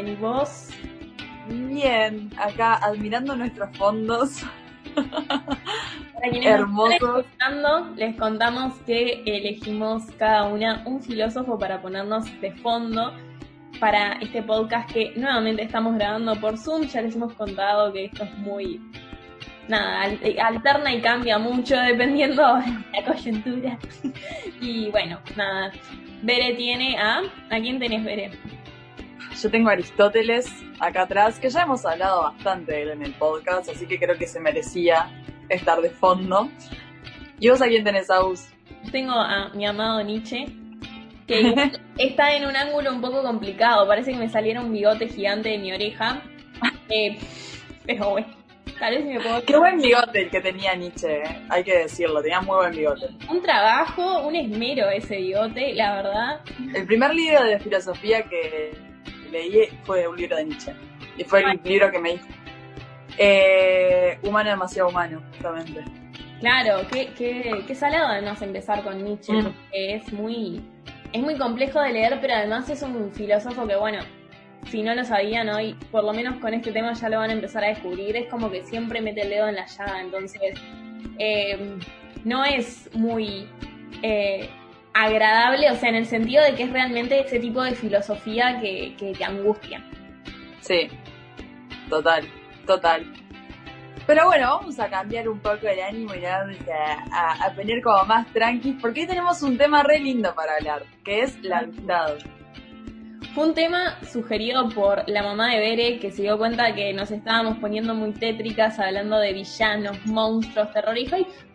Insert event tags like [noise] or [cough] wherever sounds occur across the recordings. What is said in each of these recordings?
Bien, ¿y vos? Bien, acá admirando nuestros fondos. [laughs] Para quienes Hermoso. están escuchando, les contamos que elegimos cada una un filósofo para ponernos de fondo para este podcast que nuevamente estamos grabando por Zoom. Ya les hemos contado que esto es muy nada, alterna y cambia mucho dependiendo [laughs] de la coyuntura. [laughs] y bueno, nada, Bere tiene a... ¿A quién tenés, Bere? Yo tengo a Aristóteles acá atrás, que ya hemos hablado bastante de él en el podcast, así que creo que se merecía estar de fondo. ¿Y vos a quién tenés, Aus? Tengo a mi amado Nietzsche, que [laughs] está en un ángulo un poco complicado. Parece que me saliera un bigote gigante de mi oreja. Eh, pero bueno, tal vez me puedo... Qué buen bigote el que tenía Nietzsche, eh. hay que decirlo, tenía muy buen bigote. Un trabajo, un esmero ese bigote, la verdad. El primer libro de filosofía que leí fue un libro de Nietzsche. Y fue el libro que me dijo. Eh, humano demasiado humano, justamente. Claro, qué, qué, qué salado además empezar con Nietzsche, mm. porque es muy, es muy complejo de leer, pero además es un filósofo que, bueno, si no lo sabían hoy, por lo menos con este tema ya lo van a empezar a descubrir, es como que siempre mete el dedo en la llaga, entonces eh, no es muy eh, agradable, o sea, en el sentido de que es realmente ese tipo de filosofía que, que te angustia. Sí, total, total. Pero bueno, vamos a cambiar un poco el ánimo y a, a, poner como más tranqui, porque hoy tenemos un tema re lindo para hablar, que es la amistad. Fue un tema sugerido por la mamá de Bere que se dio cuenta que nos estábamos poniendo muy tétricas hablando de villanos, monstruos, terror y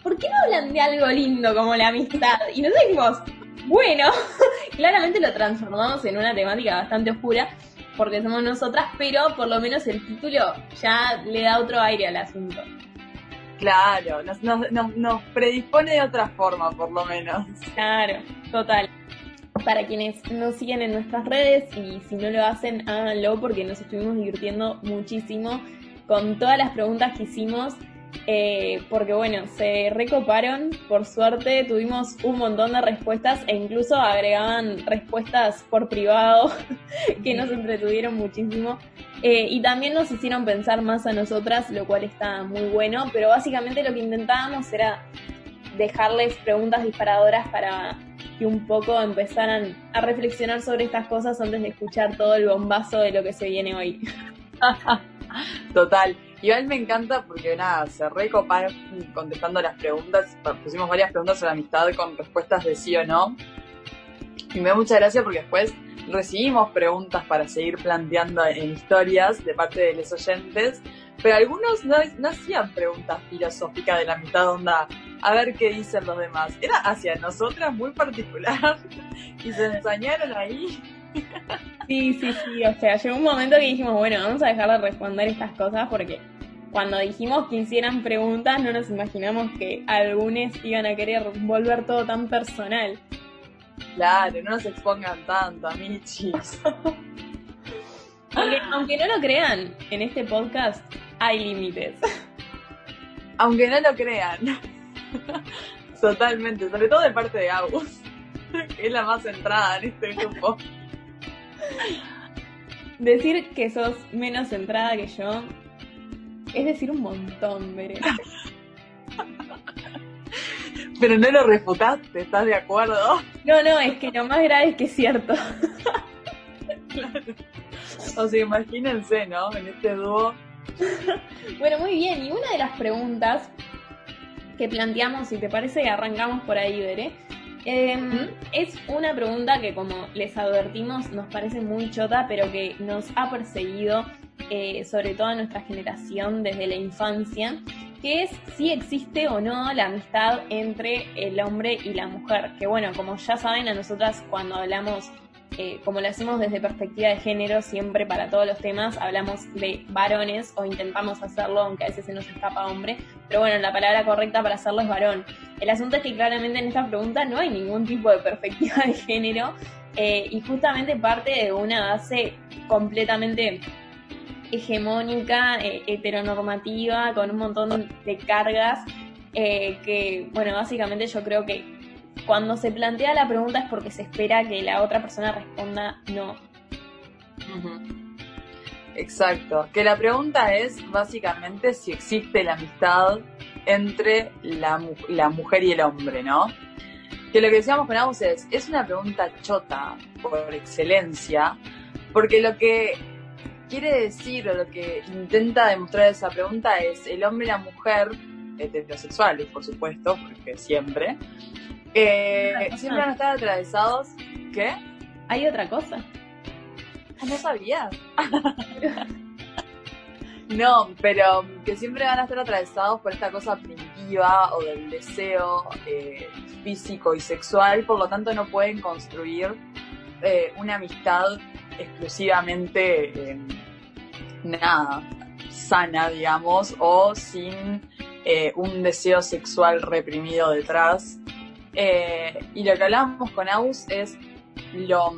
¿por qué no hablan de algo lindo como la amistad? Y nos dijimos, bueno, [laughs] claramente lo transformamos en una temática bastante oscura porque somos nosotras, pero por lo menos el título ya le da otro aire al asunto. Claro, nos, nos, nos predispone de otra forma, por lo menos. Claro, total para quienes nos siguen en nuestras redes y si no lo hacen, háganlo porque nos estuvimos divirtiendo muchísimo con todas las preguntas que hicimos. Eh, porque bueno, se recoparon, por suerte tuvimos un montón de respuestas e incluso agregaban respuestas por privado [laughs] que nos entretuvieron muchísimo eh, y también nos hicieron pensar más a nosotras, lo cual está muy bueno, pero básicamente lo que intentábamos era dejarles preguntas disparadoras para que un poco empezaran a reflexionar sobre estas cosas antes de escuchar todo el bombazo de lo que se viene hoy. [laughs] Total. Igual me encanta porque nada, se recoparon contestando las preguntas. Pusimos varias preguntas sobre la amistad con respuestas de sí o no. Y me da mucha gracia porque después recibimos preguntas para seguir planteando en historias de parte de los oyentes, pero algunos no, no hacían preguntas filosóficas de la amistad onda, a ver qué dicen los demás. Era hacia nosotras muy particular [laughs] y se ensañaron ahí. Sí, sí, sí, o sea, llegó un momento que dijimos, bueno, vamos a dejar de responder estas cosas porque cuando dijimos que hicieran preguntas no nos imaginamos que algunos iban a querer volver todo tan personal. Claro, no nos expongan tanto, amichis. [laughs] aunque, aunque no lo crean, en este podcast hay límites. Aunque no lo crean. [laughs] Totalmente, sobre todo de parte de Agus, [laughs] que es la más centrada en este grupo. Decir que sos menos centrada que yo es decir un montón, Bere. [laughs] Pero no lo refutaste, ¿estás de acuerdo? No, no, es que lo más grave es que es cierto. claro. O sea, imagínense, ¿no? En este dúo. bueno, muy bien. Y una de las preguntas que planteamos, si te parece, arrancamos por ahí, Veré. Em, es una pregunta que, como les advertimos, nos parece muy chota, pero que nos ha perseguido, eh, sobre todo a nuestra generación, desde la infancia, que es si existe o no la amistad entre el hombre y la mujer. Que bueno, como ya saben, a nosotras cuando hablamos eh, como lo hacemos desde perspectiva de género, siempre para todos los temas hablamos de varones o intentamos hacerlo, aunque a veces se nos escapa hombre, pero bueno, la palabra correcta para hacerlo es varón. El asunto es que claramente en esta pregunta no hay ningún tipo de perspectiva de género eh, y justamente parte de una base completamente hegemónica, eh, heteronormativa, con un montón de cargas que, bueno, básicamente yo creo que cuando se plantea la pregunta es porque se espera que la otra persona responda no. Exacto. Que la pregunta es básicamente si existe la amistad entre la, mujer y el hombre, ¿no? Que lo que decíamos con Agus es, es una pregunta chota por excelencia, porque lo que quiere decir o lo que intenta demostrar esa pregunta es el hombre y la mujer, heterosexuales por supuesto, porque siempre, eh, siempre van a estar atravesados. ¿Qué? Hay otra cosa. Ah, no sabía. no, pero que siempre van a estar atravesados por esta cosa primitiva o del deseo eh, físico y sexual, por lo tanto no pueden construir eh, una amistad exclusivamente eh, nada sana, digamos, o sin un deseo sexual reprimido detrás. Y lo que hablamos con Aus es lo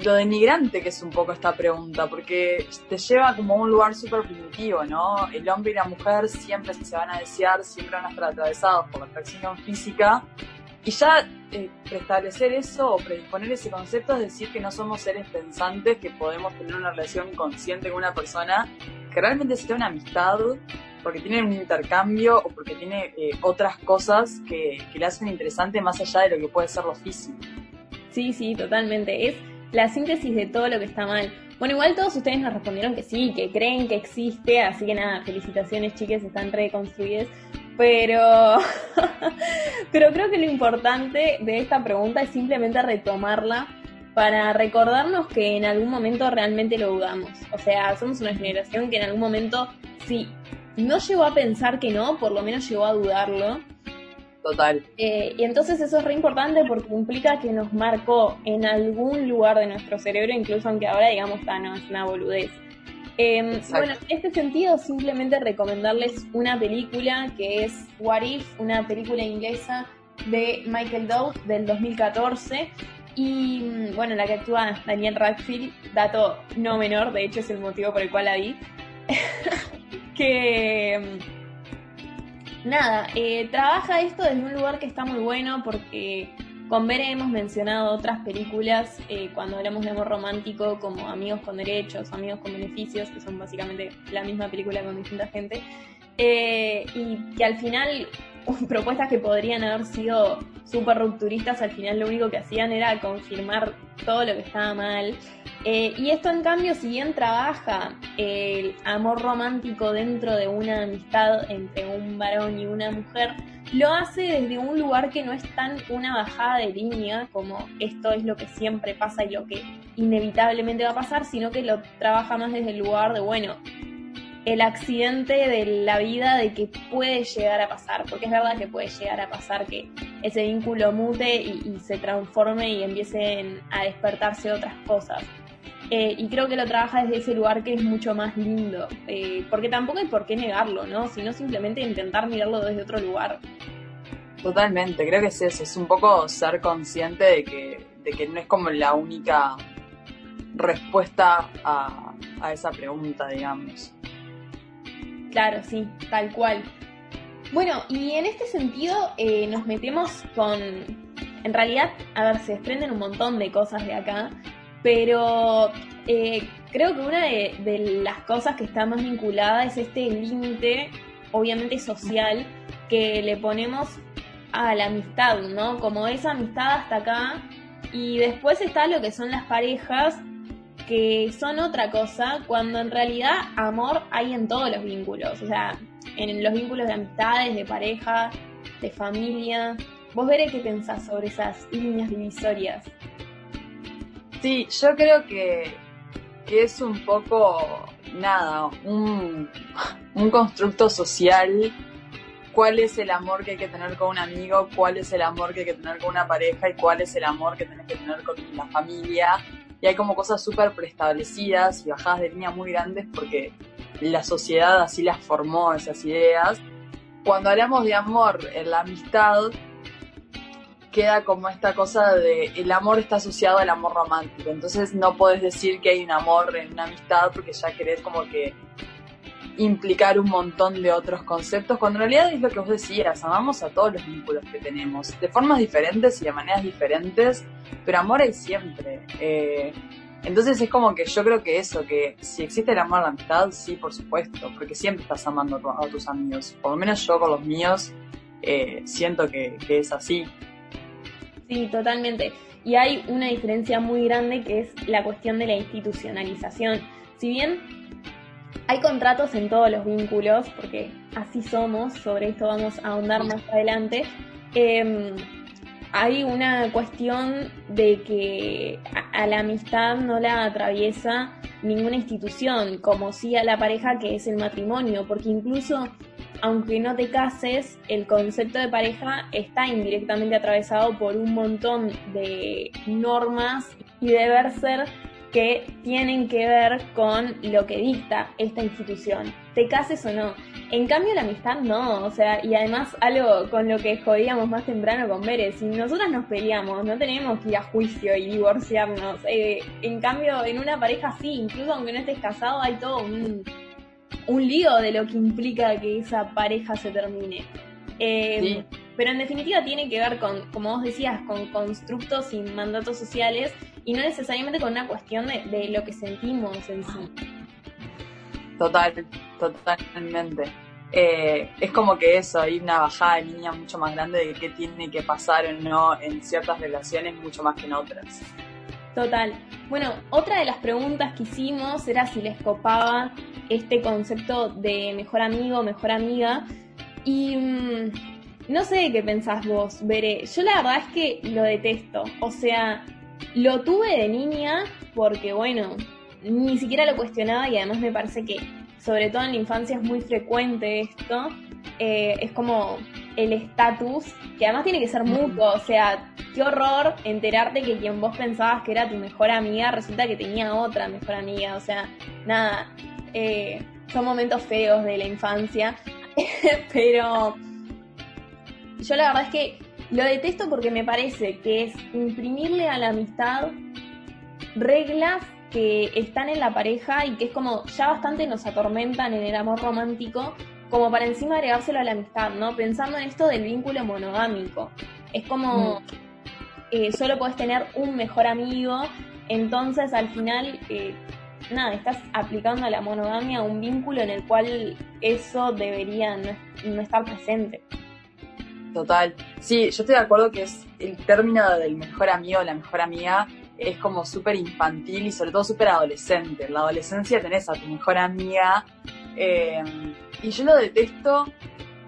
lo denigrante que es un poco esta pregunta, porque te lleva como a un lugar súper primitivo, ¿no? El hombre y la mujer siempre se van a desear, siempre van a estar atravesados por la atracción física. Y ya eh, preestablecer eso o predisponer ese concepto es decir que no somos seres pensantes, que podemos tener una relación consciente con una persona que realmente sea una amistad, porque tiene un intercambio o porque tiene eh, otras cosas que, que le hacen interesante más allá de lo que puede ser lo físico. Sí, sí, totalmente. Es la síntesis de todo lo que está mal. Bueno, igual todos ustedes nos respondieron que sí, que creen que existe, así que nada, felicitaciones chicas, están reconstruidas. Pero, [laughs] pero creo que lo importante de esta pregunta es simplemente retomarla para recordarnos que en algún momento realmente lo dudamos. O sea, somos una generación que en algún momento, sí, no llegó a pensar que no, por lo menos llegó a dudarlo. Total. Eh, y entonces eso es re importante porque implica que nos marcó en algún lugar de nuestro cerebro, incluso aunque ahora digamos, ah, no, es una boludez. Em, bueno, en este sentido, simplemente recomendarles una película que es What If, una película inglesa de Michael Dove del 2014. Y mm, bueno, la que actúa Daniel Radcliffe, dato no menor, de hecho es el motivo por el cual la vi. [laughs] que em, nada, eh, trabaja esto desde un lugar que está muy bueno porque con Bere hemos mencionado otras películas eh, cuando hablamos de amor romántico como Amigos con Derechos, Amigos con Beneficios, que son básicamente la misma película con distinta gente, eh, y que al final [laughs] propuestas que podrían haber sido súper rupturistas, al final lo único que hacían era confirmar todo lo que estaba mal. Eh, y esto en cambio, si bien trabaja el amor romántico dentro de una amistad entre un varón y una mujer, lo hace desde un lugar que no es tan una bajada de línea como esto es lo que siempre pasa y lo que inevitablemente va a pasar, sino que lo trabaja más desde el lugar de, bueno, el accidente de la vida de que puede llegar a pasar, porque es verdad que puede llegar a pasar que ese vínculo mute y, se transforme y empiecen a despertarse otras cosas. Eh, y creo que lo trabaja desde ese lugar que es mucho más lindo, eh, porque tampoco hay por qué negarlo, ¿no? Sino simplemente intentar mirarlo desde otro lugar. Totalmente, creo que es eso, es un poco ser consciente de que, de que no es como la única respuesta a, a esa pregunta, digamos. Claro, sí, tal cual. Bueno, y en este sentido eh, nos metemos con... En realidad, a ver, se desprenden un montón de cosas de acá, pero eh, creo que una de, las cosas que está más vinculada es este límite, obviamente social, que le ponemos a la amistad, ¿no? Como esa amistad hasta acá, y después está lo que son las parejas, que son otra cosa, cuando en realidad amor hay en todos los vínculos, o sea, en los vínculos de amistades, de pareja, de familia. Vos veré qué pensás sobre esas líneas divisorias. Sí, yo creo que, que es un poco, nada, un, un constructo social. Cuál es el amor que hay que tener con un amigo, cuál es el amor que hay que tener con una pareja y cuál es el amor que tenés que tener con la familia y hay como cosas súper preestablecidas y bajadas de línea muy grandes porque la sociedad así las formó, esas ideas. Cuando hablamos de amor en la amistad, queda como esta cosa de el amor está asociado al amor romántico. Entonces no puedes decir que hay un amor en una amistad porque ya querés como que implicar un montón de otros conceptos, cuando en realidad es lo que vos decías, amamos a todos los vínculos que tenemos, de formas diferentes y de maneras diferentes, pero amor hay siempre. Eh, Entonces es como que yo creo que eso, que si existe el amor a la amistad, sí, por supuesto, porque siempre estás amando a, tus amigos. Por lo menos yo con los míos eh, siento que, que es así. Sí, totalmente. Y hay una diferencia muy grande que es la cuestión de la institucionalización. Si bien hay contratos en todos los vínculos, porque así somos, sobre esto vamos a ahondar más adelante, eh, hay una cuestión de que a, la amistad no la atraviesa ninguna institución, como si a la pareja que es el matrimonio, porque incluso aunque no te cases, el concepto de pareja está indirectamente atravesado por un montón de normas y deber ser que tienen que ver con lo que dicta esta institución, te cases o no. En cambio, la amistad no, o sea, y además algo con lo que jodíamos más temprano con Bere, si nosotras nos peleamos, no tenemos que ir a juicio y divorciarnos. Eh, en cambio, en una pareja sí, incluso aunque no estés casado, hay todo un, un lío de lo que implica que esa pareja se termine. Eh, pero en definitiva tiene que ver con, como vos decías, con constructos y mandatos sociales y no necesariamente con una cuestión de, lo que sentimos en sí. Total, totalmente. Eh, es como que eso, hay una bajada de línea mucho más grande de qué tiene que pasar o no en ciertas relaciones mucho más que en otras. Total. Bueno, otra de las preguntas que hicimos era si les copaba este concepto de mejor amigo, mejor amiga. Y mm, no sé qué pensás vos, Veré. Yo la verdad es que lo detesto. O sea, lo tuve de niña porque, bueno, ni siquiera lo cuestionaba y además me parece que, sobre todo en la infancia, es muy frecuente esto. Eh, es como el estatus, que además tiene que ser mutuo. O sea, qué horror enterarte que quien vos pensabas que era tu mejor amiga resulta que tenía otra mejor amiga. O sea, nada, eh, son momentos feos de la infancia. [laughs] Pero yo la verdad es que lo detesto porque me parece que es imprimirle a la amistad reglas que están en la pareja y que es como ya bastante nos atormentan en el amor romántico, como para encima agregárselo a la amistad, ¿no? Pensando en esto del vínculo monogámico. Es como mm. eh, solo puedes tener un mejor amigo, entonces al final, eh, nada, estás aplicando a la monogamia un vínculo en el cual eso debería no estar presente. Total. Sí, yo estoy de acuerdo que es el término del mejor amigo o la mejor amiga es como súper infantil y sobre todo súper adolescente. En la adolescencia tenés a tu mejor amiga eh, y yo lo detesto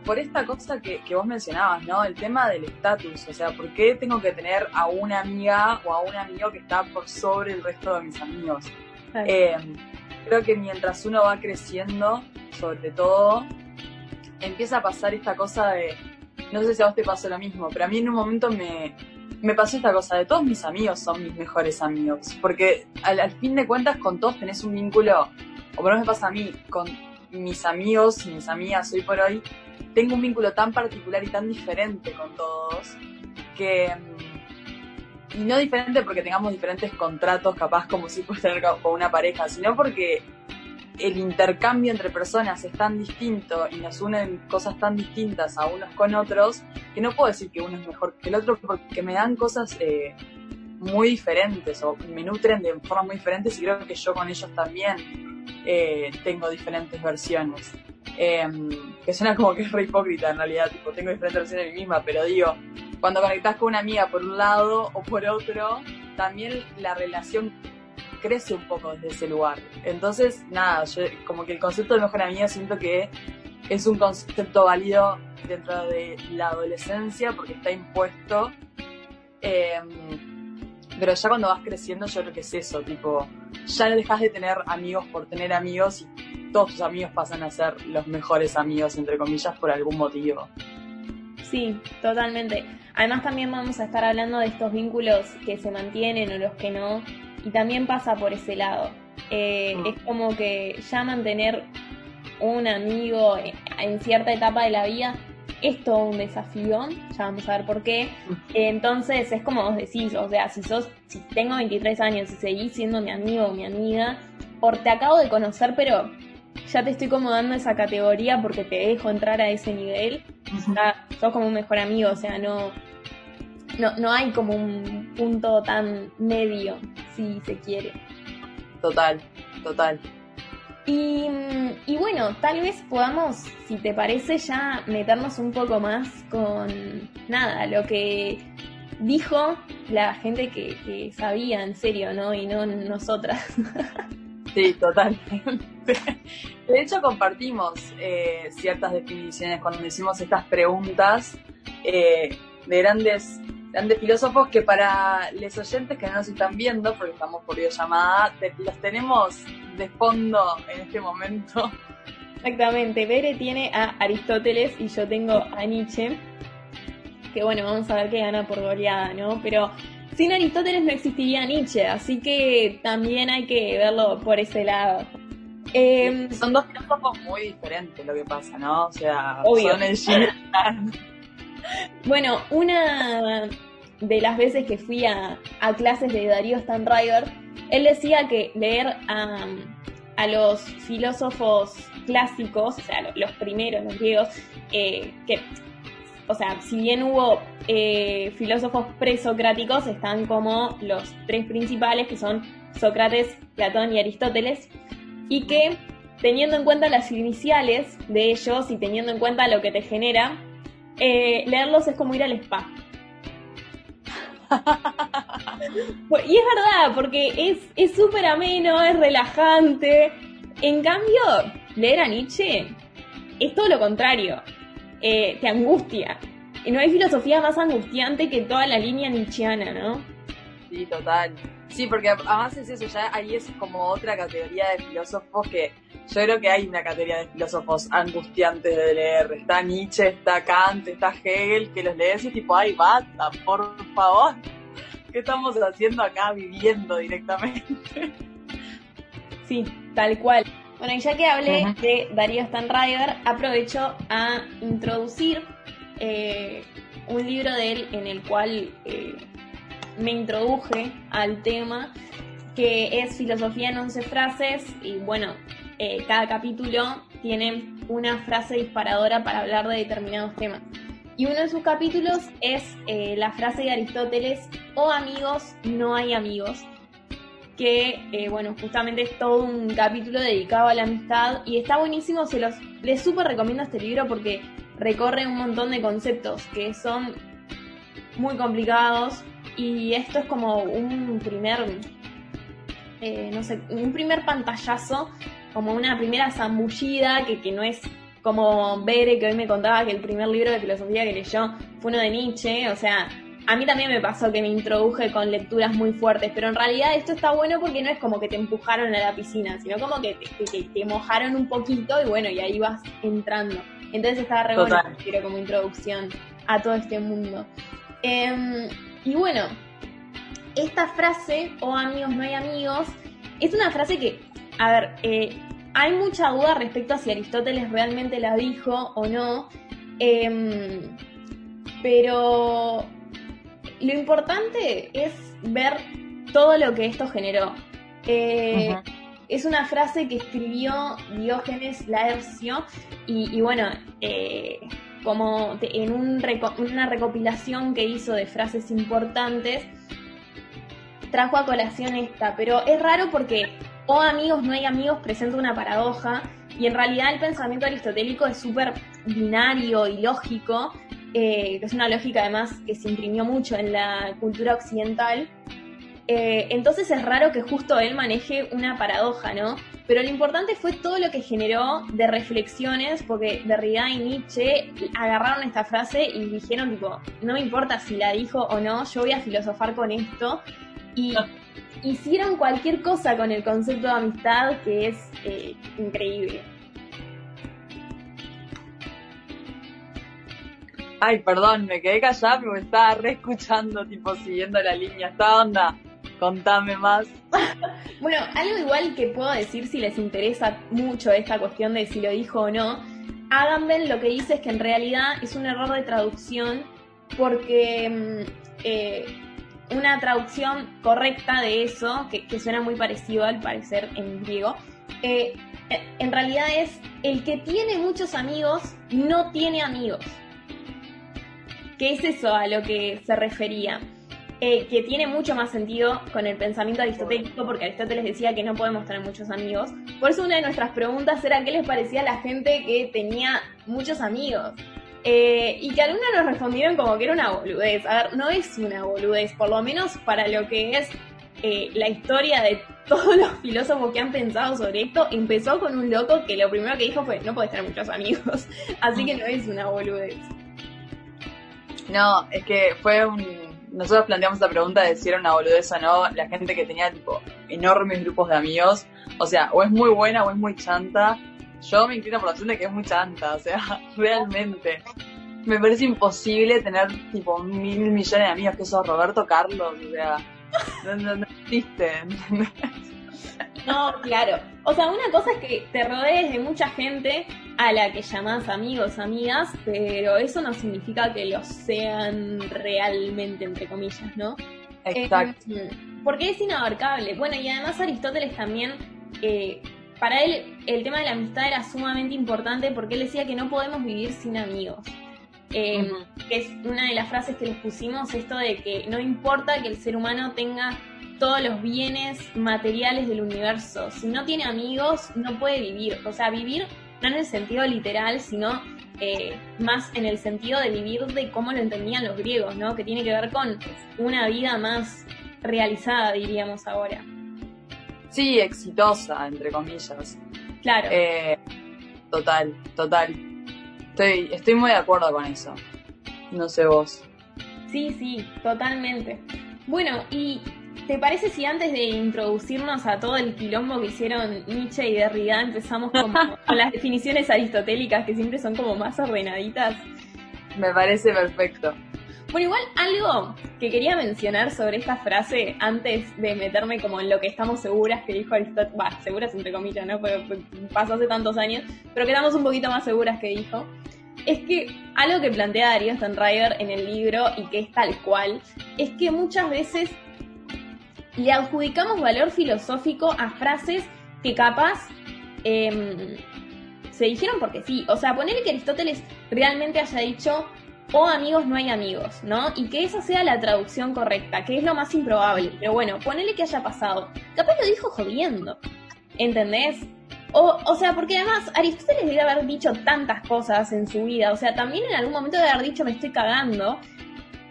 por esta cosa que, vos mencionabas, ¿no? El tema del estatus. O sea, ¿por qué tengo que tener a una amiga o a un amigo que está por sobre el resto de mis amigos? Eh, creo que mientras uno va creciendo, sobre todo, empieza a pasar esta cosa de no sé si a vos te pasó lo mismo, pero a mí en un momento me, pasó esta cosa, de todos mis amigos son mis mejores amigos, porque al, fin de cuentas con todos tenés un vínculo, o por lo menos me pasa a mí, con mis amigos y mis amigas hoy por hoy, tengo un vínculo tan particular y tan diferente con todos, que... Y no diferente porque tengamos diferentes contratos, capaz como si puedes tener con una pareja, sino porque el intercambio entre personas es tan distinto y nos unen cosas tan distintas a unos con otros que no puedo decir que uno es mejor que el otro porque me dan cosas eh, muy diferentes o me nutren de formas muy diferentes y creo que yo con ellos también eh, tengo diferentes versiones. Em, que suena como que es re hipócrita en realidad, tipo, tengo diferentes versiones de mí misma, pero digo, cuando conectas con una amiga por un lado o por otro, también la relación crece un poco desde ese lugar. Entonces, nada, yo, como que el concepto de mejor amiga siento que es un concepto válido dentro de la adolescencia porque está impuesto. Em, pero ya cuando vas creciendo, yo creo que es eso, tipo, ya no dejas de tener amigos por tener amigos y todos tus amigos pasan a ser los mejores amigos, entre comillas, por algún motivo. Sí, totalmente. Además también vamos a estar hablando de estos vínculos que se mantienen o los que no, y también pasa por ese lado. Eh, mm. Es como que ya mantener un amigo en cierta etapa de la vida es todo un desafío, ya vamos a ver por qué. Entonces es como vos decís, o sea, si sos, si tengo 23 años y seguís siendo mi amigo o mi amiga, por te acabo de conocer, pero ya te estoy como dando esa categoría porque te dejo entrar a ese nivel, ya sos como un mejor amigo, o sea, no, no, no hay como un punto tan medio, si se quiere. total, total. Y, y, bueno, tal vez podamos, si te parece, ya meternos un poco más con nada, lo que dijo la gente que, sabía en serio, ¿no? Y no nosotras. [laughs] Sí, total. De hecho, compartimos eh, ciertas definiciones cuando hicimos estas preguntas eh, de grandes, grandes filósofos que para los oyentes que no nos están viendo, porque estamos por videollamada, los tenemos de fondo en este momento. Exactamente, Bere tiene a Aristóteles y yo tengo a Nietzsche que bueno, vamos a ver qué gana por goleada, ¿no? Pero sin Aristóteles no existiría Nietzsche, así que también hay que verlo por ese lado. Em, son dos filósofos muy diferentes lo que pasa, ¿no? O sea, son el Bueno, una de las veces que fui a, clases de Darío Stanriver, él decía que leer a, a los filósofos clásicos, o sea, los primeros, los griegos, eh, que o sea, si bien hubo eh, filósofos presocráticos, están como los tres principales, que son Sócrates, Platón y Aristóteles, y que teniendo en cuenta las iniciales de ellos y teniendo en cuenta lo que te genera, eh, leerlos es como ir al spa. y es verdad, porque es súper ameno, es relajante. En cambio, leer a Nietzsche es todo lo contrario. Eh, te angustia. Y no hay filosofía más angustiante que toda la línea nietzscheana, ¿no? Sí, total. Sí, porque además es eso, ya ahí es como otra categoría de filósofos que yo creo que hay una categoría de filósofos angustiantes de leer. Está Nietzsche, está Kant, está Hegel, que los lees y tipo, ay, basta, por favor. ¿Qué estamos haciendo acá viviendo directamente? [laughs] Sí, tal cual. Bueno, y ya que hablé de Darío Stanriver, aprovecho a introducir eh, un libro de él en el cual eh, me introduje al tema, que es Filosofía en 11 frases, y bueno, eh, cada capítulo tiene una frase disparadora para hablar de determinados temas. Y uno de sus capítulos es la frase de Aristóteles, o amigos, no hay amigos, que, eh, bueno, justamente es todo un capítulo dedicado a la amistad y está buenísimo, se los, les súper recomiendo este libro porque recorre un montón de conceptos que son muy complicados y esto es como un primer, eh, no sé, un primer pantallazo, como una primera zambullida que, que no es como Bere, que hoy me contaba que el primer libro de filosofía que leyó fue uno de Nietzsche, o sea, a mí también me pasó que me introduje con lecturas muy fuertes, pero en realidad esto está bueno porque no es como que te empujaron a la piscina, sino como que te, mojaron un poquito y bueno, y ahí vas entrando. Entonces estaba re bueno, quiero como introducción a todo este mundo. Em, y bueno, esta frase, oh, amigos, no hay amigos, es una frase que, a ver, eh, hay mucha duda respecto a si Aristóteles realmente la dijo o no, em, pero lo importante es ver todo lo que esto generó. Eh, es una frase que escribió Diógenes Laercio y, bueno, eh, como en una recopilación que hizo de frases importantes, trajo a colación esta, pero es raro porque o amigos, no hay amigos presenta una paradoja y en realidad el pensamiento aristotélico es súper binario y lógico eh, que es una lógica además que se imprimió mucho en la cultura occidental. Eh, entonces es raro que justo él maneje una paradoja, ¿no? Pero lo importante fue todo lo que generó de reflexiones, porque Derrida y Nietzsche agarraron esta frase y dijeron, tipo, no me importa si la dijo o no, yo voy a filosofar con esto. Y hicieron cualquier cosa con el concepto de amistad que es eh, increíble. Ay, perdón, me quedé callada, pero me estaba reescuchando, tipo, siguiendo la línea. ¿Esta onda? Contame más. [laughs] bueno, algo igual que puedo decir si les interesa mucho esta cuestión de si lo dijo o no. Agamben lo que dice es que en realidad es un error de traducción porque mm, eh, una traducción correcta de eso, que, suena muy parecido al parecer en griego, eh, en realidad es el que tiene muchos amigos no tiene amigos. ¿Qué es eso a lo que se refería? eh, que tiene mucho más sentido con el pensamiento aristotélico, porque Aristóteles decía que no podemos tener muchos amigos. Por eso una de nuestras preguntas era qué les parecía a la gente que tenía muchos amigos. Eh, y que algunos nos respondieron como que era una boludez. A ver, no es una boludez, por lo menos para lo que es eh, la historia de todos [laughs] los filósofos que han pensado sobre esto, empezó con un loco que lo primero que dijo fue, no puedes tener muchos amigos. [laughs] Así que no es una boludez. No, es que fue un... Nosotros planteamos la pregunta de si era una boludez o no, la gente que tenía tipo enormes grupos de amigos, o sea, o es muy buena o es muy chanta. Yo me inclino por la de que es muy chanta, o sea, [laughs] realmente. Me parece imposible tener tipo mil millones de amigos, que sos Roberto Carlos, o sea, no, no, no existe. [laughs] No, claro. O sea, una cosa es que te rodees de mucha gente a la que llamás amigos, amigas, pero eso no significa que lo sean realmente, entre comillas, ¿no? Exacto. Eh, porque es inabarcable. Bueno, y además Aristóteles también, eh, para él el tema de la amistad era sumamente importante porque él decía que no podemos vivir sin amigos. Eh, que es una de las frases que les pusimos, esto de que no importa que el ser humano tenga todos los bienes materiales del universo, si no tiene amigos no puede vivir, o sea, vivir no en el sentido literal, sino eh, más en el sentido de vivir de cómo lo entendían los griegos, ¿no? Que tiene que ver con una vida más realizada, diríamos ahora. Sí, exitosa, entre comillas. Claro. Eh, total, total. Estoy, estoy muy de acuerdo con eso. No sé vos. Sí, sí, totalmente. Bueno, y ¿te parece si antes de introducirnos a todo el quilombo que hicieron Nietzsche y Derrida empezamos como [laughs] con las definiciones aristotélicas que siempre son como más ordenaditas? Me parece perfecto. Bueno, igual algo que quería mencionar sobre esta frase antes de meterme como en lo que estamos seguras que dijo Aristóteles, va, seguras entre comillas, ¿no? Porque pasó hace tantos años, pero que estamos un poquito más seguras que dijo, es que algo que plantea Darío Stanrider en el libro y que es tal cual, es que muchas veces le adjudicamos valor filosófico a frases que capaz eh, se dijeron porque sí. O sea, ponerle que Aristóteles realmente haya dicho, o amigos no hay amigos, ¿no? Y que esa sea la traducción correcta, que es lo más improbable. Pero bueno, ponele que haya pasado. Capaz lo dijo jodiendo, ¿entendés? O, o sea, porque además Aristóteles debe haber dicho tantas cosas en su vida. O sea, también en algún momento debe haber dicho me estoy cagando.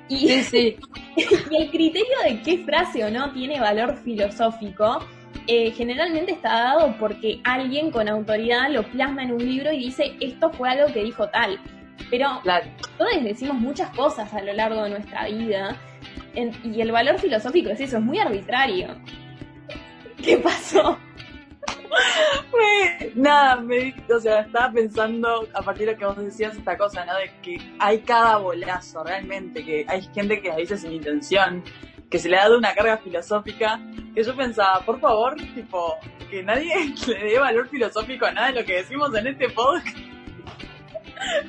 Y, Sí, sí. [laughs] y el criterio de qué frase o no tiene valor filosófico eh, generalmente está dado porque alguien con autoridad lo plasma en un libro y dice esto fue algo que dijo tal. Pero Claro. todos decimos muchas cosas a lo largo de nuestra vida en- y el valor filosófico es eso, es muy arbitrario. ¿Qué pasó? [laughs] Me- nada, me, o sea, estaba pensando a partir de lo que vos decías esta cosa, ¿no? De que hay cada bolazo, realmente, que hay gente que la dice sin intención, que se le ha dado una carga filosófica, que yo pensaba, por favor, tipo, que nadie [laughs] le dé valor filosófico a nada de lo que decimos en este podcast.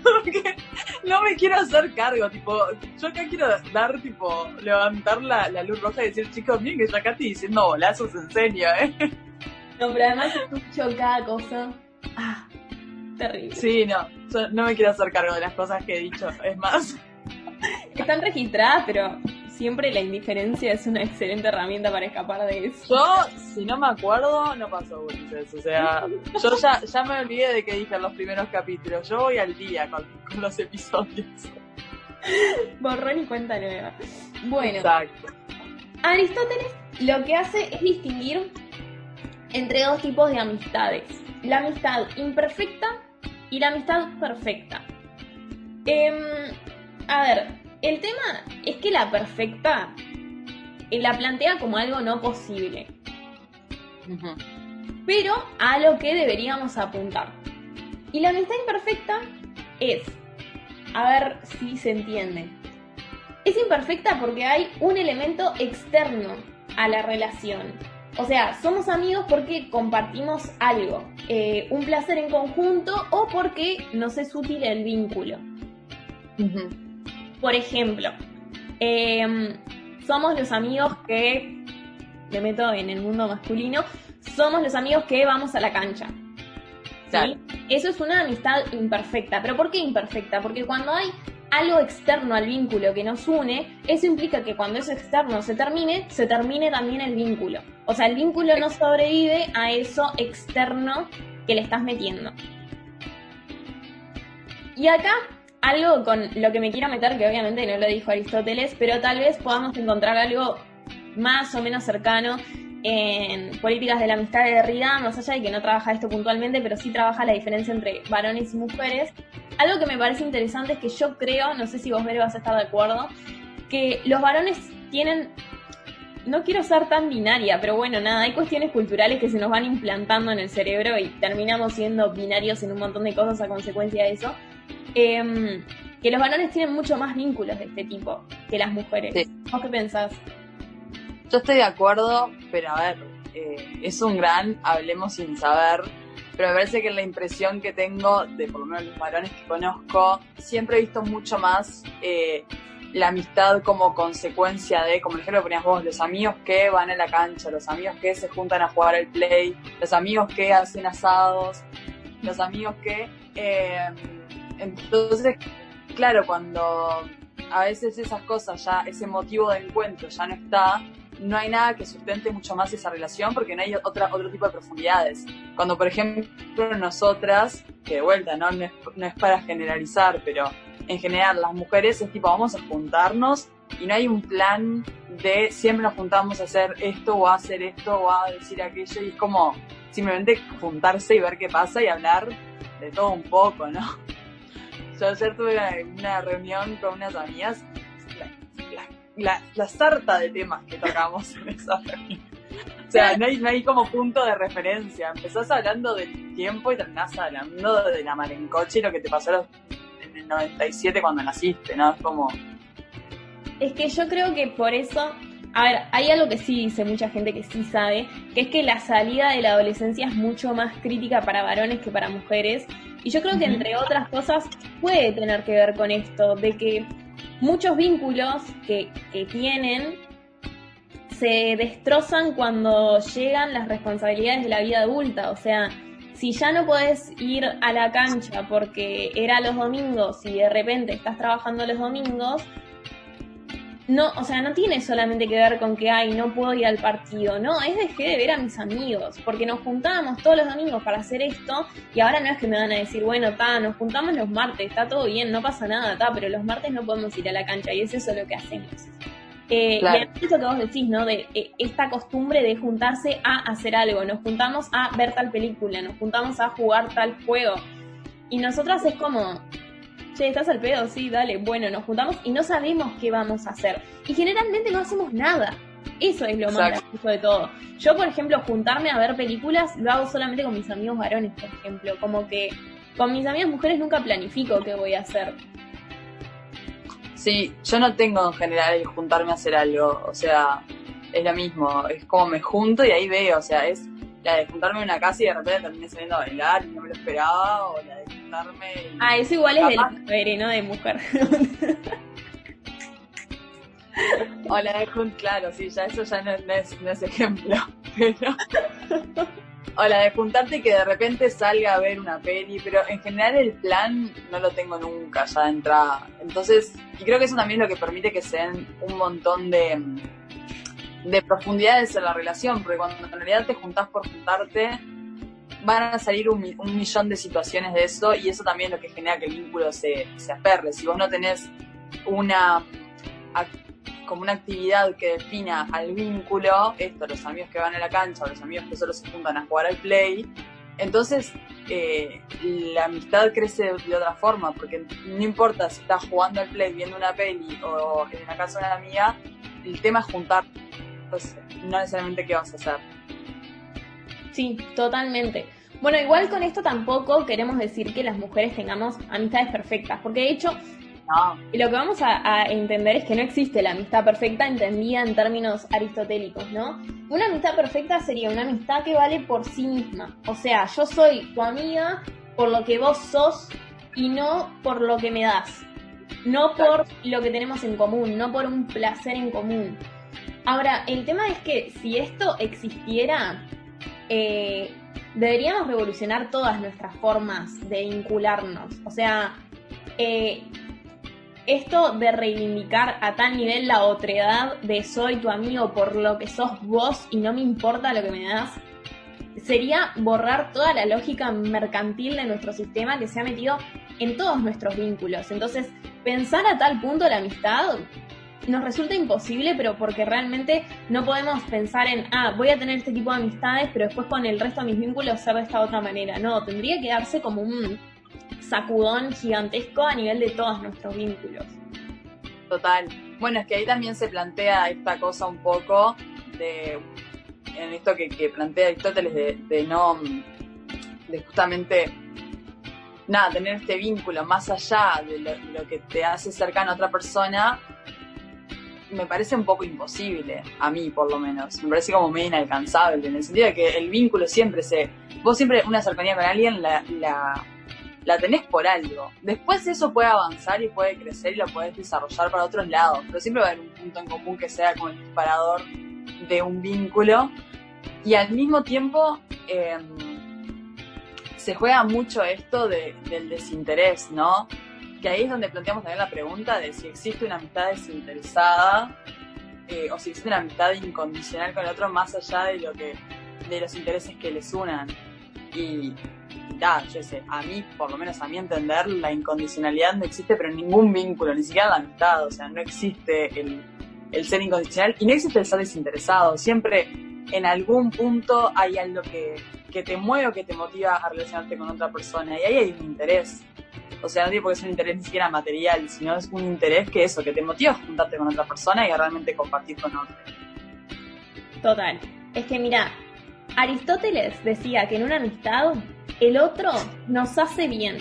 Porque no me quiero hacer cargo, tipo, yo acá quiero dar, tipo, levantar la, la luz roja y decir, chicos, miren que yo acá estoy diciendo bolazos en serio, ¿eh? [laughs] No, pero además escucho cada cosa. Ah, terrible. Sí, no, yo no me quiero hacer cargo de las cosas que he dicho. Es más, [laughs] Están registradas, pero siempre la indiferencia es una [laughs] excelente herramienta para escapar de eso. yo, si no me acuerdo, no pasó Ulises. O sea, [laughs] yo ya, ya me olvidé de que dije en los primeros capítulos. Yo voy al día con, con los episodios. Borrón y cuenta nueva. Bueno, Exacto. Aristóteles lo que hace es distinguir entre dos tipos de amistades. La amistad imperfecta y la amistad perfecta. Em, a ver, el tema es que la perfecta eh, la plantea como algo no posible, pero a lo que deberíamos apuntar. Y la amistad imperfecta es, a ver si se entiende, es imperfecta porque hay un elemento externo a la relación. O sea, somos amigos porque compartimos algo, eh, un placer en conjunto o porque nos es útil el vínculo. Por ejemplo, em, somos los amigos que, me meto en el mundo masculino, somos los amigos que vamos a la cancha. ¿sí? Eso es una amistad imperfecta. ¿Pero por qué imperfecta? Porque cuando hay algo externo al vínculo que nos une, eso implica que cuando eso externo se termine, se termine también el vínculo. O sea, el vínculo no sobrevive a eso externo que le estás metiendo. Y acá, algo con lo que me quiero meter, que obviamente no lo dijo Aristóteles, pero tal vez podamos encontrar algo más o menos cercano en políticas de la amistad de Derrida, más allá de que no trabaja esto puntualmente, pero sí trabaja la diferencia entre varones y mujeres. Algo que me parece interesante es que yo creo, no sé si vos, Vero, vas a estar de acuerdo, que los varones tienen no quiero ser tan binaria, pero bueno, nada, hay cuestiones culturales que se nos van implantando en el cerebro y terminamos siendo binarios en un montón de cosas a consecuencia de eso. Em, que los varones tienen mucho más vínculos de este tipo que las mujeres. ¿Vos qué pensás? Yo estoy de acuerdo, pero a ver, eh, es un gran hablemos sin saber, pero me parece que la impresión que tengo de por lo menos los varones que conozco, siempre he visto mucho más eh, la amistad como consecuencia de, como el ejemplo que ponías vos, los amigos que van a la cancha, los amigos que se juntan a jugar al play, los amigos que hacen asados, los amigos que... Eh, entonces, claro, cuando a veces esas cosas ya, ese motivo de encuentro ya no está, no hay nada que sustente mucho más esa relación porque no hay otra, otro tipo de profundidades. Cuando, por ejemplo, nosotras, que de vuelta, ¿no? No, es, para generalizar, pero en general las mujeres es tipo, vamos a juntarnos y no hay un plan de siempre nos juntamos a hacer esto o a hacer esto o a decir aquello y es como simplemente juntarse y ver qué pasa y hablar de todo un poco, ¿no? Yo ayer tuve una reunión con unas amigas la, sarta de temas que tocamos en esa reunión. O sea, no hay, no hay como punto de referencia. Empezás hablando del tiempo y terminás hablando de la marencoche y lo que te pasó en el 97 cuando naciste, ¿no? Es como... Es que yo creo que por eso a ver, hay algo que sí dice mucha gente que sí sabe, que es que la salida de la adolescencia es mucho más crítica para varones que para mujeres. Y yo creo que entre otras cosas puede tener que ver con esto, de que muchos vínculos que, tienen se destrozan cuando llegan las responsabilidades de la vida adulta. O sea, si ya no podés ir a la cancha porque era los domingos y de repente estás trabajando los domingos, no, o sea, no tiene solamente que ver con que, ay, no puedo ir al partido, no, es dejé de ver a mis amigos, porque nos juntábamos todos los domingos para hacer esto, y ahora no es que me van a decir, bueno, ta, nos juntamos los martes, está todo bien, no pasa nada, ta, pero los martes no podemos ir a la cancha, y es eso lo que hacemos. Eh, Y eso que vos decís, ¿no? De eh, esta costumbre de juntarse a hacer algo, nos juntamos a ver tal película, nos juntamos a jugar tal juego, y nosotras es como, che, ¿estás al pedo? Sí, dale, bueno, nos juntamos y no sabemos qué vamos a hacer. Y generalmente no hacemos nada. Eso es lo más gracioso de todo. Yo, por ejemplo, juntarme a ver películas lo hago solamente con mis amigos varones, por ejemplo. Como que con mis amigas mujeres nunca planifico qué voy a hacer. Sí, yo no tengo en general el juntarme a hacer algo. O sea, es lo mismo. Es como me junto y ahí veo. O sea, es la de juntarme en una casa y de repente terminé saliendo a bailar y no me lo esperaba, o la de juntarme. Ah, eso igual es de mujer, no de mujer. o la de claro, sí, ya eso ya no, es, no es ejemplo. [laughs] Pero. o la de juntarte y que de repente salga a ver una peli, pero en general el plan no lo tengo nunca ya de entrada. Entonces, y creo que eso también es lo que permite que se den un montón de de profundidades en la relación, porque cuando en realidad te juntás por juntarte, van a salir un, millón de situaciones de eso y eso también es lo que genera que el vínculo se, se. Si vos no tenés una como una actividad que defina al vínculo, esto, los amigos que van a la cancha o los amigos que solo se juntan a jugar al play, entonces eh, la amistad crece de, otra forma, porque no importa si estás jugando al play, viendo una peli o en la casa de una amiga, el tema es juntar pues no necesariamente qué vas a hacer. Sí, totalmente. Bueno, igual con esto tampoco queremos decir que las mujeres tengamos amistades perfectas, porque de hecho lo que vamos a, entender es que no existe la amistad perfecta entendida en términos aristotélicos, ¿no? Una amistad perfecta sería una amistad que vale por sí misma. O sea, yo soy tu amiga por lo que vos sos y no por lo que me das. No por lo que tenemos en común, no por un placer en común. Ahora, el tema es que si esto existiera, eh, deberíamos revolucionar todas nuestras formas de vincularnos. O sea, eh, esto de reivindicar a tal nivel la otredad de soy tu amigo por lo que sos vos y no me importa lo que me das, sería borrar toda la lógica mercantil de nuestro sistema que se ha metido en todos nuestros vínculos. Entonces, pensar a tal punto la amistad nos resulta imposible, pero porque realmente no podemos pensar en, ah, voy a tener este tipo de amistades, pero después con el resto de mis vínculos ser de esta otra manera. No, tendría que darse como un sacudón gigantesco a nivel de todos nuestros vínculos. Total. Bueno, es que ahí también se plantea esta cosa un poco de, en esto que, plantea Aristóteles, de, de no, de justamente nada, tener este vínculo más allá de lo, que te hace cercano a otra persona, me parece un poco imposible, a mí por lo menos. Me parece como medio inalcanzable, en el sentido de que el vínculo siempre se. Vos siempre una cercanía con alguien la, la, la tenés por algo. Después eso puede avanzar y puede crecer y lo puedes desarrollar para otros lados, pero siempre va a haber un punto en común que sea como el disparador de un vínculo. Y al mismo tiempo. Eh, se juega mucho esto del desinterés, ¿no? Que ahí es donde planteamos también la pregunta de si existe una amistad desinteresada eh, o si existe una amistad incondicional con el otro más allá de lo que de los intereses que les unan. Y ya, yo sé, a mí, por lo menos a mi entender, la incondicionalidad no existe, pero ningún vínculo, ni siquiera la amistad, o sea, no existe el, el ser incondicional y no existe el ser desinteresado. Siempre en algún punto hay algo que, que te mueve o que te motiva a relacionarte con otra persona. Y ahí hay un interés. O sea, no digo porque es un interés ni siquiera material, sino es un interés que eso, que te motiva a juntarte con otra persona y a realmente compartir con otra. Total. Es que mira, Aristóteles decía que en una amistad el otro nos hace bien.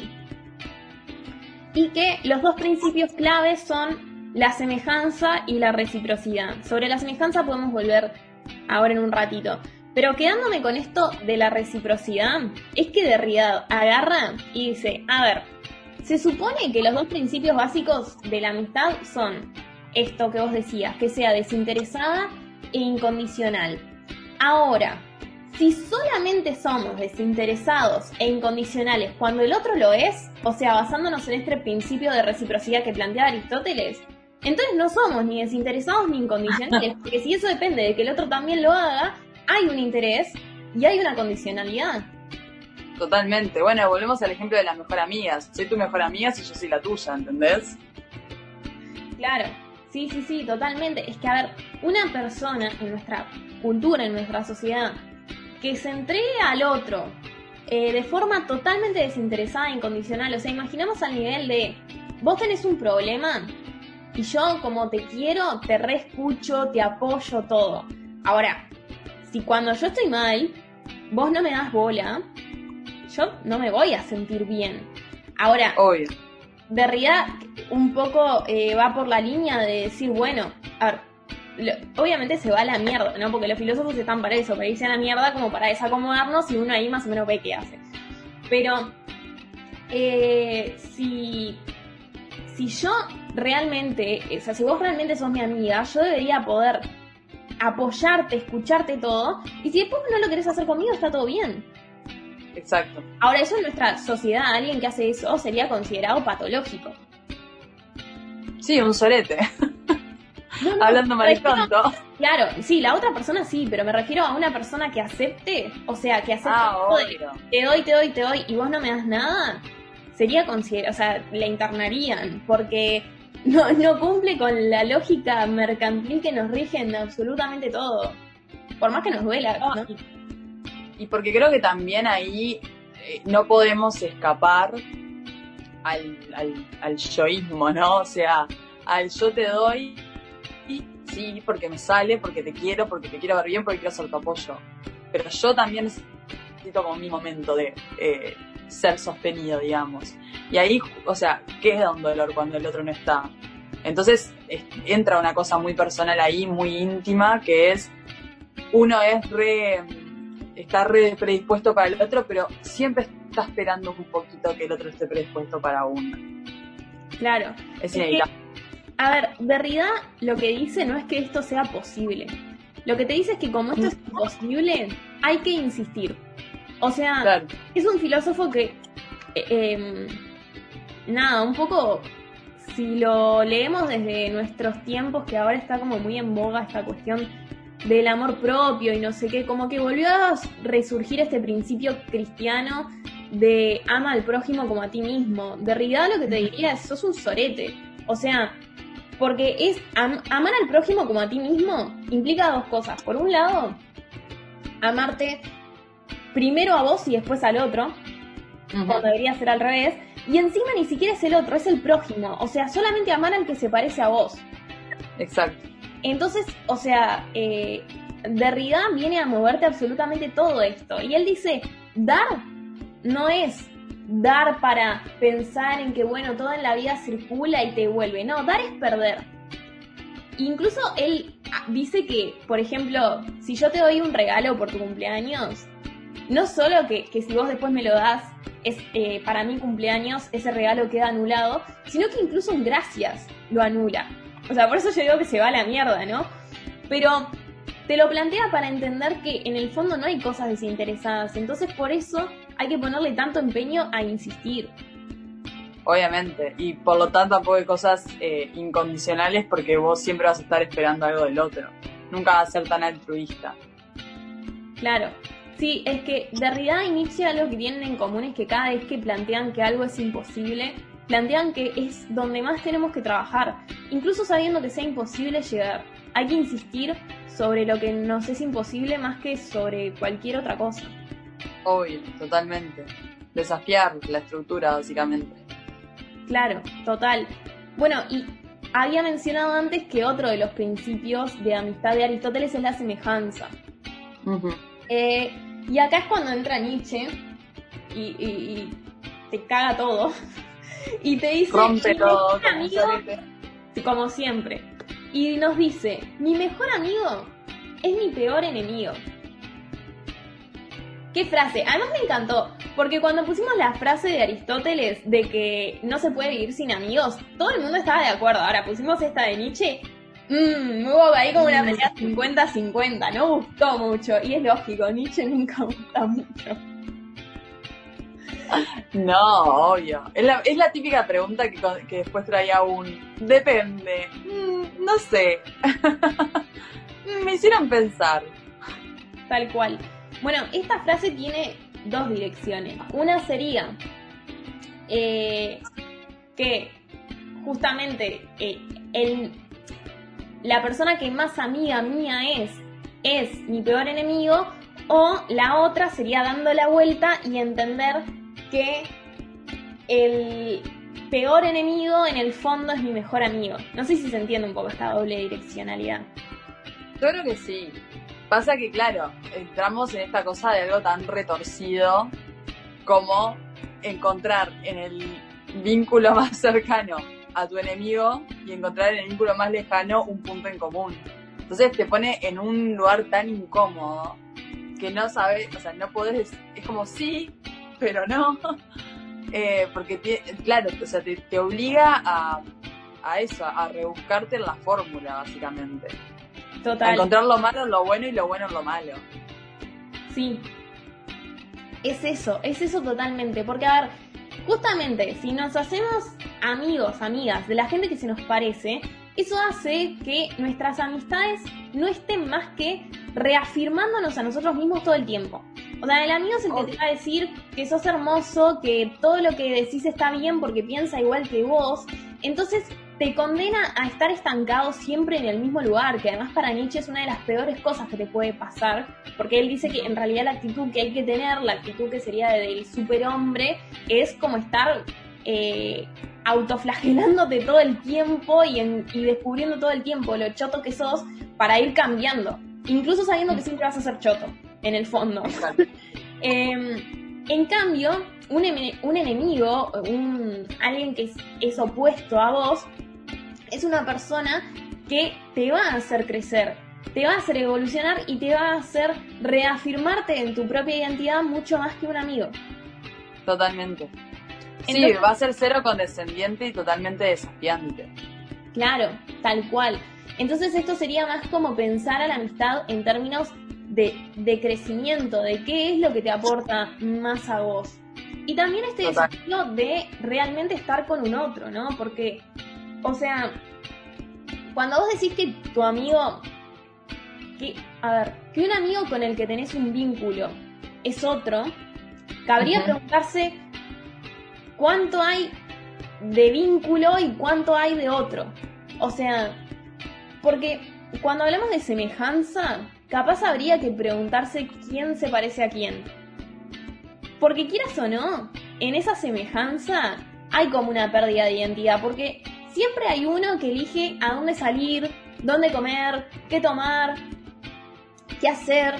Y que los dos principios claves son la semejanza y la reciprocidad. Sobre la semejanza podemos volver ahora en un ratito. Pero quedándome con esto de la reciprocidad, es que Derrida agarra y dice, a ver, se supone que los dos principios básicos de la amistad son esto que vos decías, que sea desinteresada e incondicional. Ahora, si solamente somos desinteresados e incondicionales cuando el otro lo es, o sea, basándonos en este principio de reciprocidad que plantea Aristóteles, entonces no somos ni desinteresados ni incondicionales, [laughs] porque si eso depende de que el otro también lo haga, hay un interés y hay una condicionalidad. Totalmente. Bueno, volvemos al ejemplo de las mejor amigas. Soy tu mejor amiga si yo soy la tuya, ¿entendés? Claro. Sí, sí, sí, totalmente. Es que, a ver, una persona en nuestra cultura, en nuestra sociedad, que se entregue al otro eh, de forma totalmente desinteresada e incondicional. O sea, imaginamos al nivel de, vos tenés un problema y yo como te quiero, te reescucho, te apoyo, todo. Ahora, si cuando yo estoy mal, vos no me das bola, yo no me voy a sentir bien. Ahora, Obvio. realidad un poco eh, va por la línea de decir, bueno, a ver, obviamente se va a la mierda, ¿no? Porque los filósofos están para eso, para irse a la mierda como para desacomodarnos y uno ahí más o menos ve qué hace. Pero eh, si, si yo realmente, o sea, si vos realmente sos mi amiga, yo debería poder apoyarte, escucharte todo. Y si después no lo querés hacer conmigo, está todo bien. Exacto. Ahora, eso en nuestra sociedad, alguien que hace eso sería considerado patológico. Sí, un solete. Hablando mariconto. Claro, sí, la otra persona sí, pero me refiero a una persona que acepte, o sea, que acepte ah, te doy, te doy, te doy y vos no me das nada, sería considerado, o sea, la internarían, porque no, no cumple con la lógica mercantil que nos rige en absolutamente todo. Por más que nos duela, ¿no? Y porque creo que también ahí eh, no podemos escapar al, al, al yoísmo, ¿no? O sea, al yo te doy, y sí, porque me sale, porque te quiero, porque te quiero ver bien, porque quiero ser tu apoyo. Pero yo también necesito como mi momento de eh, ser sostenido, digamos. Y ahí, o sea, ¿qué da un dolor cuando el otro no está? Entonces entra una cosa muy personal ahí, muy íntima, que es, uno es re, está re predispuesto para el otro, pero siempre está esperando un poquito que el otro esté predispuesto para uno. Claro. Es inevitable. a ver, Derrida lo que dice no es que esto sea posible. Lo que te dice es que como esto es imposible, hay que insistir. O sea, es un filósofo que, eh, em, nada, un poco si lo leemos desde nuestros tiempos, que ahora está como muy en boga esta cuestión del amor propio y no sé qué, como que volvió a resurgir este principio cristiano de ama al prójimo como a ti mismo. De realidad lo que te diría es, sos un sorete. O sea, porque es amar al prójimo como a ti mismo implica dos cosas. Por un lado, amarte primero a vos y después al otro, cuando debería ser al revés. Y encima ni siquiera es el otro, es el prójimo. O sea, solamente amar al que se parece a vos. Exacto. Entonces, o sea, eh, Derrida viene a moverte absolutamente todo esto. Y él dice, dar no es dar para pensar en que, bueno, todo en la vida circula y te vuelve. No, dar es perder. Incluso él dice que, por ejemplo, si yo te doy un regalo por tu cumpleaños, no solo que, si vos después me lo das, es eh, para mi cumpleaños, ese regalo queda anulado, sino que incluso un gracias lo anula. O sea, por eso yo digo que se va a la mierda, ¿no? Pero te lo plantea para entender que en el fondo no hay cosas desinteresadas. Entonces, por eso hay que ponerle tanto empeño a insistir. Obviamente, y por lo tanto tampoco hay cosas eh, incondicionales porque vos siempre vas a estar esperando algo del otro. Nunca vas a ser tan altruista. Claro, sí, es que Derrida y Nietzsche algo que tienen en común es que cada vez que plantean que algo es imposible, plantean que es donde más tenemos que trabajar, incluso sabiendo que sea imposible llegar. Hay que insistir sobre lo que nos es imposible más que sobre cualquier otra cosa. Obvio, totalmente. Desafiar la estructura, básicamente. Claro, total. Bueno, y había mencionado antes que otro de los principios de amistad de Aristóteles es la semejanza. Eh, y acá es cuando entra Nietzsche y, te caga todo. [laughs] y te dice... Rompe todo. Amigo, como siempre. Y nos dice, mi mejor amigo es mi peor enemigo. ¿Qué frase? Además me encantó, porque cuando pusimos la frase de Aristóteles de que no se puede vivir sin amigos, todo el mundo estaba de acuerdo. Ahora pusimos esta de Nietzsche, mmm, hubo ahí como una mm. pelea 50-50, no gustó mucho. Y es lógico, Nietzsche nunca [laughs] gusta mucho. No, obvio. Es la, es la típica pregunta que, que, después traía un depende. Mm, no sé. [laughs] Me hicieron pensar. Tal cual. Bueno, esta frase tiene dos direcciones. Una sería eh, que justamente eh, la persona que más amiga mía es, es mi peor enemigo, o la otra sería dando la vuelta y entender que el peor enemigo en el fondo es mi mejor amigo. No sé si se entiende un poco esta doble direccionalidad. Yo creo que sí. Pasa que, claro, entramos en esta cosa de algo tan retorcido como encontrar en el vínculo [laughs] más cercano a tu enemigo y encontrar en el vínculo más lejano un punto en común. Entonces te pone en un lugar tan incómodo que no sabes, o sea, no podés, es como sí, pero no. [laughs] Eh, porque, claro, o sea, te, obliga a, a eso, a rebuscarte en la fórmula, básicamente. Total. Encontrar lo malo en lo bueno y lo bueno en lo malo. Sí. Es eso, es eso totalmente. Porque, a ver, justamente, si nos hacemos amigos, amigas de la gente que se nos parece, eso hace que nuestras amistades no estén más que reafirmándonos a nosotros mismos todo el tiempo. O sea, el amigo es el que te va a decir que sos hermoso, que todo lo que decís está bien porque piensa igual que vos. Entonces, te condena a estar estancado siempre en el mismo lugar, que además para Nietzsche es una de las peores cosas que te puede pasar, porque él dice que en realidad la actitud que hay que tener, la actitud que sería del superhombre, es como estar eh, autoflagelándote todo el tiempo y, y descubriendo todo el tiempo lo choto que sos para ir cambiando, incluso sabiendo que siempre vas a ser choto, en el fondo. [laughs] Em, en cambio, un, un, enemigo, un, alguien que es opuesto a vos, es una persona que te va a hacer crecer, te va a hacer evolucionar y te va a hacer reafirmarte en tu propia identidad mucho más que un amigo. Totalmente. sí, va a ser cero condescendiente y totalmente desafiante. Claro, tal cual. Entonces esto sería más como pensar a la amistad en términos de, de crecimiento, de qué es lo que te aporta más a vos. Y también este desafío de realmente estar con un otro, ¿no? Porque o sea, cuando vos decís que tu amigo, que, a ver, que un amigo con el que tenés un vínculo es otro, cabría preguntarse cuánto hay de vínculo y cuánto hay de otro. O sea, porque cuando hablamos de semejanza, capaz habría que preguntarse quién se parece a quién. Porque quieras o no, en esa semejanza hay como una pérdida de identidad, porque siempre hay uno que elige a dónde salir, dónde comer, qué tomar, qué hacer.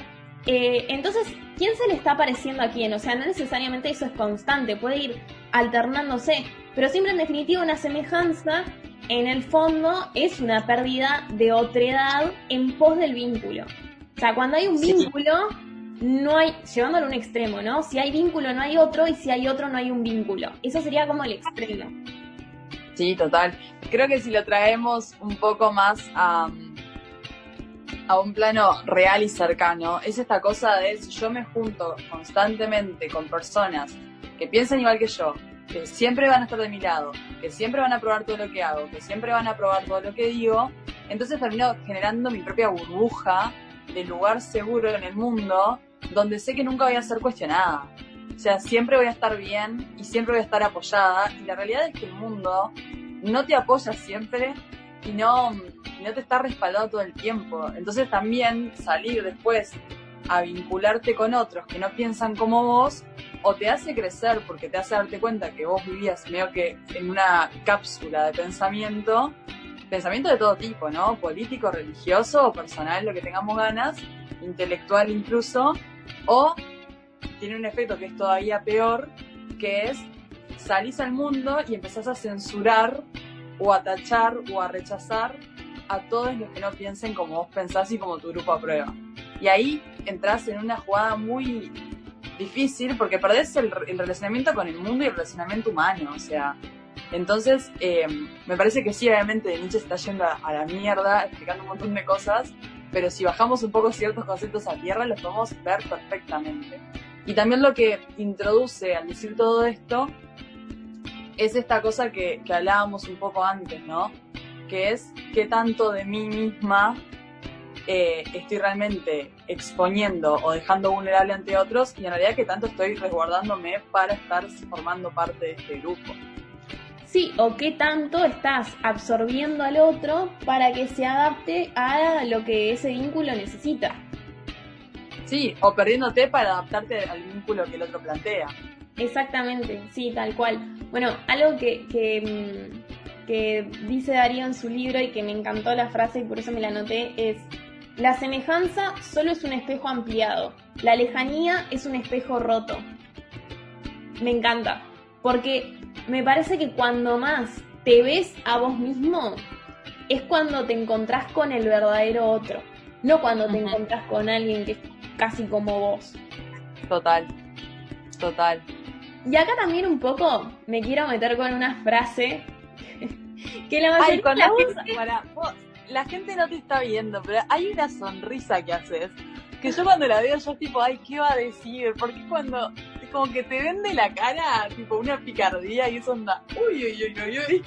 Eh, entonces, ¿quién se le está pareciendo a quién? O sea, no necesariamente eso es constante, puede ir alternándose, pero siempre en definitiva una semejanza en el fondo es una pérdida de otredad en pos del vínculo. O sea, cuando hay un vínculo, no hay, llevándolo a un extremo, ¿no? Si hay vínculo no hay otro y si hay otro no hay un vínculo. Eso sería como el extremo. Sí, total. Creo que si lo traemos un poco más a, a un plano real y cercano, es esta cosa de si yo me junto constantemente con personas que piensan igual que yo, que siempre van a estar de mi lado, que siempre van a probar todo lo que hago, que siempre van a probar todo lo que digo, entonces termino generando mi propia burbuja de lugar seguro en el mundo donde sé que nunca voy a ser cuestionada. O sea, siempre voy a estar bien y siempre voy a estar apoyada. Y la realidad es que el mundo no te apoya siempre y no, no te está respaldado todo el tiempo. Entonces también salir después a vincularte con otros que no piensan como vos o te hace crecer porque te hace darte cuenta que vos vivías medio que en una cápsula de pensamiento, pensamiento de todo tipo, ¿no? Político, religioso personal, lo que tengamos ganas, intelectual incluso, o tiene un efecto que es todavía peor, que es salís al mundo y empezás a censurar o a tachar o a rechazar a todos los que no piensen como vos pensás y como tu grupo aprueba. Y ahí entras en una jugada muy difícil porque perdés el, relacionamiento con el mundo y el relacionamiento humano, o sea. Entonces, eh, me parece que sí, obviamente Nietzsche está yendo a, la mierda, explicando un montón de cosas, pero si bajamos un poco ciertos conceptos a tierra, los podemos ver perfectamente. Y también lo que introduce al decir todo esto es esta cosa que, hablábamos un poco antes, ¿no? Que es qué tanto de mí misma eh, estoy realmente exponiendo o dejando vulnerable ante otros y en realidad que tanto estoy resguardándome para estar formando parte de este grupo. Sí, o qué tanto estás absorbiendo al otro para que se adapte a lo que ese vínculo necesita. Sí, o perdiéndote para adaptarte al vínculo que el otro plantea. Exactamente, sí, tal cual. Bueno, algo que, que, mm, que dice Darío en su libro y que me encantó la frase y por eso me la anoté es la semejanza solo es un espejo ampliado, la lejanía es un espejo roto. Me encanta, porque me parece que cuando más te ves a vos mismo es cuando te encontrás con el verdadero otro, no cuando te encontrás con alguien que es casi como vos. Total, total. Y acá también un poco me quiero meter con una frase [laughs] que la mayoría Ay, con la, para, la gente no te está viendo, pero hay una sonrisa que haces. Que yo cuando la veo, yo tipo, ay, ¿qué va a decir? Porque cuando, como que te vende la cara, tipo, una picardía y eso anda, uy, uy, uy, uy, uy.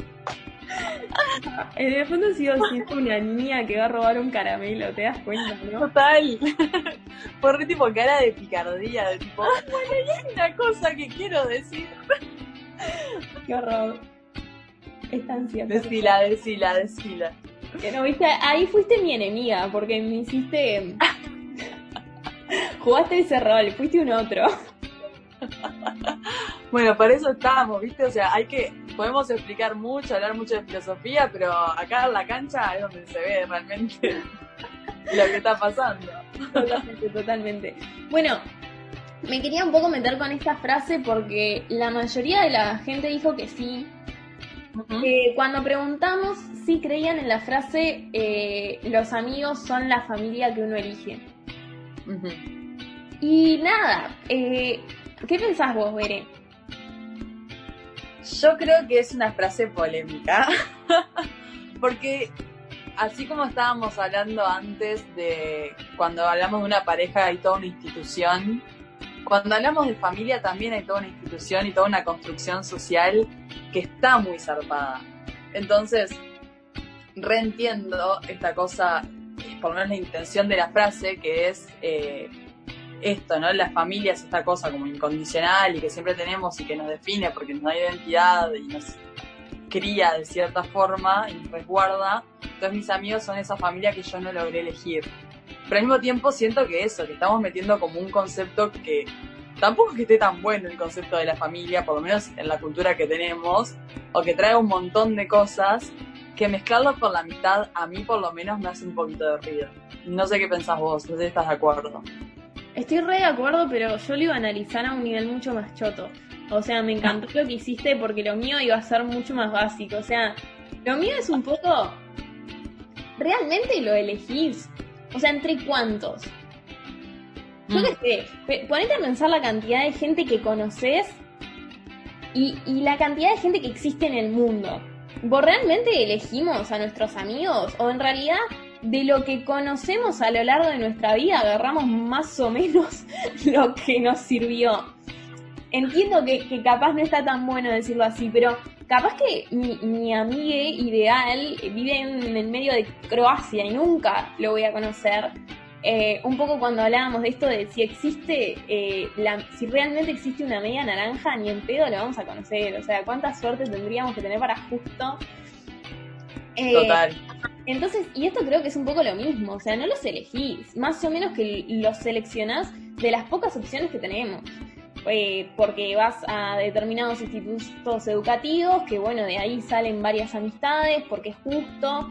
[laughs] En el fondo sigo siendo una niña que va a robar un caramelo, ¿te das cuenta, no? Total. [laughs] Por tipo cara de picardía, de tipo, bueno, y hay una cosa que quiero decir. [laughs] Qué horror. Es ansiosa. Decila, decila, decila. Que no, viste, ahí fuiste mi enemiga, porque me hiciste. Jugaste ese rol, fuiste un otro. [laughs] Bueno, para eso estamos, ¿viste? O sea, hay que. Podemos explicar mucho, hablar mucho de filosofía, pero acá en la cancha es donde se ve realmente [laughs] lo que está pasando. Totalmente, totalmente. Bueno, me quería un poco meter con esta frase porque la mayoría de la gente dijo que sí, cuando preguntamos si creían en la frase eh, los amigos son la familia que uno elige. Y nada, eh, ¿qué pensás vos, Bere? Yo creo que es una frase polémica, [laughs] porque así como estábamos hablando antes de cuando hablamos de una pareja y toda una institución, cuando hablamos de familia también hay toda una institución y toda una construcción social que está muy zarpada. Entonces, reentiendo esta cosa, por lo menos la intención de la frase, que es eh, esto, ¿no? La familia es esta cosa como incondicional y que siempre tenemos y que nos define porque nos da identidad y nos cría de cierta forma y nos resguarda. Entonces mis amigos son esa familia que yo no logré elegir. Pero al mismo tiempo siento que eso, que estamos metiendo como un concepto que tampoco es que esté tan bueno el concepto de la familia, por lo menos en la cultura que tenemos, o que trae un montón de cosas que mezclarlo con la mitad a mí por lo menos me hace un poquito de ruido. No sé qué pensás vos, no sé si estás de acuerdo. Estoy re de acuerdo, pero yo lo iba a analizar a un nivel mucho más choto. O sea, me encantó lo que hiciste porque lo mío iba a ser mucho más básico. O sea, lo mío es un poco... ¿Realmente lo elegís? O sea, ¿entre cuántos? Yo qué sé, ponete a pensar la cantidad de gente que conoces y, y la cantidad de gente que existe en el mundo. ¿Vos realmente elegimos a nuestros amigos? ¿O en realidad de lo que conocemos a lo largo de nuestra vida agarramos más o menos [laughs] lo que nos sirvió? Entiendo que, que capaz no está tan bueno decirlo así, pero capaz que mi, mi ideal vive en el medio de Croacia y nunca lo voy a conocer. Eh, un poco cuando hablábamos de esto de si existe, eh, la, si realmente existe una media naranja, ni en pedo lo vamos a conocer. O sea, cuánta suerte tendríamos que tener para justo. Eh, Total. Entonces, y esto creo que es un poco lo mismo. O sea, no los elegís, más o menos que los seleccionás de las pocas opciones que tenemos. porque vas a determinados institutos educativos, que bueno, de ahí salen varias amistades, porque es justo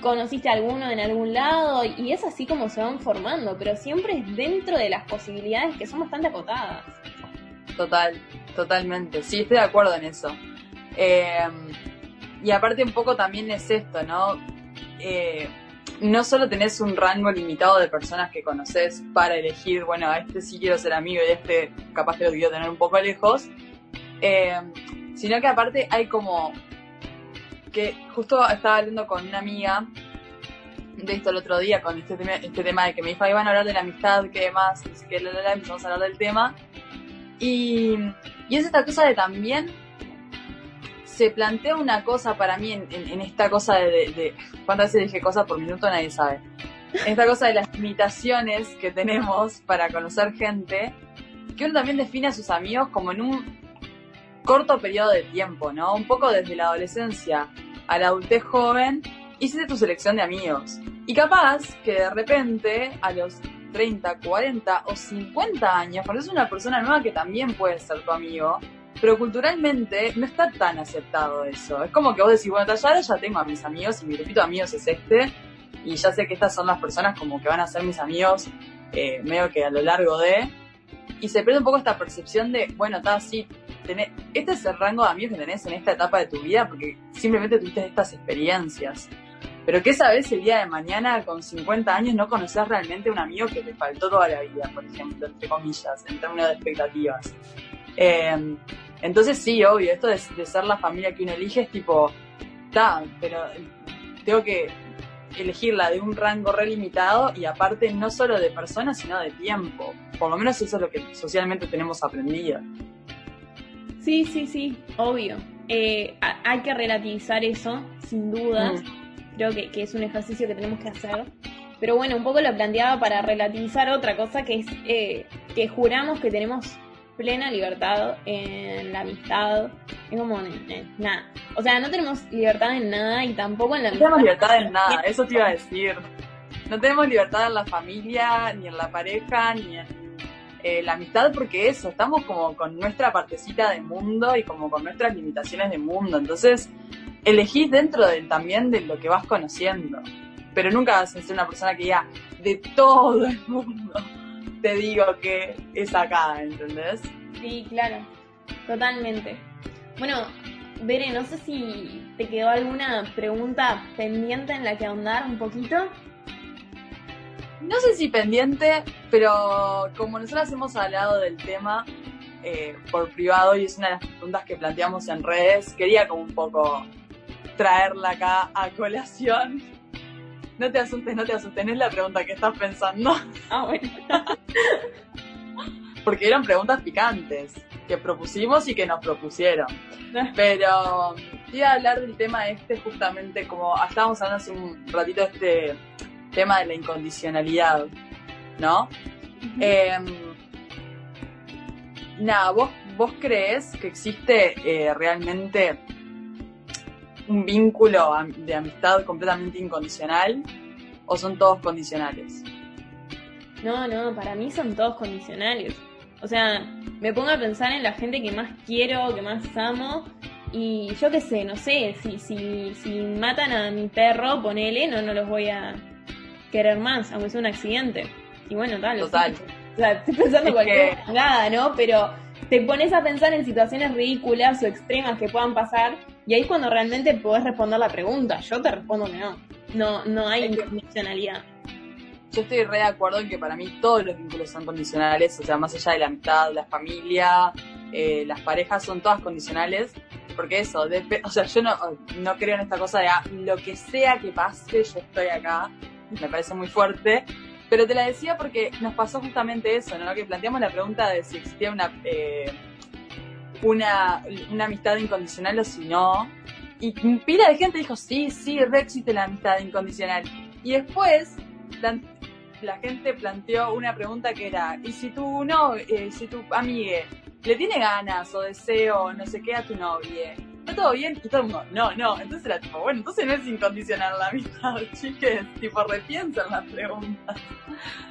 conociste a alguno en algún lado y es así como se van formando, pero siempre es dentro de las posibilidades que son bastante acotadas. Total, totalmente, sí, estoy de acuerdo en eso. Eh, y aparte un poco también es esto, ¿no? Eh, no solo tenés un rango limitado de personas que conoces para elegir, bueno, a este sí quiero ser amigo y este capaz que lo quiero tener un poco lejos, eh, sino que aparte hay como que justo estaba hablando con una amiga de esto el otro día, con este tema, este tema de que me dijo, iban a hablar de la amistad, que demás, y que la, la, empezamos a hablar del tema. Y, y, es esta cosa de también se plantea una cosa para mí en, esta cosa de, de, de, ¿Cuántas veces dije cosas por minuto? Nadie sabe. Esta cosa de las limitaciones que tenemos para conocer gente, que uno también define a sus amigos como en un corto periodo de tiempo, ¿no? Un poco desde la adolescencia a la adultez joven, hiciste tu selección de amigos. Y capaz que de repente a los 30, 40 o 50 años conoces una persona nueva que también puede ser tu amigo, pero culturalmente no está tan aceptado eso. Es como que vos decís, bueno, ya, ya tengo a mis amigos y mi grupito de amigos es este, y ya sé que estas son las personas como que van a ser mis amigos eh, medio que a lo largo de... Y se pierde un poco esta percepción de, bueno, está así, este es el rango de amigos que tenés en esta etapa de tu vida porque simplemente tuviste estas experiencias. Pero que sabes el día de mañana con 50 años no conoces realmente un amigo que te faltó toda la vida, por ejemplo, entre comillas, en términos de expectativas. Eh, entonces sí, obvio, esto de, de, ser la familia que uno elige es tipo, está, pero tengo que elegirla de un rango relimitado y aparte no solo de personas, sino de tiempo. Por lo menos eso es lo que socialmente tenemos aprendido. Sí, sí, sí, obvio. Eh, hay que relativizar eso, sin dudas. Mm. Creo que, que, es un ejercicio que tenemos que hacer. Pero bueno, un poco lo planteaba para relativizar otra cosa, que es eh, que juramos que tenemos plena libertad en la amistad. Es como, eh, nada. O sea, no tenemos libertad en nada y tampoco en la amistad. No tenemos libertad en nada, eso te iba a decir. No tenemos libertad en la familia, ni en la pareja, ni en eh, la amistad porque eso, estamos como con nuestra partecita de mundo y como con nuestras limitaciones de mundo. Entonces, elegís dentro de, también de lo que vas conociendo. Pero nunca vas a ser una persona que diga de todo el mundo. Te digo que es acá, ¿entendés? Sí, claro. Totalmente. Bueno, Bere, no sé si te quedó alguna pregunta pendiente en la que ahondar un poquito no sé si pendiente, pero como nosotros hemos hablado del tema eh, por privado y es una de las preguntas que planteamos en redes, quería como un poco traerla acá a colación. No te asustes, no te asustes, no es la pregunta que estás pensando. Ah, bueno. [laughs] Porque eran preguntas picantes que propusimos y que nos propusieron. Pero iba a hablar del tema este justamente, como estábamos hablando hace un ratito, este tema de la incondicionalidad, ¿no? Em, nada, ¿vos, ¿vos crees que existe eh, realmente un vínculo de amistad completamente incondicional o son todos condicionales? No, no, para mí son todos condicionales. O sea, me pongo a pensar en la gente que más quiero, que más amo. Y yo qué sé, no sé, si, si, si matan a mi perro, ponele, no, no los voy a querer más, aunque sea un accidente. Y bueno, tal. Total. O sea, estoy pensando cualquier nada, ¿no? Pero te pones a pensar en situaciones ridículas o extremas que puedan pasar y ahí es cuando realmente podés responder la pregunta. Yo te respondo que no. No, no hay incondicionalidad. Yo estoy re de acuerdo en que para mí todos los vínculos son condicionales, o sea, más allá de la amistad, la familia, eh, las parejas son todas condicionales, porque eso, o sea, yo no, no creo en esta cosa de ah, lo que sea que pase, yo estoy acá, me parece muy fuerte, pero te la decía porque nos pasó justamente eso, ¿no? Que planteamos la pregunta de si existía una, eh, una, una amistad incondicional o si no, y pila de gente dijo, sí, sí, re existe la amistad incondicional. Y después la gente planteó una pregunta que era, ¿y si tú no, eh, si tu amigue le tiene ganas o deseo, no sé qué, a tu novia? ¿Está todo bien? Y todo el mundo, no, no. Entonces era tipo, bueno, entonces no es incondicional la amistad, [laughs] chiques. Tipo, repiensan las preguntas.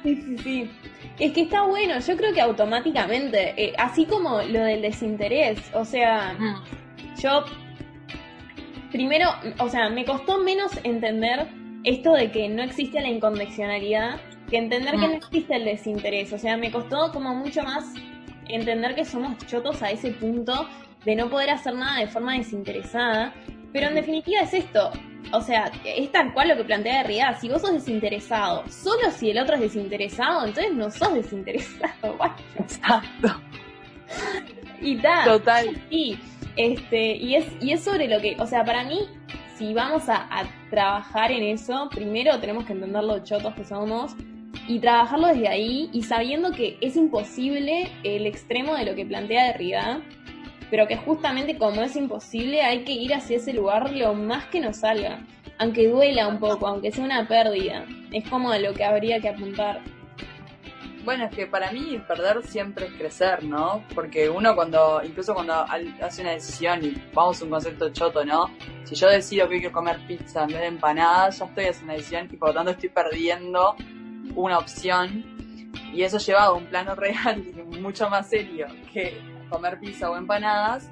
Sí, sí, sí. Es que está bueno, yo creo que automáticamente, eh, así como lo del desinterés, o sea, mm. yo primero, o sea, me costó menos entender esto de que no existe la incondicionalidad que entender que no mm. existe el desinterés. O sea, me costó como mucho más entender que somos chotos a ese punto de no poder hacer nada de forma desinteresada. Pero en definitiva es esto. O sea, es tal cual lo que plantea Derrida. Si vos sos desinteresado, solo si el otro es desinteresado, entonces no sos desinteresado. [laughs] Exacto. y tal. Total. Y, este, y, es, y es sobre lo que, o sea, para mí, si vamos a, a trabajar en eso, primero tenemos que entender lo chotos que somos y trabajarlo desde ahí y sabiendo que es imposible el extremo de lo que plantea Derrida, pero que justamente como es imposible hay que ir hacia ese lugar lo más que nos salga, aunque duela un poco, aunque sea una pérdida, es como lo que habría que apuntar. Bueno, es que para mí perder siempre es crecer, ¿no? Porque uno cuando, incluso cuando hace una decisión y vamos a un concepto choto, ¿no? Si yo decido que quiero comer pizza en vez de empanadas, ya estoy haciendo una decisión y por lo tanto estoy perdiendo una opción y eso llevado a un plano [laughs] real mucho más serio que comer pizza o empanadas,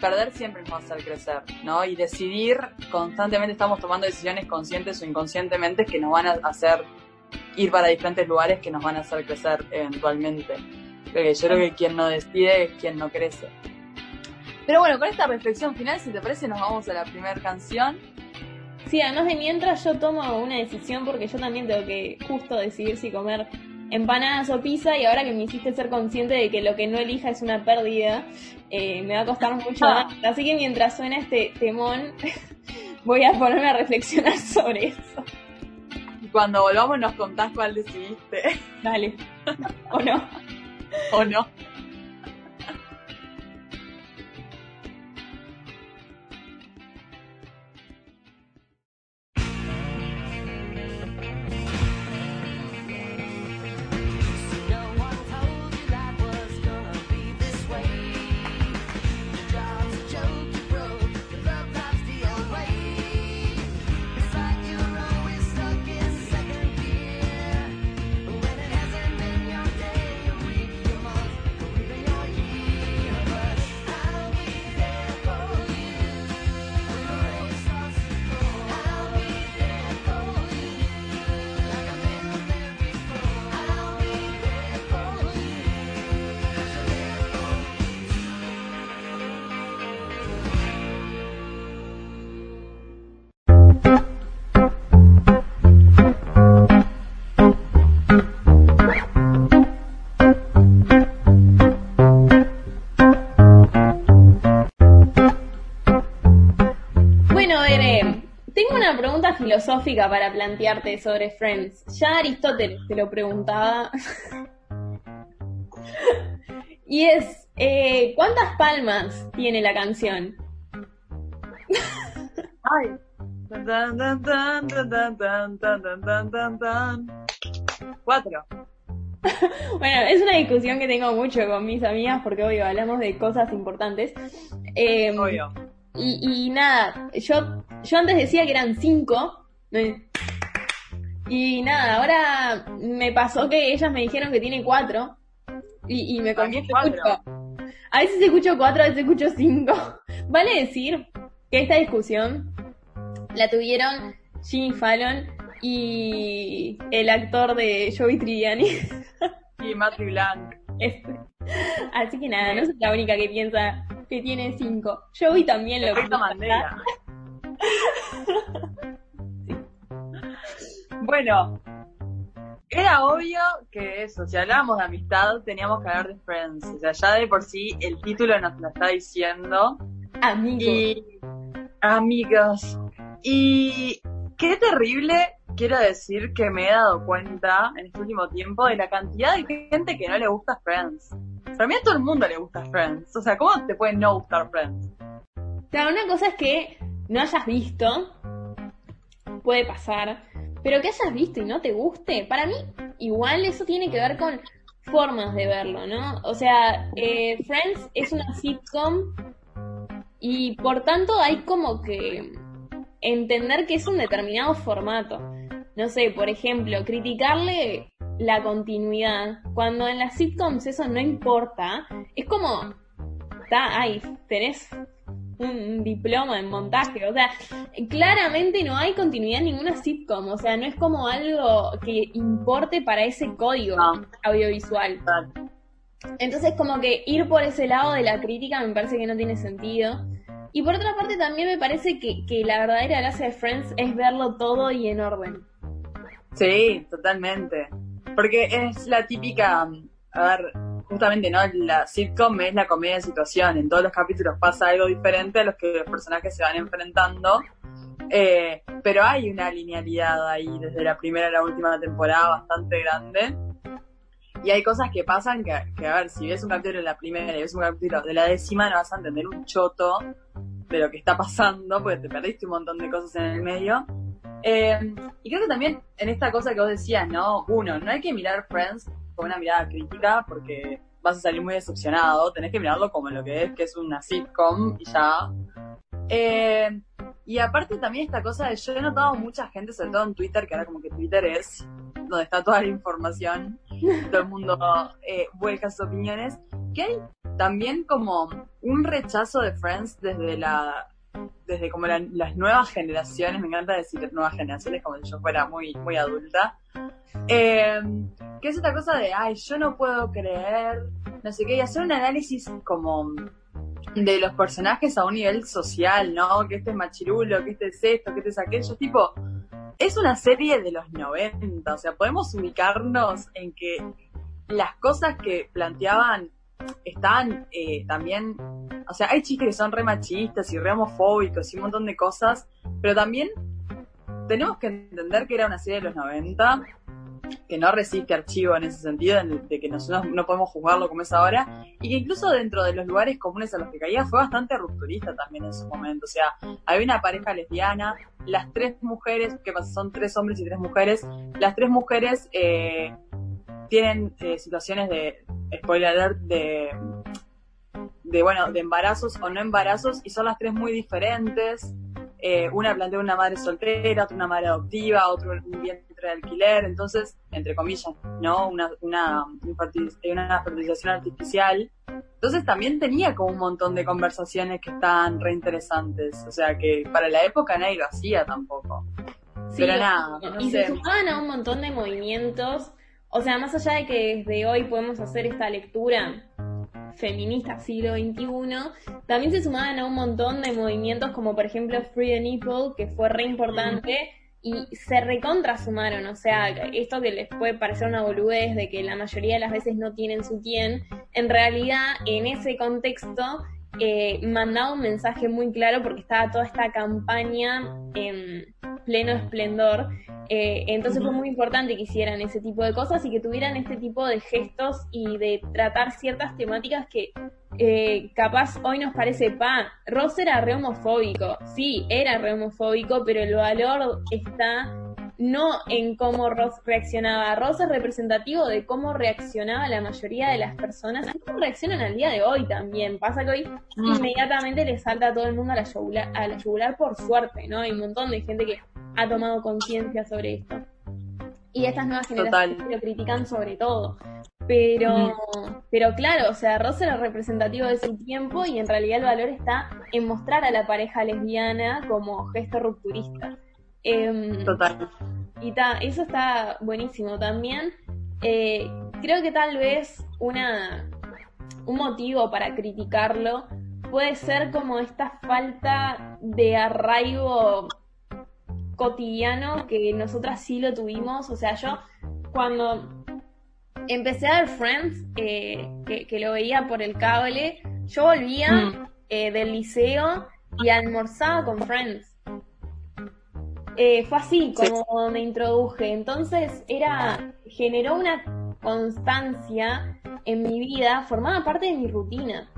perder siempre nos va a hacer crecer, ¿no? Y decidir, constantemente estamos tomando decisiones conscientes o inconscientemente que nos van a hacer ir para diferentes lugares que nos van a hacer crecer eventualmente. Porque yo creo que quien no decide es quien no crece. Pero bueno, con esta reflexión final, si te parece, nos vamos a la primera canción Sí, además de mientras yo tomo una decisión porque yo también tengo que justo decidir si comer empanadas o pizza y ahora que me hiciste ser consciente de que lo que no elija es una pérdida, eh, me va a costar mucho más. Así que mientras suena este temón, [laughs] voy a ponerme a reflexionar [laughs] sobre eso. Cuando volvamos nos contás cuál decidiste. Dale. [laughs] ¿O no? ¿O no? filosófica para plantearte sobre Friends. Ya Aristóteles te lo preguntaba. y es, eh, ¿cuántas palmas tiene la canción? Ay. Cuatro. bueno, es una discusión que tengo mucho con mis amigas porque obvio hablamos de cosas importantes. Eh, obvio y, y nada, yo, yo antes decía que eran cinco. Y nada, ahora me pasó que ellas me dijeron que tiene cuatro. Y, y me cuatro. mucho. A veces escucho cuatro, a veces escucho cinco. [laughs] Vale decir que esta discusión la tuvieron Jimmy Fallon y el actor de Joey Triviani. [laughs] Y Matthew Blanc. [laughs] Así que nada, no soy la única que piensa que tiene cinco. Joey también lo piensa. Mandela. [laughs] Bueno, era obvio que eso, si hablábamos de amistad, teníamos que hablar de Friends. O sea, ya de por sí el título nos lo está diciendo. Amigo. Y amigos. Y qué terrible, quiero decir, que me he dado cuenta en este último tiempo de la cantidad de gente que no le gusta Friends. Para mí a todo el mundo le gusta Friends. O sea, ¿cómo te puede no gustar Friends? Claro, una cosa es que no hayas visto, puede pasar, pero que hayas visto y no te guste, para mí igual eso tiene que ver con formas de verlo, ¿no? O sea, eh, Friends es una sitcom y por tanto hay como que entender que es un determinado formato. No sé, por ejemplo, criticarle la continuidad, cuando en las sitcoms eso no importa, es como, está, ay, tenés un diploma en montaje. O sea, claramente no hay continuidad en ninguna sitcom. O sea, no es como algo que importe para ese código No. audiovisual. Entonces, como que ir por ese lado de la crítica me parece que no tiene sentido. Y por otra parte, también me parece que, que la verdadera gracia de Friends es verlo todo y en orden. Sí, totalmente. Porque es la típica, a ver, justamente, ¿no? La sitcom es la comedia de situación. En todos los capítulos pasa algo diferente a los que los personajes se van enfrentando. Eh, pero hay una linealidad ahí desde la primera a la última temporada bastante grande. Y hay cosas que pasan que, que, a ver, si ves un capítulo de la primera y ves un capítulo de la décima, no vas a entender un choto de lo que está pasando, porque te perdiste un montón de cosas en el medio. Eh, y creo que también en esta cosa que vos decías, ¿no? Uno, no hay que mirar Friends con una mirada crítica porque vas a salir muy decepcionado, tenés que mirarlo como lo que es, que es una sitcom y ya. Eh, y aparte también esta cosa de yo he notado mucha gente, sobre todo en Twitter, que ahora como que Twitter es donde está toda la información, todo el mundo eh, vuelca sus opiniones, que hay también como un rechazo de Friends desde la desde como la- las nuevas generaciones, me encanta decir nuevas generaciones como si yo fuera muy, muy adulta, eh, que es esta cosa de, ay, yo no puedo creer, no sé qué, y hacer un análisis como de los personajes a un nivel social, ¿no? Que este es machirulo, que este es esto, que este es aquello, tipo, es una serie de los 90, o sea, podemos ubicarnos en que las cosas que planteaban están eh, también, o sea, hay chistes que son re machistas y re homofóbicos y un montón de cosas, pero también tenemos que entender que era una serie de los 90, que no resiste archivo en ese sentido, en- de que nosotros no podemos juzgarlo como es ahora, y que incluso dentro de los lugares comunes a los que caía fue bastante rupturista también en su momento. O sea, había una pareja lesbiana, las tres mujeres, que son tres hombres y tres mujeres, las tres mujeres eh, tienen eh, situaciones de, spoiler alert, de, de, bueno, de embarazos o no embarazos, y son las tres muy diferentes. Eh, una plantea una madre soltera, otra una madre adoptiva, otro un vientre de alquiler, entonces, entre comillas, ¿no? Una, una, infertil- una fertilización artificial. Entonces también tenía como un montón de conversaciones que estaban re interesantes. O sea que para la época nadie lo hacía tampoco. Sí, Pero nada, no y sé. se sumaban a un montón de movimientos. O sea, más allá de que desde hoy podemos hacer esta lectura feminista siglo XXI, también se sumaban a un montón de movimientos como por ejemplo Free the Nipple, que fue re importante, y se recontra sumaron. O sea, esto que les puede parecer una boludez de que la mayoría de las veces no tienen su tien, en realidad en ese contexto eh, mandaba un mensaje muy claro porque estaba toda esta campaña en pleno esplendor. Eh, entonces fue muy importante que hicieran ese tipo de cosas y que tuvieran este tipo de gestos y de tratar ciertas temáticas que eh, capaz hoy nos parece, pa, Ross era re homofóbico. Sí, era re homofóbico, pero el valor está no en cómo Ross reaccionaba. Ross es representativo de cómo reaccionaba la mayoría de las personas y cómo reaccionan al día de hoy también. Pasa que hoy mm. inmediatamente le salta a todo el mundo a la yugular, a la yugular por suerte, ¿no? Hay un montón de gente que ha tomado conciencia sobre esto. Y estas nuevas generaciones lo critican sobre todo. Pero, pero claro, o sea, Ross era representativo de su tiempo y en realidad el valor está en mostrar a la pareja lesbiana como gesto rupturista. Em, Total. Y ta, eso está buenísimo también. Eh, creo que tal vez una, un motivo para criticarlo puede ser como esta falta de arraigo cotidiano que nosotras sí lo tuvimos. O sea, yo cuando empecé a ver Friends, eh, que, lo veía por el cable, yo volvía mm. eh, del liceo y almorzaba con Friends. Eh, fue así como me introduje. Entonces era, generó una constancia en mi vida, formaba parte de mi rutina.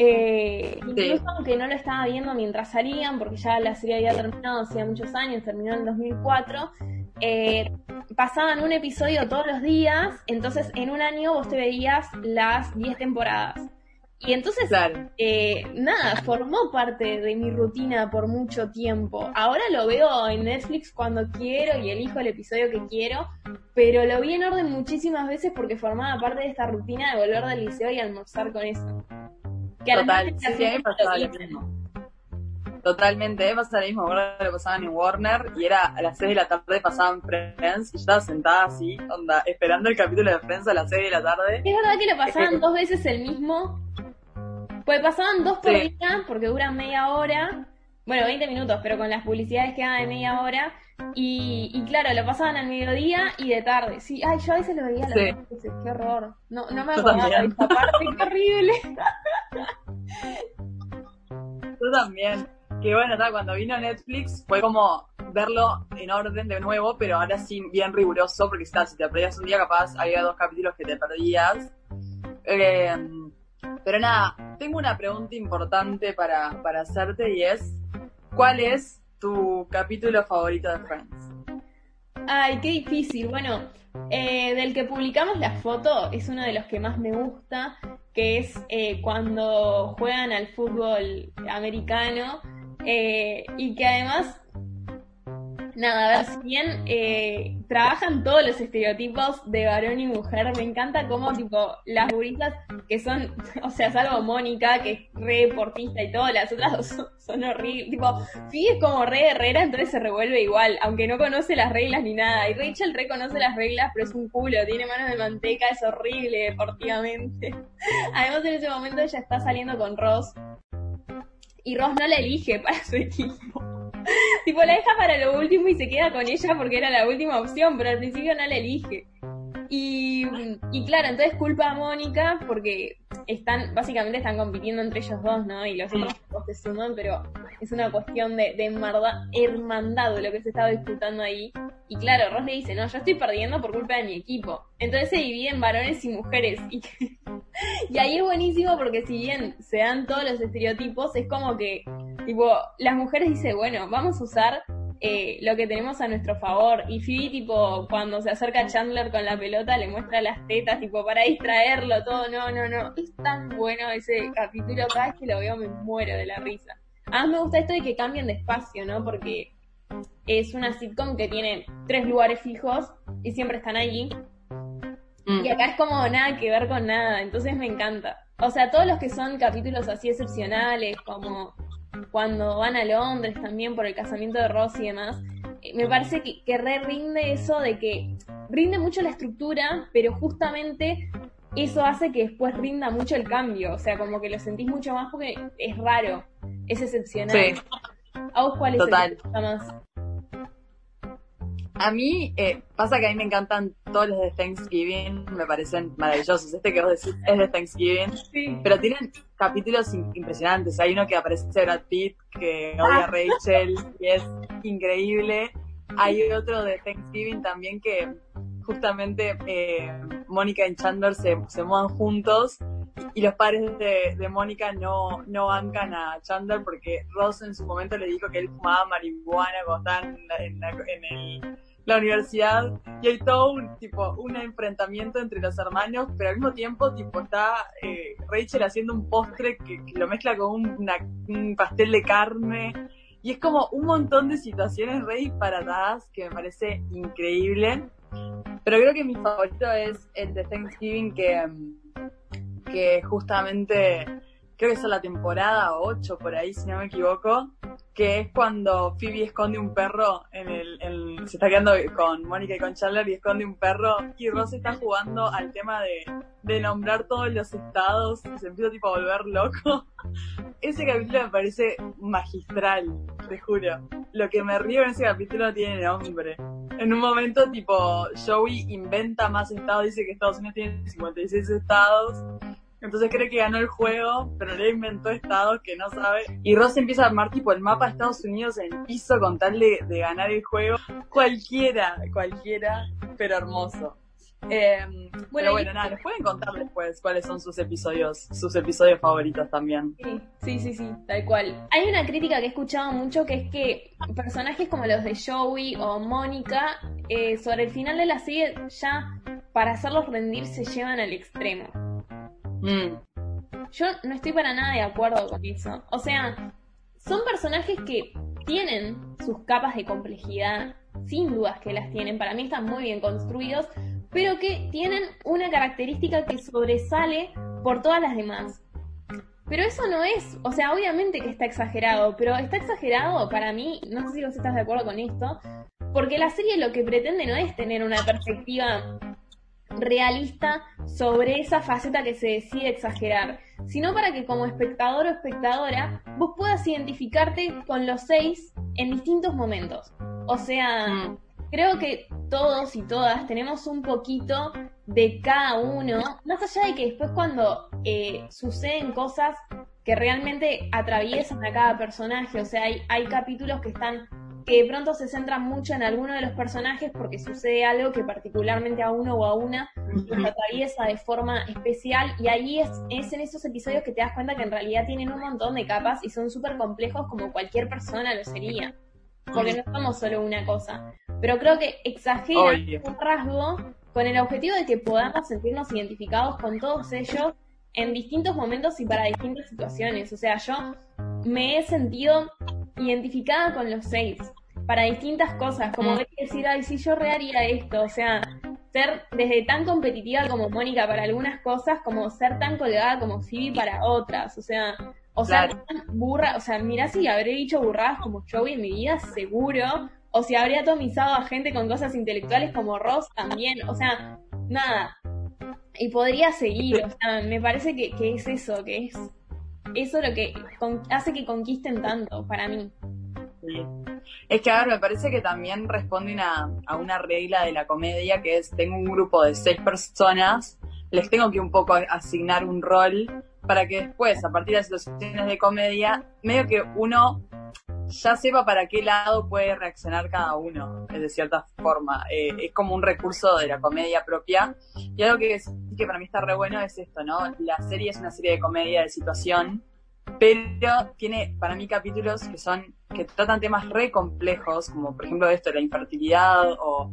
Eh, incluso aunque no lo estaba viendo mientras salían, porque ya la serie había terminado hacía muchos años, terminó en 2004, eh, pasaban un episodio todos los días, entonces en un año vos te veías las 10 temporadas. Y entonces, eh, nada, formó parte de mi rutina por mucho tiempo. Ahora lo veo en Netflix cuando quiero y elijo el episodio que quiero, pero lo vi en orden muchísimas veces porque formaba parte de esta rutina de volver del liceo y almorzar con eso. Total, sí, sí, a mí pasaba lo mismo. Totalmente, a mí pasaba lo mismo, ahora lo pasaban en Warner y era a las 6 de la tarde pasaban Friends y yo estaba sentada así, onda, esperando el capítulo de Friends a las 6 de la tarde. Es verdad que lo pasaban dos veces el mismo pues pasaban dos por día, porque duran media hora. Bueno, 20 minutos, pero con las publicidades que de media hora. Y, claro, lo pasaban al mediodía y de tarde. Sí, ay, yo a veces lo veía a las veces. Qué horror. No, no me acordaba de esta parte, qué horrible. [laughs] Yo también. Que bueno, cuando vino Netflix fue como verlo en orden de nuevo, pero ahora sí bien riguroso, porque si te perdías un día capaz, había dos capítulos que te perdías. Eh, pero nada, tengo una pregunta importante para, hacerte y es, ¿cuál es tu capítulo favorito de Friends? Ay, qué difícil. Bueno, eh, del que publicamos la foto es uno de los que más me gusta, que es eh, cuando juegan al fútbol americano eh, y que además nada, a ver, si bien eh, trabajan todos los estereotipos de varón y mujer, me encanta cómo, tipo, las buritas que son, [laughs] o sea, salvo Mónica, que es re deportista y todo, las otras [laughs] dos son, horribles. Tipo, Phoebe es como re herrera, entonces se revuelve igual, aunque no conoce las reglas ni nada. Y Rachel reconoce las reglas, pero es un culo, tiene manos de manteca, es horrible deportivamente. [laughs] Además, en ese momento ella está saliendo con Ross. Y Ross no la elige [laughs] para su equipo. tipo, la deja para lo último y se queda con ella porque era la última opción, pero al principio no la elige. Y, y claro, entonces culpa a Mónica porque están, básicamente están compitiendo entre ellos dos, ¿no? Y los otros dos se suman, pero es una cuestión de, de hermandad lo que se estaba disputando ahí. Y claro, Ross le dice, no, yo estoy perdiendo por culpa de mi equipo. Entonces se dividen varones y mujeres. [laughs] Y, y ahí es buenísimo porque si bien se dan todos los estereotipos, es como que, tipo, las mujeres dicen, bueno, vamos a usar eh, lo que tenemos a nuestro favor. Y Phoebe, tipo, cuando se acerca a Chandler con la pelota, le muestra las tetas, tipo, para distraerlo, todo. No, no, no. Es tan bueno ese capítulo. Cada vez que lo veo me muero de la risa. Además me gusta esto de que cambien de espacio, ¿no? Porque es una sitcom que tiene tres lugares fijos y siempre están allí. Mm. Y acá es como nada que ver con nada, entonces me encanta. O sea, todos los que son capítulos así excepcionales, como cuando van a Londres también por el casamiento de Ross y demás, eh, me parece que, que re rinde eso de que rinde mucho la estructura, pero justamente eso hace que después rinda mucho el cambio. O sea, como que lo sentís mucho más porque es raro, es excepcional. ¿A vos cuál es Total. el que más? A mí, eh, pasa que a mí me encantan todos los de Thanksgiving, me parecen maravillosos. Este que vos decís es de Thanksgiving, Sí. pero tienen capítulos impresionantes. Hay uno que aparece Brad Pitt, que odia a Rachel, y es increíble. Hay otro de Thanksgiving también que justamente eh, Mónica y Chandler se, se mudan juntos y los padres de, de Mónica no, no bancan a Chandler porque Ross en su momento le dijo que él fumaba marihuana cuando estaban en, la- en la- en el- la universidad y hay todo un tipo un enfrentamiento entre los hermanos pero al mismo tiempo tipo está eh, Rachel haciendo un postre que, que lo mezcla con una- un pastel de carne. Y es como un montón de situaciones re disparatadas que me parece increíble. Pero creo que mi favorito es el de Thanksgiving que, mm, que justamente creo que es la temporada 8 por ahí, si no me equivoco, que es cuando Phoebe esconde un perro en el, se está quedando con Mónica y con Chandler y esconde un perro y Ross está jugando al tema de, de nombrar todos los estados y se empieza tipo a volver loco. [laughs] Ese capítulo me parece magistral, te juro. Lo que me río en ese capítulo tiene nombre. En un momento, tipo, Joey inventa más estados, dice que Estados Unidos tiene 56 estados. Entonces cree que ganó el juego, pero le inventó estados que no sabe. Y Ross empieza a armar tipo el mapa de Estados Unidos en el piso con tal de, de ganar el juego. Cualquiera, cualquiera, pero hermoso. Eh, Bueno, pero y- bueno, nada, les pueden contar después cuáles son sus episodios, sus episodios favoritos también. Sí, sí, sí, sí, tal cual. Hay una crítica que he escuchado mucho que es que personajes como los de Joey o Mónica, eh, sobre el final de la serie ya para hacerlos rendir se llevan al extremo. Mm, Yo no estoy para nada de acuerdo con eso. O sea, son personajes que tienen sus capas de complejidad, sin dudas que las tienen, para mí están muy bien construidos, pero que tienen una característica que sobresale por todas las demás. Pero eso no es, o sea, obviamente que está exagerado, pero está exagerado para mí, no sé si vos estás de acuerdo con esto, porque la serie lo que pretende no es tener una perspectiva realista sobre esa faceta que se decide exagerar, sino para que como espectador o espectadora vos puedas identificarte con los seis en distintos momentos. O sea, mm. creo que todos y todas tenemos un poquito de cada uno, más allá de que después cuando eh, suceden cosas que realmente atraviesan a cada personaje, o sea, hay, hay capítulos que están que de pronto se centran mucho en alguno de los personajes porque sucede algo que particularmente a uno o a una los atraviesa de forma especial y ahí es, es en esos episodios que te das cuenta que en realidad tienen un montón de capas y son súper complejos como cualquier persona lo sería. Porque no somos solo una cosa. Pero creo que exagera Obvio. un rasgo con el objetivo de que podamos sentirnos identificados con todos ellos en distintos momentos y para distintas situaciones. O sea, yo me he sentido identificada con los seis para distintas cosas, como Mm. decir, ay, sí, yo reharía esto, o sea, ser desde tan competitiva como Mónica para algunas cosas, como ser tan colgada como Phoebe para otras, o sea, o sea, tan burra, o sea, mirá si habré dicho burradas como Joey en mi vida, seguro, o si habría atomizado a gente con cosas intelectuales como Ross también, o sea, nada, y podría seguir, o sea, me parece que, que es eso, que es eso lo que hace que conquisten tanto para mí. Es que, a ver, me parece que también responde una- a una regla de la comedia que es, tengo un grupo de seis personas, les tengo que un poco asignar un rol para que después, a partir de las situaciones de comedia, medio que uno ya sepa para qué lado puede reaccionar cada uno, de cierta forma. Eh, es como un recurso de la comedia propia. Y algo que, que para mí está re bueno es esto, ¿no? La serie es una serie de comedia de situación, pero tiene para mí capítulos que son que tratan temas re complejos, como por ejemplo esto, la infertilidad o,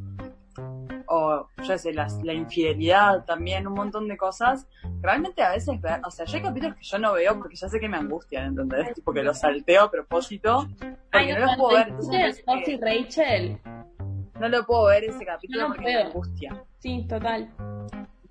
o yo sé, las- la infidelidad también, un montón de cosas. Realmente a veces, o sea, yo hay capítulos que yo no veo porque ya sé que me angustian, ¿entendés? Tipo que los salteo a propósito, porque Ay, no no, los puedo ver. Entonces me ¿viste parece Ross y que Rachel? no lo puedo ver ese capítulo No, porque me angustia. Sí, total.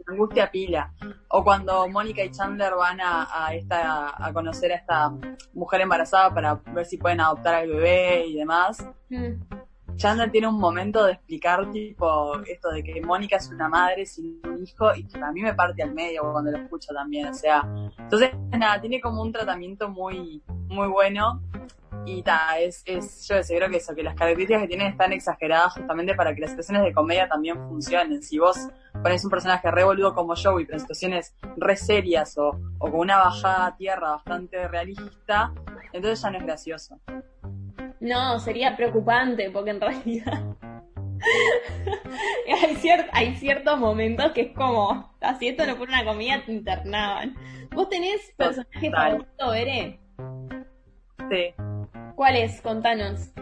Angustia pila. O cuando Mónica y Chandler van a, a esta, a conocer a esta mujer embarazada para ver si pueden adoptar al bebé y demás. Mm. Chandler tiene un momento de explicar tipo esto de que Mónica es una madre sin un hijo y que a mí me parte al medio cuando lo escucho también, o sea, entonces nada, tiene como un tratamiento muy muy bueno y ta, es, es, yo creo que eso, que las características que tienen están exageradas justamente para que las situaciones de comedia también funcionen. Si vos pones un personaje re boludo como Joey, pero en situaciones re serias o, o con una bajada a tierra bastante realista, entonces ya no es gracioso. No, sería preocupante, porque en realidad [laughs] hay, hay ciertos momentos que es como, así esto no fuera una comida, te internaban. ¿Vos tenés personaje favorito, Bere? Sí. ¿Cuál es? Contanos.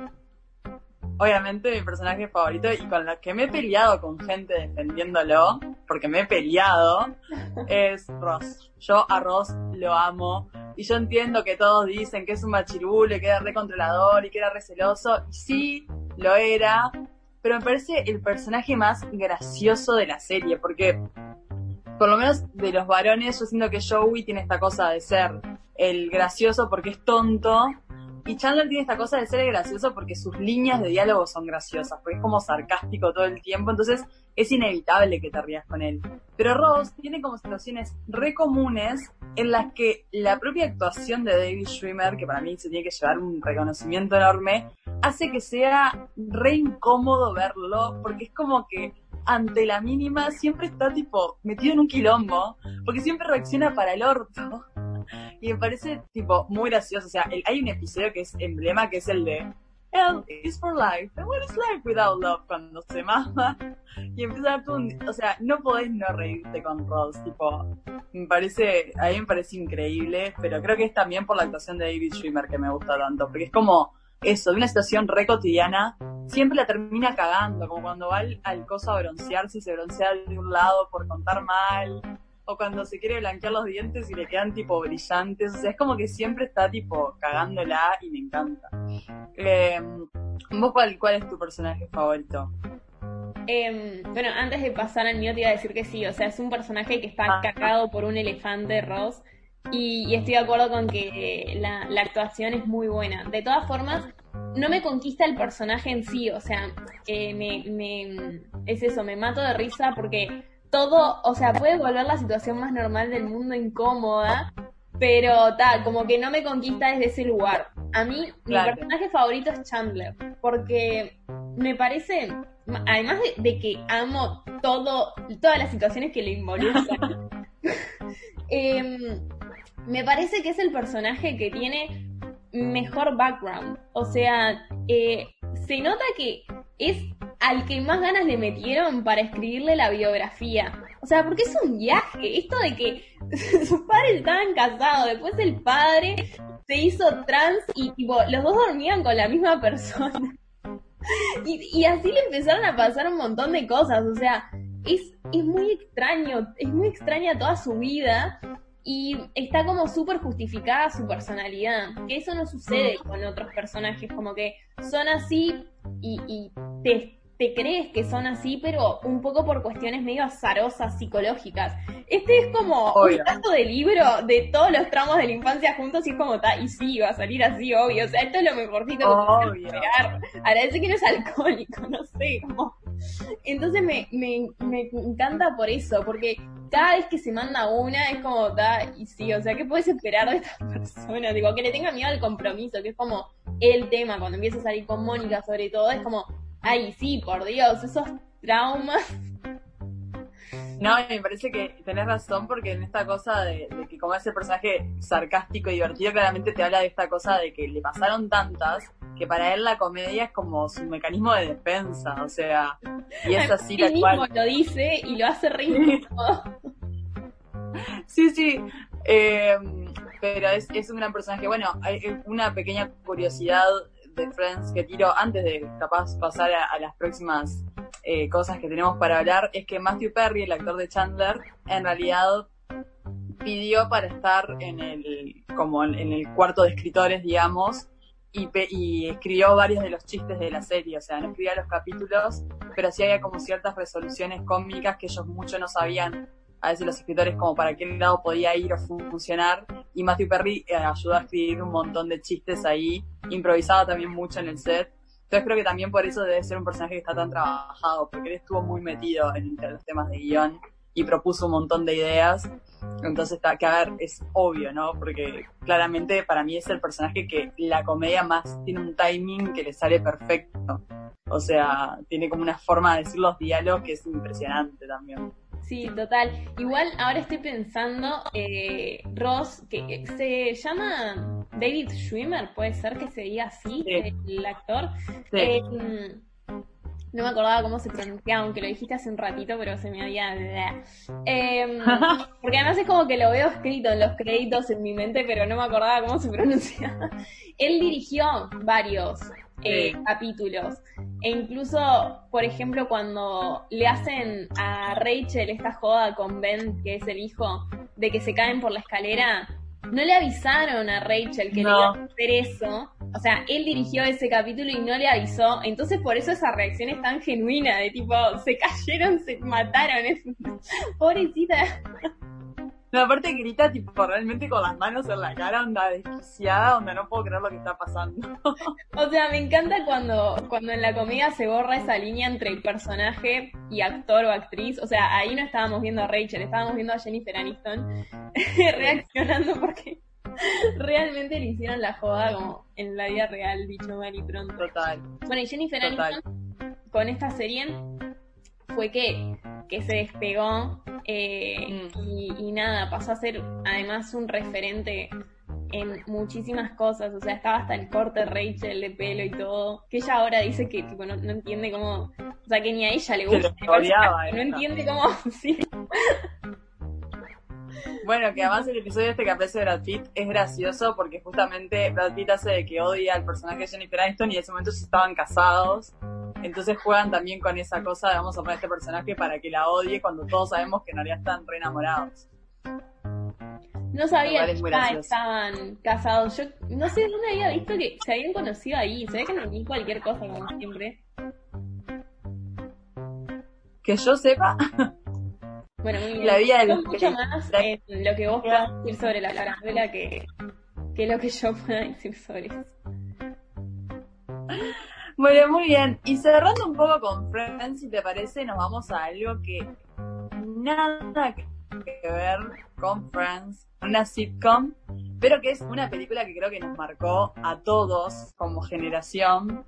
Obviamente mi personaje favorito y con lo que me he peleado con gente defendiéndolo, porque me he peleado, es Ross. Yo a Ross lo amo. Y yo entiendo que todos dicen que es un machirule, que era recontrolador y que era receloso. Y sí, lo era. Pero me parece el personaje más gracioso de la serie, porque por lo menos de los varones, yo siento que Joey tiene esta cosa de ser el gracioso porque es tonto. Y Chandler tiene esta cosa de ser gracioso porque sus líneas de diálogo son graciosas, porque es como sarcástico todo el tiempo, entonces es inevitable que te rías con él. Pero Ross tiene como situaciones re comunes en las que la propia actuación de David Schwimmer, que para mí se tiene que llevar un reconocimiento enorme, hace que sea re incómodo verlo, porque es como que ante la mínima siempre está tipo metido en un quilombo, porque siempre reacciona para el orto. Y me parece tipo muy gracioso. O sea, hay un episodio que es emblema, que es el de Hell is for life. And what is life without love? Cuando se mama. Y empieza a un... O sea, no podés no reírte con Ross. Tipo, me parece... A mí me parece increíble. Pero creo que es también por la actuación de David Schwimmer que me gusta tanto. Porque es como eso, de una situación re cotidiana, siempre la termina cagando, como cuando va al, al coso a broncearse y se broncea de un lado por contar mal, o cuando se quiere blanquear los dientes y le quedan tipo brillantes, o sea, es como que siempre está tipo cagándola y me encanta. Eh, ¿Vos cuál, cuál es tu personaje favorito? Eh, bueno, antes de pasar al mío te iba a decir que sí, o sea, es un personaje que está ah. cagado por un elefante Ross y, estoy de acuerdo con que la, actuación es muy buena. De todas formas, no me conquista el personaje en sí, o sea, eh, me, me, es eso, me mato de risa porque todo, o sea, puede volver la situación más normal del mundo incómoda, pero tal, como que no me conquista desde ese lugar. A mí, mi personaje favorito es Chandler, porque me parece, además de, que amo todo, todas las situaciones que le involucran, [laughs] [laughs] eh, me parece que es el personaje que tiene mejor background. O sea, eh, se nota que es al que más ganas le metieron para escribirle la biografía. O sea, porque es un viaje. Esto de que [laughs] sus padres estaban casados, después el padre se hizo trans y tipo, los dos dormían con la misma persona. [laughs] Y, y así le empezaron a pasar un montón de cosas. O sea, es, es muy extraño, es muy extraña toda su vida y está como súper justificada su personalidad, que eso no sucede con otros personajes, como que son así y, y te, te, crees que son así, pero un poco por cuestiones medio azarosas, psicológicas. Este es como un caso de libro de todos los tramos de la infancia juntos y es como, y sí, va a salir así, obvio, o sea, esto es lo mejorcito que puedo esperar. Agradece que no es alcohólico, [laughs] no sé, como... Entonces me, me, me encanta por eso, porque cada vez que se manda una es como, da, y sí, o sea, ¿qué puedes esperar de esta [laughs] persona? Digo, que le tenga miedo al compromiso, que es como el tema cuando empieza a salir con Mónica sobre todo, es como, ay, sí, por Dios, esos traumas. No, me parece que tenés razón porque en esta cosa de, de, que como ese personaje sarcástico y divertido, claramente te habla de esta cosa de que le pasaron tantas que para él la comedia es como su mecanismo de defensa, o sea, y es así tal cual. lo dice y lo hace reír. sí, sí. Eh, pero es, es un gran personaje. Bueno, hay una pequeña curiosidad de Friends que tiro antes de capaz pasar a, las próximas eh, cosas que tenemos para hablar, es que Matthew Perry, el actor de Chandler, en realidad pidió para estar en el, como en el cuarto de escritores, digamos, y, escribió varios de los chistes de la serie, o sea, no escribía los capítulos, pero sí había como ciertas resoluciones cómicas que ellos mucho no sabían, a veces los escritores, como para qué lado podía ir o funcionar, y Matthew Perry eh, ayudó a escribir un montón de chistes ahí, improvisaba también mucho en el set, entonces creo que también por eso debe ser un personaje que está tan trabajado, porque él estuvo muy metido en, los temas de guion, y propuso un montón de ideas. Entonces, está, que a ver, es obvio, ¿no? Porque claramente para mí es el personaje que la comedia más tiene un timing que le sale perfecto. O sea, tiene como una forma de decir los diálogos que es impresionante también. Sí, total. Igual ahora estoy pensando, eh, Ross, que se llama David Schwimmer, puede ser que se diga así, el actor. Eh, no me acordaba cómo se pronunciaba, aunque lo dijiste hace un ratito, pero se me había... Eh, [laughs] porque además es como que lo veo escrito en los créditos en mi mente, pero no me acordaba cómo se [laughs] pronunciaba. Él dirigió varios eh, capítulos. E incluso, por ejemplo, cuando le hacen a Rachel esta joda con Ben, que es el hijo, de que se caen por la escalera, no le avisaron a Rachel que le iba a hacer eso. O sea, él dirigió ese capítulo y no le avisó. Entonces, por eso esa reacción es tan genuina, de tipo, se cayeron, se mataron. [laughs] Pobrecita. No, aparte grita tipo realmente con las manos en la cara, onda desquiciada, onda no puedo creer lo que está pasando. [laughs] o sea, me encanta cuando, cuando en la comedia se borra esa línea entre el personaje y actor o actriz. O sea, ahí no estábamos viendo a Rachel, estábamos viendo a Jennifer Aniston [laughs] reaccionando porque realmente le hicieron la joda como en la vida real, dicho mal y pronto. Total. Bueno, y Jennifer Aniston con esta serie fue que, que se despegó eh, mm. y, nada, pasó a ser además un referente en muchísimas cosas, o sea, estaba hasta el corte Rachel de pelo y todo, que ella ahora dice que tipo, no, entiende cómo, o sea, que ni a ella le gusta, [laughs] no entiende cómo, [laughs] sí. Bueno, que además el episodio este que aparece Brad Pitt es gracioso porque justamente Brad Pitt hace de que odia al personaje de Jennifer Aniston y en ese momento se estaban casados entonces juegan también con esa cosa de vamos a poner este personaje para que la odie cuando todos sabemos que en realidad están re enamorados. No sabía que estaban casados. Yo no sé dónde había visto que se habían conocido ahí. Se ve que no ni cualquier cosa como siempre. Que yo sepa. [laughs] Bueno, muy bien. La vida de mucho más en lo que vos puedas decir sobre la novela que, que lo que yo pueda decir sobre eso. Bueno, muy bien. Y cerrando un poco con Friends, si te parece, nos vamos a algo que nada que ver con Friends, una sitcom, pero que es una película que creo que nos marcó a todos como generación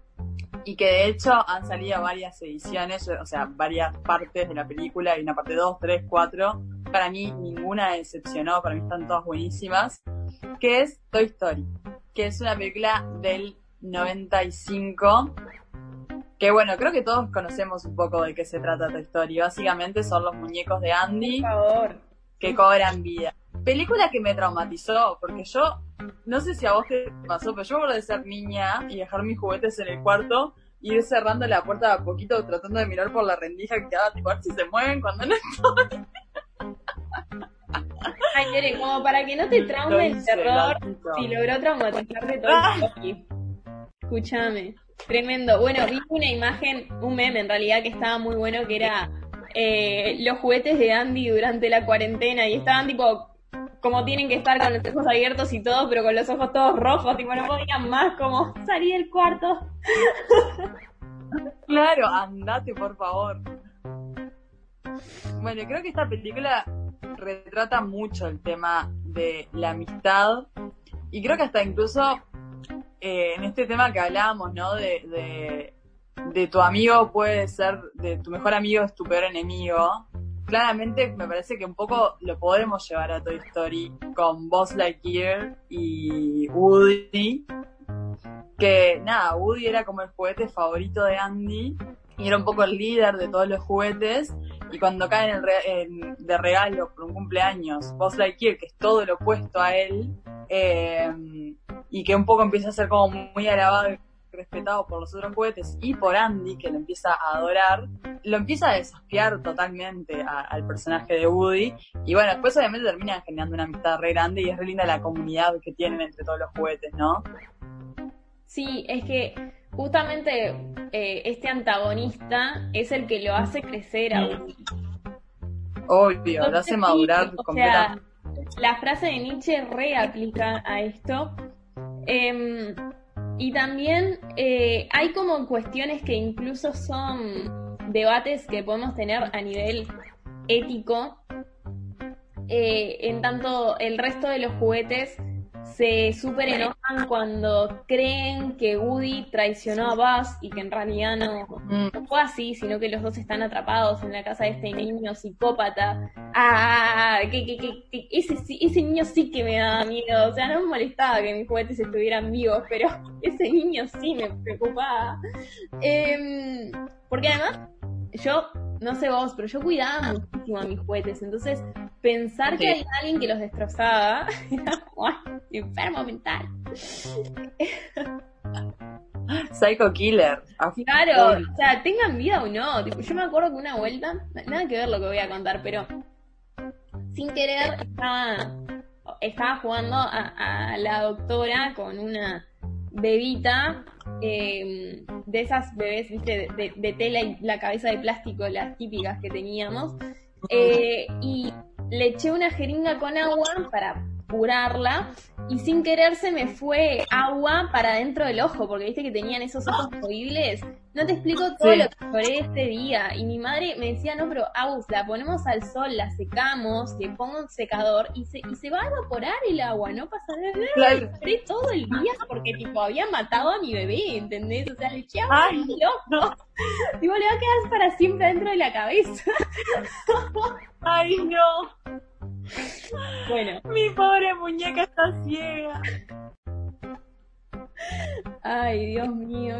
y que de hecho han salido varias ediciones, o sea, varias partes de la película, y una parte 2, 3, 4. Para mí ninguna decepcionó, para mí están todas buenísimas, que es Toy Story, que es una película del 95. Que bueno, creo que todos conocemos un poco de qué se trata Toy Story. Básicamente son los muñecos de Andy que cobran vida. Película que me traumatizó, porque yo, no sé si a vos te pasó, pero yo me de ser niña y dejar mis juguetes en el cuarto y ir cerrando la puerta a poquito tratando de mirar por la rendija que quedaba, tipo, a ver si se mueven cuando no estoy. Ay, como para que no te traume el terror, si logró traumatizarte todo el Escúchame, tremendo. Bueno, vi una imagen, un meme en realidad que estaba muy bueno, que era eh, los juguetes de Andy durante la cuarentena y estaban tipo como tienen que estar con los ojos abiertos y todo, pero con los ojos todos rojos, tipo no podían más como salir del cuarto. [laughs] Claro, andate por favor. Bueno, creo que esta película retrata mucho el tema de la amistad y creo que hasta incluso eh, en este tema que hablábamos, ¿no? De, de, tu amigo puede ser, de tu mejor amigo es tu peor enemigo. Claramente me parece que un poco lo podremos llevar a Toy Story con Buzz Lightyear y Woody. Que nada, Woody era como el juguete favorito de Andy y era un poco el líder de todos los juguetes. Y cuando caen de regalo por un cumpleaños, Buzz Lightyear, que es todo lo opuesto a él, eh, y que un poco empieza a ser como muy alabado respetado por los otros juguetes y por Andy, que lo empieza a adorar, lo empieza a desafiar totalmente al personaje de Woody. Y bueno, después obviamente termina generando una amistad re grande y es re linda la comunidad que tienen entre todos los juguetes, ¿no? Sí, es que justamente eh, este antagonista es el que lo hace crecer a Woody. Obvio, lo hace madurar completamente. la frase de Nietzsche reaplica a esto Em, y también eh, hay como cuestiones que incluso son debates que podemos tener a nivel ético. Eh, en tanto, el resto de los juguetes se súper enojan cuando creen que Woody traicionó a Buzz y que en realidad no, fue así, sino que los dos están atrapados en la casa de este niño psicópata. Ah, que, que, ese, ese niño sí que me daba miedo. O sea, no me molestaba que mis juguetes estuvieran vivos, pero [laughs] ese niño sí me preocupaba. Eh, porque además, yo, no sé vos, pero yo cuidaba muchísimo a mis juguetes. Entonces, pensar que hay alguien que los destrozaba [laughs] era enfermo mental. [laughs] Psycho Killer. [laughs] Claro, o sea, tengan vida o no. Tipo, yo me acuerdo que una vuelta, nada que ver lo que voy a contar, pero sin querer estaba, estaba jugando a, a la doctora con una bebita eh, de esas bebés, viste, de, de, tela y la cabeza de plástico, las típicas que teníamos. Eh, y le eché una jeringa con agua para curarla y sin querer se me fue agua para dentro del ojo, porque viste que tenían esos ojos horribles. No te explico todo sí. lo que lloré este día. Y mi madre me decía, no, pero Agus, la ponemos al sol, la secamos, le pongo un secador y se, y se va a evaporar el agua, no pasa nada. Claro. Lloré todo el día porque tipo había matado a mi bebé, ¿entendés? O sea, le eché agua Ay, al ojo. [laughs] Digo, le va a quedar para siempre dentro de la cabeza. [laughs] Ay, no. Bueno. Mi pobre muñeca está ciega. Ay, Dios mío,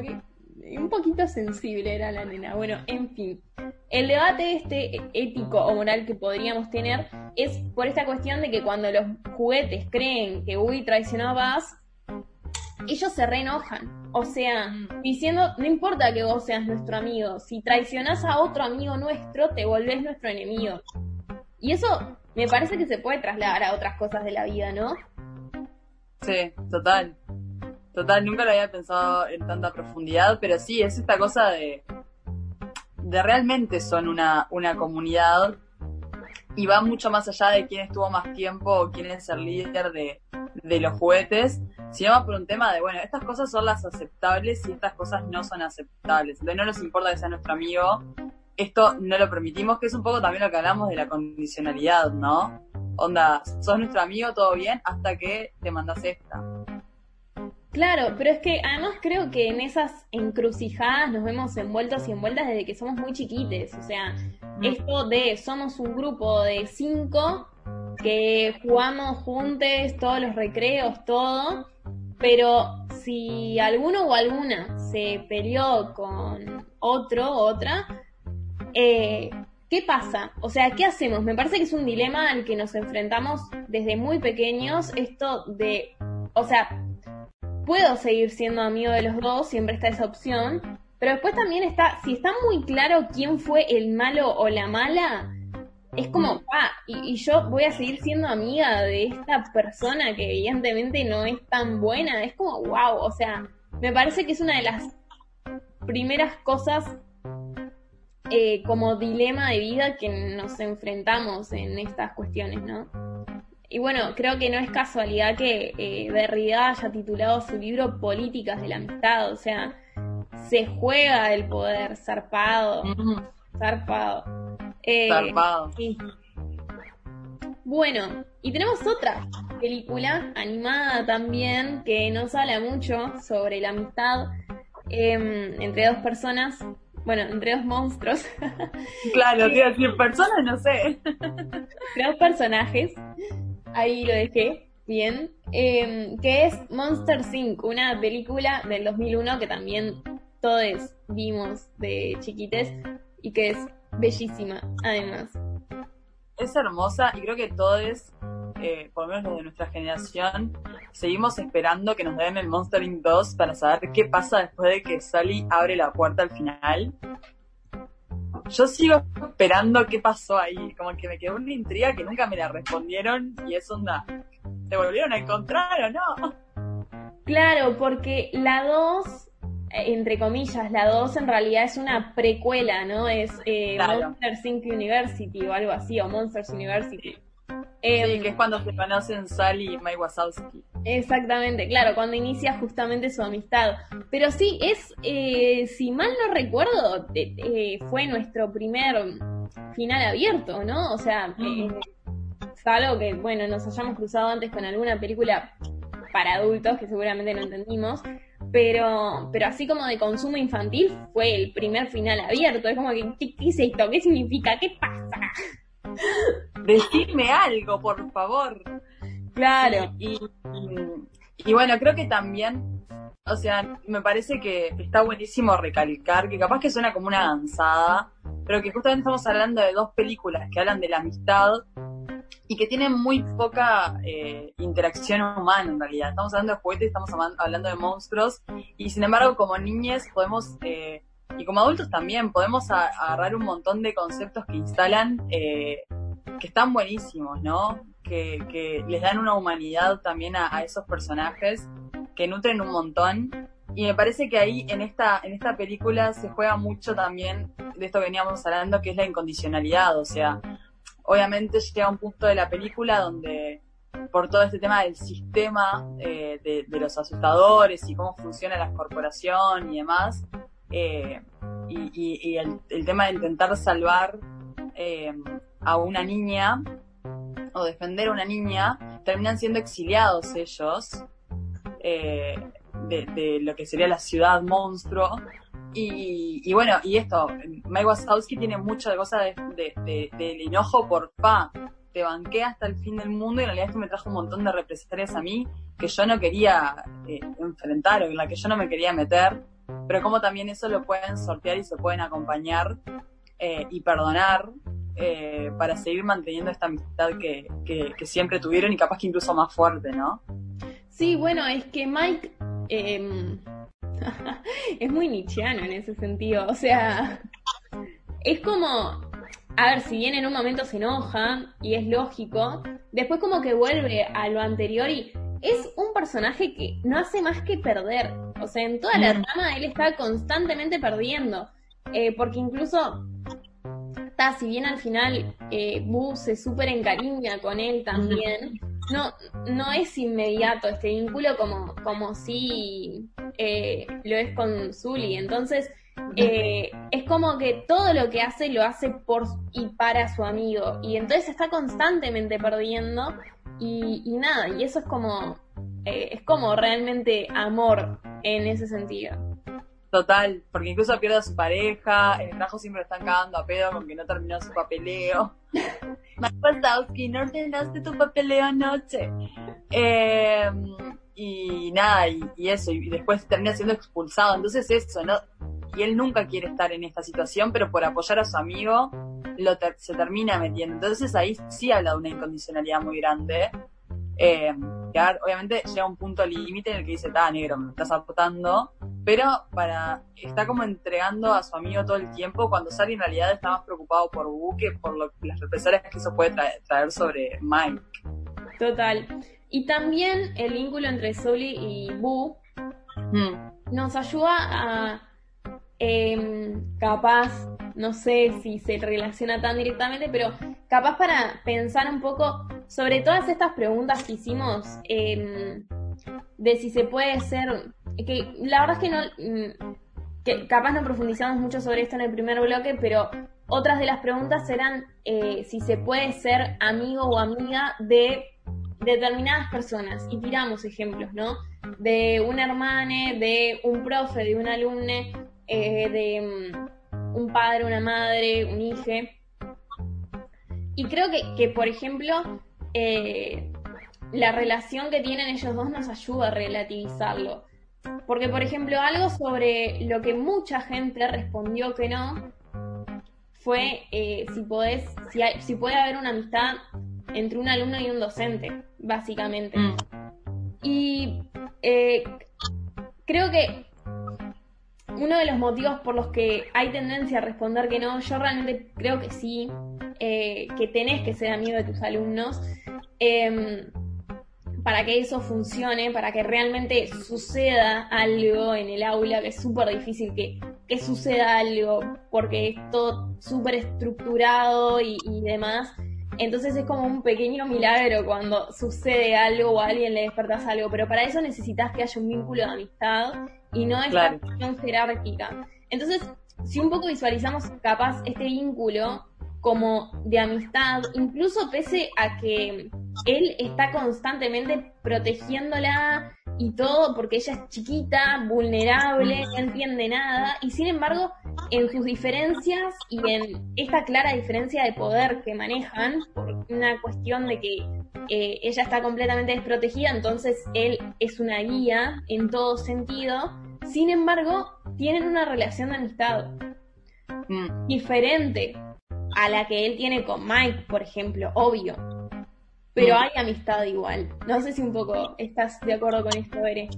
un poquito sensible era la nena. Bueno, en fin. El debate este ético o moral que podríamos tener es por esta cuestión de que cuando los juguetes creen que Woody traicionó a Buzz, ellos se reenojan. O sea, diciendo, no importa que vos seas nuestro amigo, si traicionás a otro amigo nuestro, te volvés nuestro enemigo. Y eso me parece que se puede trasladar a otras cosas de la vida, ¿no? Sí, total. Total, nunca lo había pensado en tanta profundidad, pero sí, es esta cosa de, de realmente son una, una comunidad y va mucho más allá de quién estuvo más tiempo o quién es el líder de, de los juguetes, sino más por un tema de, bueno, estas cosas son las aceptables y estas cosas no son aceptables. Entonces no nos importa que sea nuestro amigo, esto no lo permitimos, que es un poco también lo que hablamos de la condicionalidad, ¿no? Onda, sos nuestro amigo, todo bien, hasta que te mandas esta. Claro, pero es que además creo que en esas encrucijadas nos vemos envueltos y envueltas desde que somos muy chiquites. O sea, mm. esto de somos un grupo de cinco que jugamos juntos todos los recreos, todo. Pero si alguno o alguna se peleó con otro o otra, eh, ¿qué pasa? O sea, ¿qué hacemos? Me parece que es un dilema al que nos enfrentamos desde muy pequeños, esto de, o sea, puedo seguir siendo amigo de los dos, siempre está esa opción, pero después también está, si está muy claro quién fue el malo o la mala, es como, ah, y, y, yo voy a seguir siendo amiga de esta persona que evidentemente no es tan buena, es como, wow, o sea, me parece que es una de las primeras cosas eh, como dilema de vida que nos enfrentamos en estas cuestiones, ¿no? Y bueno, creo que no es casualidad que eh, Derrida haya titulado su libro Políticas de la Amistad, o sea, se juega el poder, zarpado, zarpado. Eh, zarpado. Sí. Bueno, y tenemos otra película animada también que nos habla mucho sobre la amistad eh, entre dos personas bueno, entre dos monstruos. [laughs] Claro, quiero decir personas, no sé. Entre dos personajes. Ahí lo dejé. Bien. Eh, que es Monster Inc., una película del 2001 que también todos vimos de chiquites y que es bellísima, además. Es hermosa y creo que todos eh, por lo menos los de nuestra generación, seguimos esperando que nos den el Monster Inc. 2 para saber qué pasa después de que Sally abre la puerta al final. Yo sigo esperando qué pasó ahí, como que me quedó una intriga que nunca me la respondieron y es onda, ¿se volvieron a encontrar o no? Claro, porque la 2 eh, entre comillas, la 2 en realidad es una precuela, ¿no? Es eh, claro. Monster Inc. University o algo así, o Monsters University. Eh, sí, que es cuando se conocen Sally y Mike Wazowski. Exactamente, claro, cuando inicia justamente su amistad. Pero sí, es, eh, si mal no recuerdo, eh, fue nuestro primer final abierto, ¿no? O sea, eh, es algo que, bueno, nos hayamos cruzado antes con alguna película para adultos que seguramente no entendimos, pero, pero así como de consumo infantil fue el primer final abierto. Es como que, ¿qué, qué es esto? ¿Qué significa? ¿Qué pasa? [laughs] Decime algo, por favor. Claro. Y, y, bueno, creo que también, o sea, me parece que está buenísimo recalcar que capaz que suena como una danzada, pero que justamente estamos hablando de dos películas que hablan de la amistad y que tienen muy poca eh, interacción humana en realidad. Estamos hablando de juguetes, estamos hablando de monstruos y sin embargo como niñas podemos, eh, y como adultos también, podemos agarrar un montón de conceptos que instalan eh, que están buenísimos, ¿no? Que, que, les dan una humanidad también a, esos personajes, que nutren un montón. Y me parece que ahí en esta, en esta película se juega mucho también de esto que veníamos hablando, que es la incondicionalidad. O sea, obviamente llega un punto de la película donde por todo este tema del sistema eh, de, los asustadores y cómo funciona la corporación y demás, eh, y, el, tema de intentar salvar eh, a una niña o defender a una niña, terminan siendo exiliados ellos eh, de, lo que sería la ciudad monstruo. Y, bueno, y esto, Mike Wazowski tiene mucho de cosas de, de, del enojo por pa, te banqué hasta el fin del mundo y en realidad esto me trajo un montón de represalias a mí que yo no quería eh, enfrentar o en la que yo no me quería meter, pero como también eso lo pueden sortear y se pueden acompañar eh, y perdonar eh, para seguir manteniendo esta amistad que, que, siempre tuvieron y capaz que incluso más fuerte, ¿no? Sí, bueno, es que Mike eh, [laughs] es muy nichiano en ese sentido, o sea, es como, a ver, si bien en un momento se enoja y es lógico, después como que vuelve a lo anterior y es un personaje que no hace más que perder, o sea, en toda la trama él está constantemente perdiendo, eh, porque incluso está, si bien al final eh, Boo se súper encariña con él también, no, no es inmediato este vínculo como, como si eh, lo es con Zully. Entonces, eh, es como que todo lo que hace lo hace por y para su amigo. Y entonces está constantemente perdiendo. Y, y nada, y eso es como, eh, es como realmente amor en ese sentido. Total, porque incluso pierde a su pareja, en el trabajo siempre lo están cagando a pedo con que no terminó su papeleo. [laughs] Mike Wazowski, no ordenaste tu papeleo anoche. Eh, y nada, y, y, eso, y después termina siendo expulsado. Entonces eso, ¿no? Y él nunca quiere estar en esta situación, pero por apoyar a su amigo lo ter se termina metiendo. Entonces ahí sí habla de una incondicionalidad muy grande. Eh, obviamente llega un punto límite en el que dice, está negro, me estás aportando, pero para está como entregando a su amigo todo el tiempo cuando Sally en realidad está más preocupado por Wu que por lo, las represalias que eso puede traer, traer sobre Mike. Total. Y también el vínculo entre Sully y Boo mm. nos ayuda a eh, capaz, no sé si se relaciona tan directamente, pero capaz para pensar un poco sobre todas estas preguntas que hicimos eh, de si se puede ser, que la verdad es que no, que capaz no profundizamos mucho sobre esto en el primer bloque, pero otras de las preguntas eran eh, si se puede ser amigo o amiga de determinadas personas y tiramos ejemplos, ¿no? De un hermane, de un profe, de un alumne, eh, de um, un padre, una madre, un hijo. Y creo que, que por ejemplo, eh, la relación que tienen ellos dos nos ayuda a relativizarlo. Porque, por ejemplo, algo sobre lo que mucha gente respondió que no fue eh, si podés, si, hay, si puede haber una amistad entre un alumno y un docente, básicamente. Mm. Y eh, creo que uno de los motivos por los que hay tendencia a responder que no, yo realmente creo que sí, eh, que tenés que ser amigo de tus alumnos. Eh, para que eso funcione, para que realmente suceda algo en el aula, que es súper difícil que, que, suceda algo, porque es todo súper estructurado y, y, demás. Entonces es como un pequeño milagro cuando sucede algo o a alguien le despertas algo, pero para eso necesitas que haya un vínculo de amistad y no esta cuestión jerárquica. Entonces, si un poco visualizamos capaz este vínculo como de amistad, incluso pese a que él está constantemente protegiéndola y todo porque ella es chiquita, vulnerable, no entiende nada y sin embargo en sus diferencias y en esta clara diferencia de poder que manejan por una cuestión de que eh, ella está completamente desprotegida, entonces él es una guía en todo sentido, sin embargo tienen una relación de amistad mm. diferente a la que él tiene con Mike, por ejemplo, obvio. Pero mm. hay amistad igual. No sé si un poco estás de acuerdo con esto, Bere.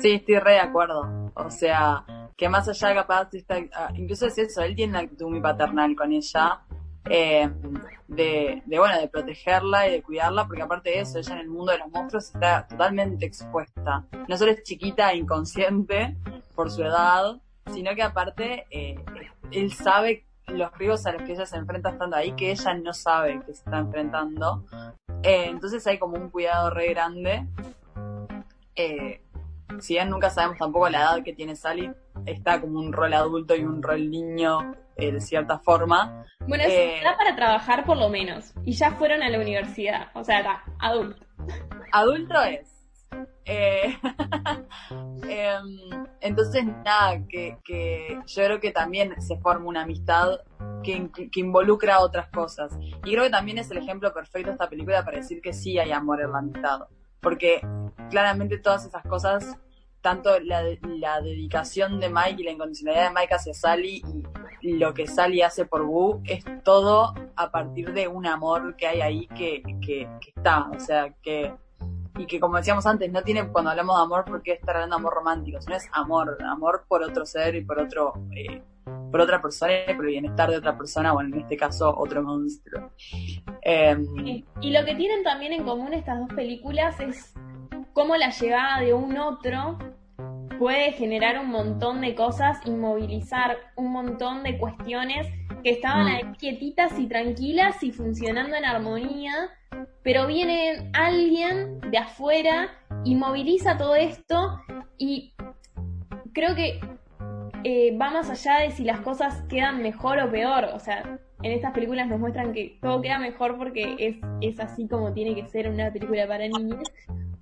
Sí, estoy re de acuerdo. O sea, que más allá capaz, está, ah, incluso es eso, él tiene una actitud muy paternal con ella. Eh, de, de, bueno, de protegerla y de cuidarla, porque aparte de eso, ella en el mundo de los monstruos está totalmente expuesta. No solo es chiquita e inconsciente por su edad, sino que aparte eh, él sabe los riesgos a los que ella se enfrenta estando ahí, que ella no sabe que se está enfrentando. Eh, entonces hay como un cuidado re grande. Eh, si bien nunca sabemos tampoco la edad que tiene Sally, está como un rol adulto y un rol niño eh, de cierta forma. Bueno, es está para trabajar por lo menos. Y ya fueron a la universidad, o sea, está adulto. Adulto es. Eh, [laughs] em, entonces, nada, que, que, yo creo que también se forma una amistad que, que, involucra otras cosas. Y creo que también es el ejemplo perfecto de esta película para decir que sí hay amor en la amistad. Porque claramente todas esas cosas, tanto la, la dedicación de Mike y la incondicionalidad de Mike hacia Sally y lo que Sally hace por Wu, es todo a partir de un amor que hay ahí que, que está. O sea, que y que como decíamos antes, no tiene cuando hablamos de amor porque estar hablando de amor romántico, sino es amor, amor por otro ser y por otro, eh, por otra persona y por el bienestar de otra persona, o en este caso otro monstruo. Em, y lo que tienen también en común estas dos películas es cómo la llegada de un otro puede generar un montón de cosas y movilizar un montón de cuestiones que estaban mm. ahí quietitas y tranquilas y funcionando en armonía pero viene alguien de afuera y moviliza todo esto y creo que eh, va más allá de si las cosas quedan mejor o peor. O sea, en estas películas nos muestran que todo queda mejor porque es, es así como tiene que ser una película para niños.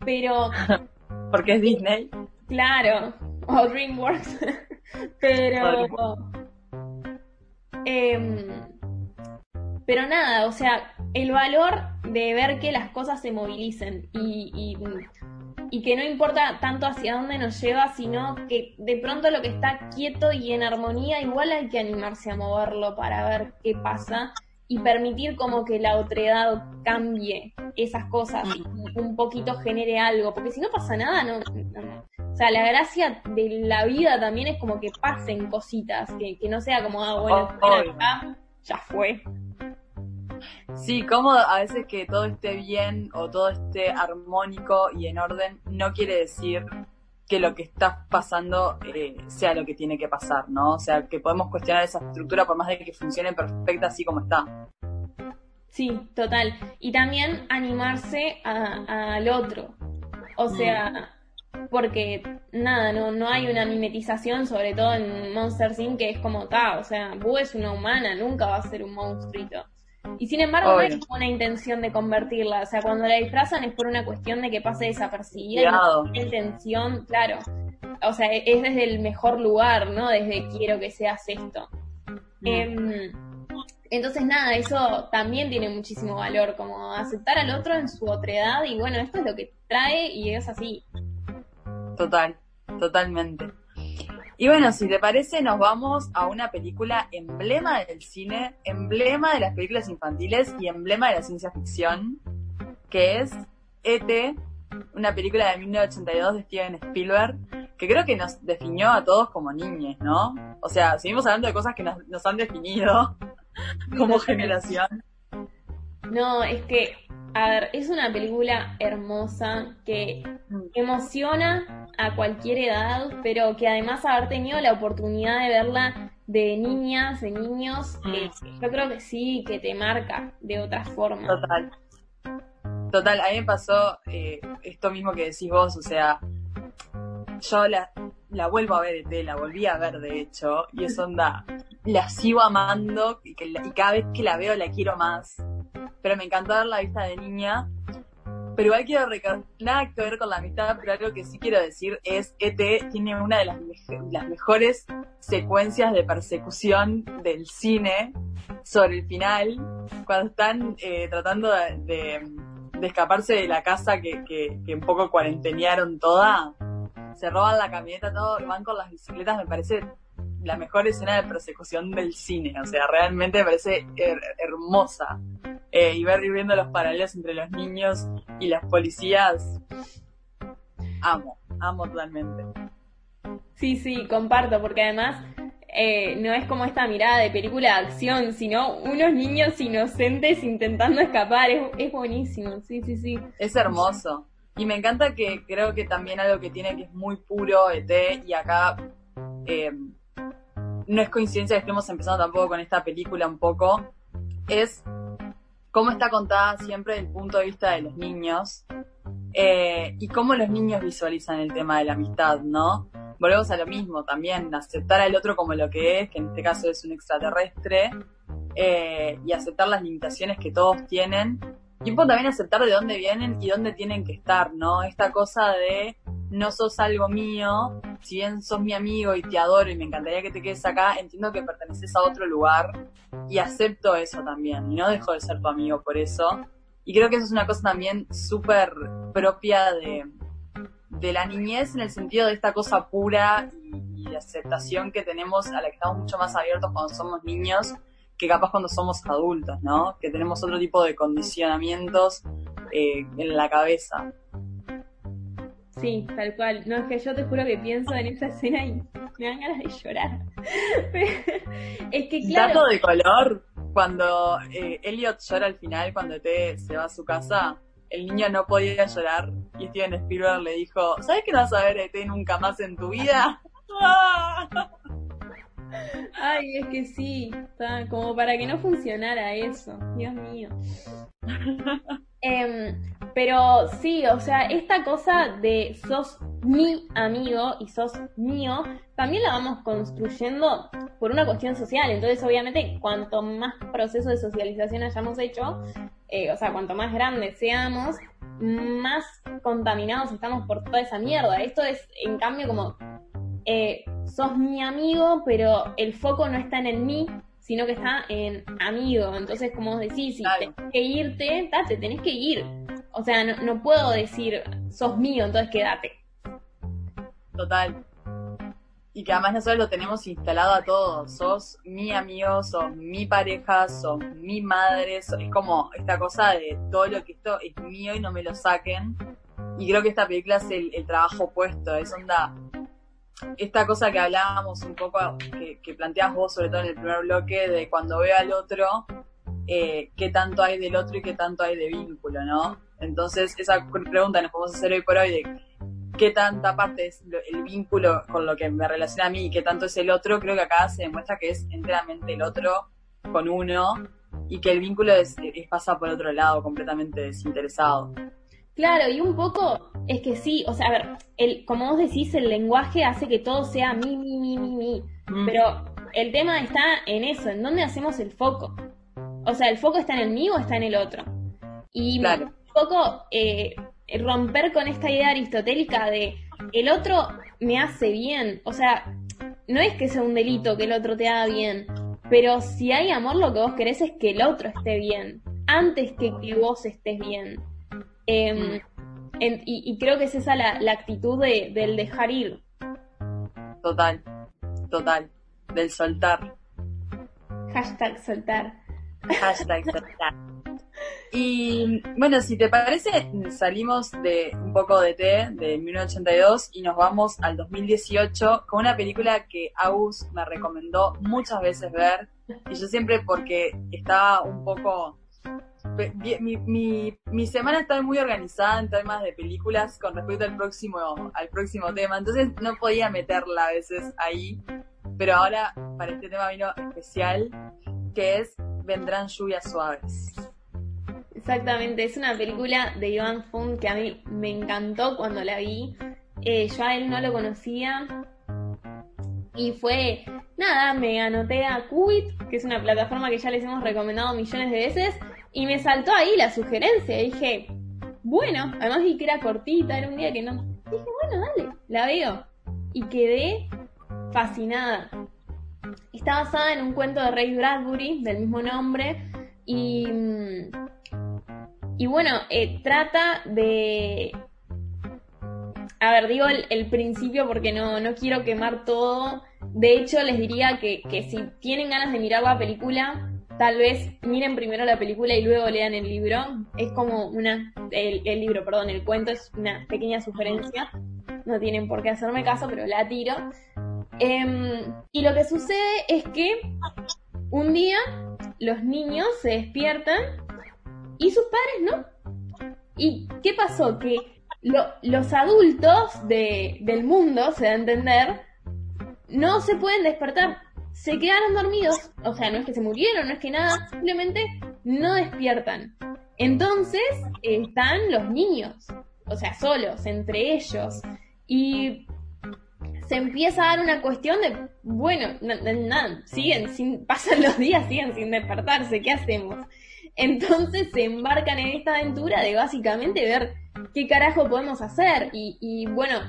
Pero... [laughs] porque es Disney. Claro, o DreamWorks. [laughs] pero... Eh, pero nada, o sea, el valor de ver que las cosas se movilicen y, y, que no importa tanto hacia dónde nos lleva, sino que de pronto lo que está quieto y en armonía, igual hay que animarse a moverlo para ver qué pasa y permitir como que la otredad cambie esas cosas y un poquito genere algo, porque si no pasa nada, no, o sea, la gracia de la vida también es como que pasen cositas, que, que no sea como, ah, bueno, acá, ya fue. Sí, como a veces que todo esté bien o todo esté armónico y en orden no quiere decir que lo que está pasando eh, sea lo que tiene que pasar, ¿no? O sea, que podemos cuestionar esa estructura por más de que funcione perfecta así como está. Sí, total. Y también animarse al otro. O sea, porque nada, no, no hay una mimetización, sobre todo en Monster Inc., que es como, ta, o sea, Boo es una humana, nunca va a ser un monstruito. Y sin embargo, no hay una intención de convertirla. O sea, cuando la disfrazan es por una cuestión de que pase desapercibida. No hay intención, claro. O sea, es desde el mejor lugar, ¿no? Desde quiero que seas esto. Mm. Em, entonces, nada, eso también tiene muchísimo valor, como aceptar al otro en su otredad y bueno, esto es lo que trae y es así. Total, totalmente. Y bueno, si te parece, nos vamos a una película emblema del cine, emblema de las películas infantiles y emblema de la ciencia ficción, que es E.T., una película de 1982 de Steven Spielberg, que creo que nos definió a todos como niños, ¿no? O sea, seguimos hablando de cosas que nos, nos han definido [laughs] como generación. No, es que, a ver, es una película hermosa que mm. emociona a cualquier edad, pero que además haber tenido la oportunidad de verla de niñas, de niños, mm. eh, yo creo que sí, que te marca de otra forma. Total. Total, a mí me pasó eh, esto mismo que decís vos, o sea, yo la, la vuelvo a ver, ET, la volví a ver de hecho, y es onda, la sigo amando y, que, cada vez que la veo la quiero más. Pero me encantó ver la vista de niña. Pero igual quiero recordar, nada que ver con la amistad, pero algo que sí quiero decir es ET tiene una de las, las mejores secuencias de persecución del cine sobre el final, cuando están eh, tratando de, de, escaparse de la casa que, que, que un poco cuarentenearon toda, se roban la camioneta, todo, van con las bicicletas, me parece la mejor escena de persecución del cine. O sea, realmente me parece hermosa. Eh, y ver viviendo los paralelos entre los niños y las policías, amo, amo totalmente. Sí, sí, comparto, porque además eh, no es como esta mirada de película de acción, sino unos niños inocentes intentando escapar. Es, es buenísimo, sí, sí, sí. Es hermoso. Y me encanta que creo que también algo que tiene que es muy puro ET y acá eh, no es coincidencia que estemos empezando tampoco con esta película un poco, es cómo está contada siempre desde el punto de vista de los niños eh, y cómo los niños visualizan el tema de la amistad, ¿no? Volvemos a lo mismo también, aceptar al otro como lo que es, que en este caso es un extraterrestre, eh, y aceptar las limitaciones que todos tienen, y un poco también aceptar de dónde vienen y dónde tienen que estar, ¿no? Esta cosa de no sos algo mío, si bien sos mi amigo y te adoro y me encantaría que te quedes acá, entiendo que perteneces a otro lugar y acepto eso también y no dejo de ser tu amigo por eso. Y creo que eso es una cosa también súper propia de, de la niñez en el sentido de esta cosa pura y, y aceptación que tenemos a la que estamos mucho más abiertos cuando somos niños que capaz cuando somos adultos, ¿no? Que tenemos otro tipo de condicionamientos eh, en la cabeza. Sí, tal cual. No, es que yo te juro que pienso en esa escena y me dan ganas de llorar. [laughs] es que claro. Dato de color, cuando eh, Elliot llora al final, cuando T se va a su casa, el niño no podía llorar y Steven Spielberg le dijo, ¿sabes que no vas a ver a T nunca más en tu vida? [laughs] [laughs] Ay, es que sí, está como para que no funcionara eso, Dios mío. [laughs] Em, pero sí, o sea, esta cosa de sos mi amigo y sos mío, también la vamos construyendo por una cuestión social. Entonces, obviamente, cuanto más proceso de socialización hayamos hecho, eh, o sea, cuanto más grandes seamos, más contaminados estamos por toda esa mierda. Esto es, en cambio, como eh, sos mi amigo, pero el foco no está en el mí, sino que está en amigo. Entonces, como vos decís, si tenés que irte, date, tenés que ir. O sea, no, puedo decir, sos mío, entonces quédate. Total. Y que además nosotros lo tenemos instalado a todos. Sos mi amigo, sos mi pareja, sos mi madre. es como esta cosa de todo lo que esto es mío y no me lo saquen. Y creo que esta película es el, el trabajo opuesto. Es onda, esta cosa que hablábamos un poco, que, que, planteas vos sobre todo en el primer bloque, de cuando veo al otro, eh, qué tanto hay del otro y qué tanto hay de vínculo, ¿no? Entonces, esa pregunta nos podemos hacer hoy por hoy de qué tanta parte es el vínculo con lo que me relaciona a mí y qué tanto es el otro, creo que acá se demuestra que es enteramente el otro con uno y que el vínculo es, es pasa por otro lado, completamente desinteresado. Claro, y un poco es que sí, o sea, a ver, el, como vos decís, el lenguaje hace que todo sea mi, mi, mi, mi, mi. Mm. Pero el tema está en eso, en dónde hacemos el foco. O sea, ¿el foco está en el mío o está en el otro? Y un poco eh, romper con esta idea aristotélica de el otro me hace bien. O sea, no es que sea un delito que el otro te haga bien, pero si hay amor, lo que vos querés es que el otro esté bien, antes que que vos estés bien. Em, y, creo que es esa la, actitud de, del dejar ir. Total, total, del soltar. Hashtag soltar. Hashtag [laughs] soltar. Y bueno, si te parece, salimos de un poco de T, de 1982, y nos vamos al 2018 con una película que Agus me recomendó muchas veces ver. Y yo siempre, porque estaba un poco mi, mi, semana está muy organizada en temas de películas con respecto al próximo, al próximo tema, entonces no podía meterla a veces ahí, pero ahora para este tema vino especial, que es Vendrán lluvias suaves. Exactamente, es una película de Ivan Fung que a mí me encantó cuando la vi. Eh, yo a él no lo conocía Y fue, nada, me anoté a Qubit, que es una plataforma que ya les hemos recomendado millones de veces, y me saltó ahí la sugerencia. Dije, bueno, además vi que era cortita, era un día que no. Dije, bueno, dale, la veo. Y quedé fascinada. Está basada en un cuento de Ray Bradbury del mismo nombre y, y bueno, eh, trata de... A ver, digo el, principio porque no, no quiero quemar todo. De hecho, les diría que, que si tienen ganas de mirar la película, tal vez miren primero la película y luego lean el libro. Es como una, el, libro, perdón, el cuento es una pequeña sugerencia. No tienen por qué hacerme caso, pero la tiro. Em, y lo que sucede es que un día los niños se despiertan y sus padres no. ¿Y qué pasó? Que los adultos del mundo, se da a entender, no se pueden despertar. Se quedaron dormidos. O sea, no es que se murieron, no es que nada, simplemente no despiertan. Entonces están los niños, o sea, solos, entre ellos. Y se empieza a dar una cuestión de, bueno, nada, siguen sin, [laughs] pasan los días, siguen sin despertarse, ¿qué hacemos? Entonces se embarcan en esta aventura de básicamente ver qué carajo podemos hacer y, y bueno,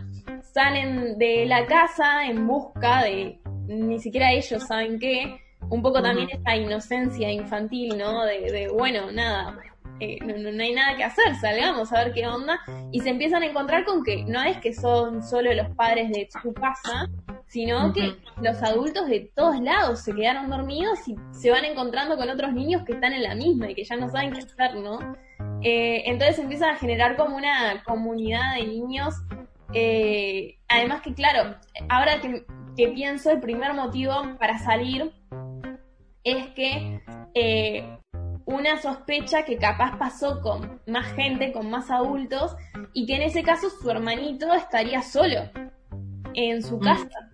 salen de la casa en busca de, ni siquiera ellos saben qué, un poco también esta inocencia infantil, ¿no? De, de bueno, nada, eh, no, hay nada que hacer, salgamos a ver qué onda. Y se empiezan a encontrar con que no es que son solo los padres de su casa, sino que los adultos de todos lados se quedaron dormidos y se van encontrando con otros niños que están en la misma y que ya no saben qué hacer, ¿no? Eh, entonces empiezan a generar como una comunidad de niños. Eh, además que, claro, ahora que, que, pienso, el primer motivo para salir es que una sospecha que capaz pasó con más gente, con más adultos, y que en ese caso su hermanito estaría solo en su mm. casa.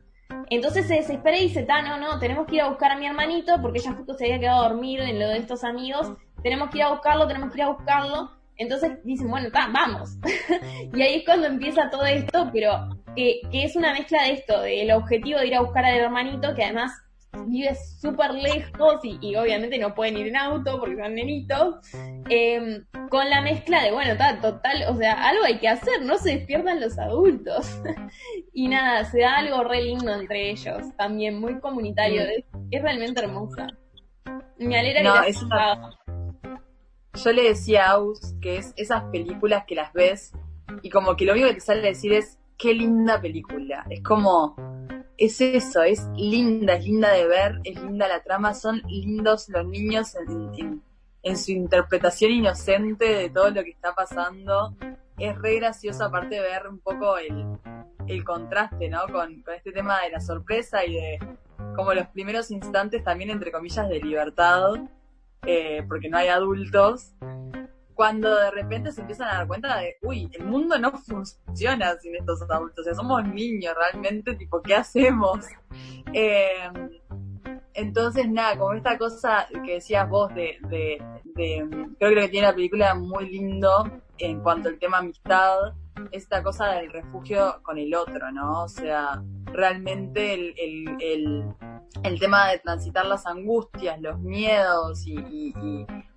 Entonces se desespera y dice, no, no, tenemos que ir a buscar a mi hermanito porque ella justo se había quedado a dormir en lo de estos amigos, tenemos que ir a buscarlo, tenemos que ir a buscarlo. Entonces dicen, bueno, ta, vamos. [laughs] y ahí es cuando empieza todo esto, pero que, que es una mezcla de esto, del objetivo de ir a buscar al hermanito, que además vive súper lejos y, obviamente no pueden ir en auto porque son nenitos, em, con la mezcla de, bueno, está total, o sea, algo hay que hacer, no se despiertan los adultos. [laughs] y nada, se da algo re lindo entre ellos, también muy comunitario, es, realmente hermosa. Me alegra no, que Yo le decía a Aus que es esas películas que las ves y como que lo único que te sale a decir es, qué linda película. Es como es eso, es linda, es linda de ver, es linda la trama, son lindos los niños en, su interpretación inocente de todo lo que está pasando. Es re gracioso aparte de ver un poco el, contraste, ¿no? Con, este tema de la sorpresa y de como los primeros instantes también, entre comillas, de libertad, eh, porque no hay adultos cuando de repente se empiezan a dar cuenta de, uy, el mundo no funciona sin estos adultos, o sea, somos niños realmente, tipo, ¿qué hacemos? Eh, entonces, nada, como esta cosa que decías vos de, de, creo que tiene la película muy lindo en cuanto al tema amistad, esta cosa del refugio con el otro, ¿no? O sea, realmente el, el, el, tema de transitar las angustias, los miedos y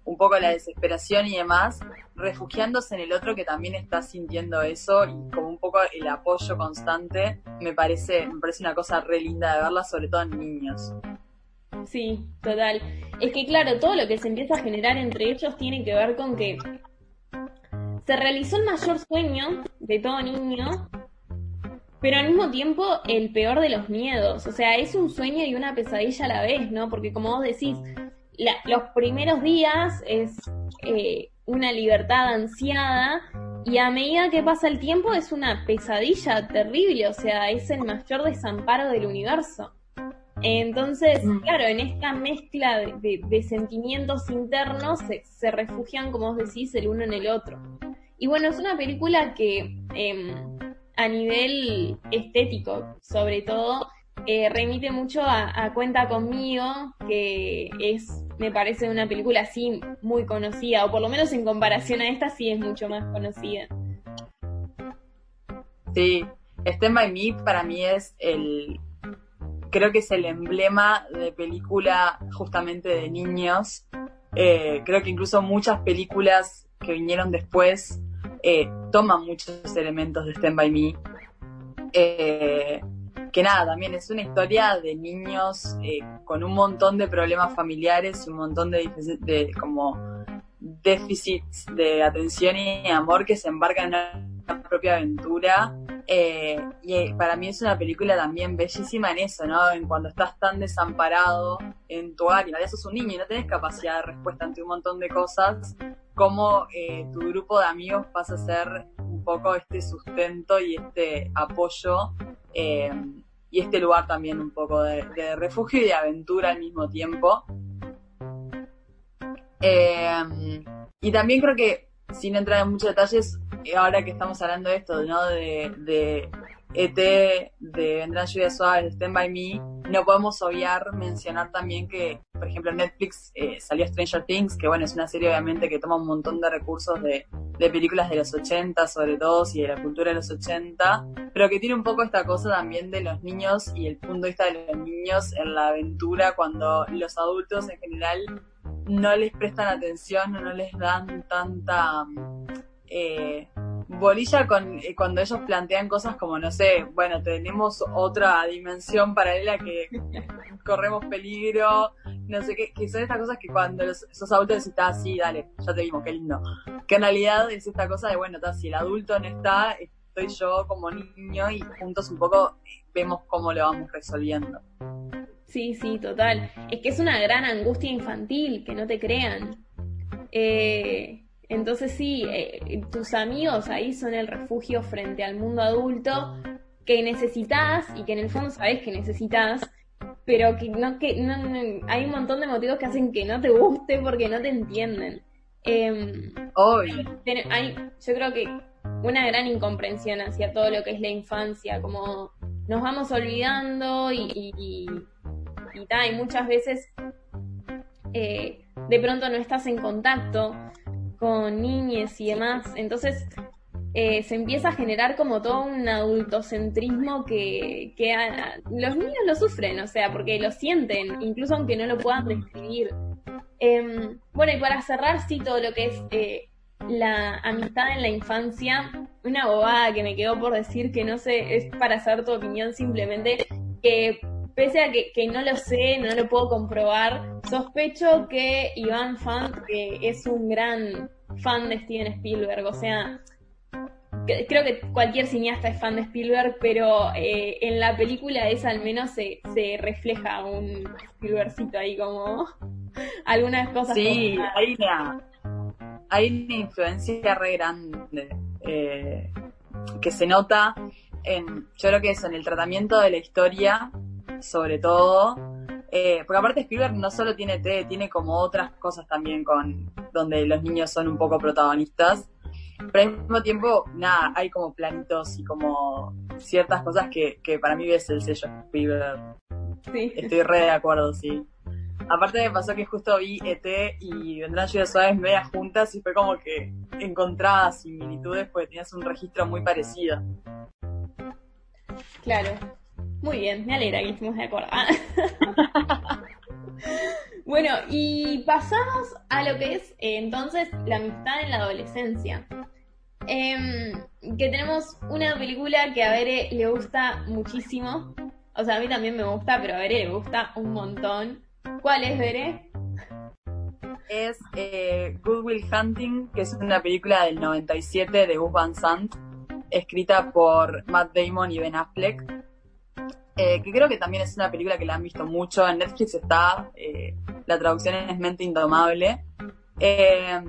un poco la desesperación y demás, refugiándose en el otro que también está sintiendo eso y como un poco el apoyo constante, me parece, me parece una cosa re linda de verla, sobre todo en niños. Sí, total. Es que claro, todo lo que se empieza a generar entre ellos tiene que ver con que se realizó el mayor sueño de todo niño, pero al mismo tiempo el peor de los miedos. O sea, es un sueño y una pesadilla a la vez, ¿no? Porque como vos decís, los primeros días es eh, una libertad ansiada y a medida que pasa el tiempo es una pesadilla terrible, o sea, es el mayor desamparo del universo. Entonces, mm. claro, en esta mezcla de, sentimientos internos se, refugian, como vos decís, el uno en el otro. Y bueno, es una película que em, a nivel estético, sobre todo, eh, remite mucho a, Cuenta conmigo, que es, me parece, una película así muy conocida, o por lo menos en comparación a esta sí es mucho más conocida. Sí, Stand By Me para mí es el, creo que es el emblema de película justamente de niños. Eh, creo que incluso muchas películas que vinieron después eh, toman muchos elementos de Stand By Me. Eh, que nada, también es una historia de niños con un montón de problemas familiares, un montón de, como déficits de atención y amor que se embarcan en propia aventura eh, y eh, para mí es una película también bellísima en eso, ¿no? En cuando estás tan desamparado en tu área, ya sos un niño y no tenés capacidad de respuesta ante un montón de cosas, como eh, tu grupo de amigos pasa a ser un poco este sustento y este apoyo y este lugar también un poco de, refugio y de aventura al mismo tiempo. y también creo que, sin entrar en muchos detalles, ahora que estamos hablando de esto, ¿no? De, de ET, de Vendrán Lluvias Suaves, Stand By Me, no podemos obviar mencionar también que, por ejemplo, en Netflix eh, salió Stranger Things, que bueno, es una serie obviamente que toma un montón de recursos de, de películas de los 80, sobre todo, y de la cultura de los 80, pero que tiene un poco esta cosa también de los niños y el punto de vista de los niños en la aventura cuando los adultos en general no les prestan atención no les dan tanta eh, bolilla con eh, cuando ellos plantean cosas como, no sé, bueno, tenemos otra dimensión paralela que [laughs] corremos peligro, no sé qué, que son estas cosas que cuando los, esos adultos decís, así, ah, dale, ya te vimos, qué lindo. Que en realidad es esta cosa de, bueno, si el adulto no está, estoy yo como niño y juntos un poco vemos cómo lo vamos resolviendo. Sí, sí, total. Es que es una gran angustia infantil, que no te crean. Eh, entonces sí, eh, tus amigos ahí son el refugio frente al mundo adulto que necesitas y que en el fondo sabes que necesitas, pero que no que no, hay un montón de motivos que hacen que no te guste porque no te entienden. Eh, hay, yo creo que una gran incomprensión hacia todo lo que es la infancia, como nos vamos olvidando y, y, y, muchas veces eh, de pronto no estás en contacto con niñes y demás. Entonces eh, se empieza a generar como todo un adultocentrismo que, que los niños lo sufren, o sea, porque lo sienten, incluso aunque no lo puedan describir. Em, bueno, y para cerrar, sí, todo lo que es eh, la amistad en la infancia, una bobada que me quedó por decir que no sé, es para saber tu opinión simplemente, que pese a que, que, no lo sé, no lo puedo comprobar, sospecho que Iván Fant, que es un gran fan de Steven Spielberg, o sea, creo que cualquier cineasta es fan de Spielberg, pero eh, en la película esa al menos se, se refleja un Spielbergcito ahí como [laughs] algunas cosas. Sí, hay una, hay una influencia re grande eh, que se nota en, yo creo que es en el tratamiento de la historia, sobre todo, eh, porque aparte Spielberg no solo tiene T, tiene como otras cosas también con donde los niños son un poco protagonistas. Pero al mismo tiempo, nada, hay como planitos y como ciertas cosas que, que para mí ves el sello Spielberg. Sí. Estoy re de acuerdo, sí. Aparte me pasó que justo vi ET y Vendrán Lluvias Suaves medias juntas y fue como que encontraba similitudes porque tenías un registro muy parecido. Claro. Muy bien, me alegra que estemos de acuerdo. [laughs] bueno, y pasamos a lo que es eh, entonces la amistad en la adolescencia. Em, que tenemos una película que a Bere le gusta muchísimo. O sea, a mí también me gusta, pero a Bere le gusta un montón. ¿Cuál es, Bere? Es eh, Good Will Hunting, que es una película del 97 de Gus Van Sant, escrita por Matt Damon y Ben Affleck eh, que creo que también es una película que la han visto mucho. En Netflix está, eh, la traducción es Mente Indomable. Eh,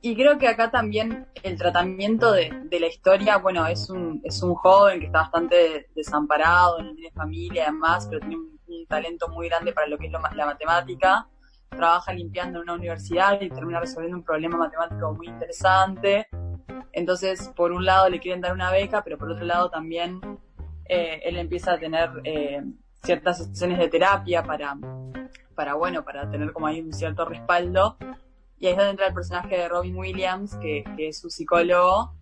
y creo que acá también el tratamiento de, la historia, bueno, es un, es un joven que está bastante desamparado, no tiene familia además, pero tiene un, talento muy grande para lo que es lo, la matemática. Trabaja limpiando en una universidad y termina resolviendo un problema matemático muy interesante. Entonces, por un lado le quieren dar una beca, pero por otro lado también eh, él empieza a tener eh, ciertas sesiones de terapia para, para, bueno, para tener como ahí un cierto respaldo. Y ahí es donde entra el personaje de Robin Williams, que, es su psicólogo.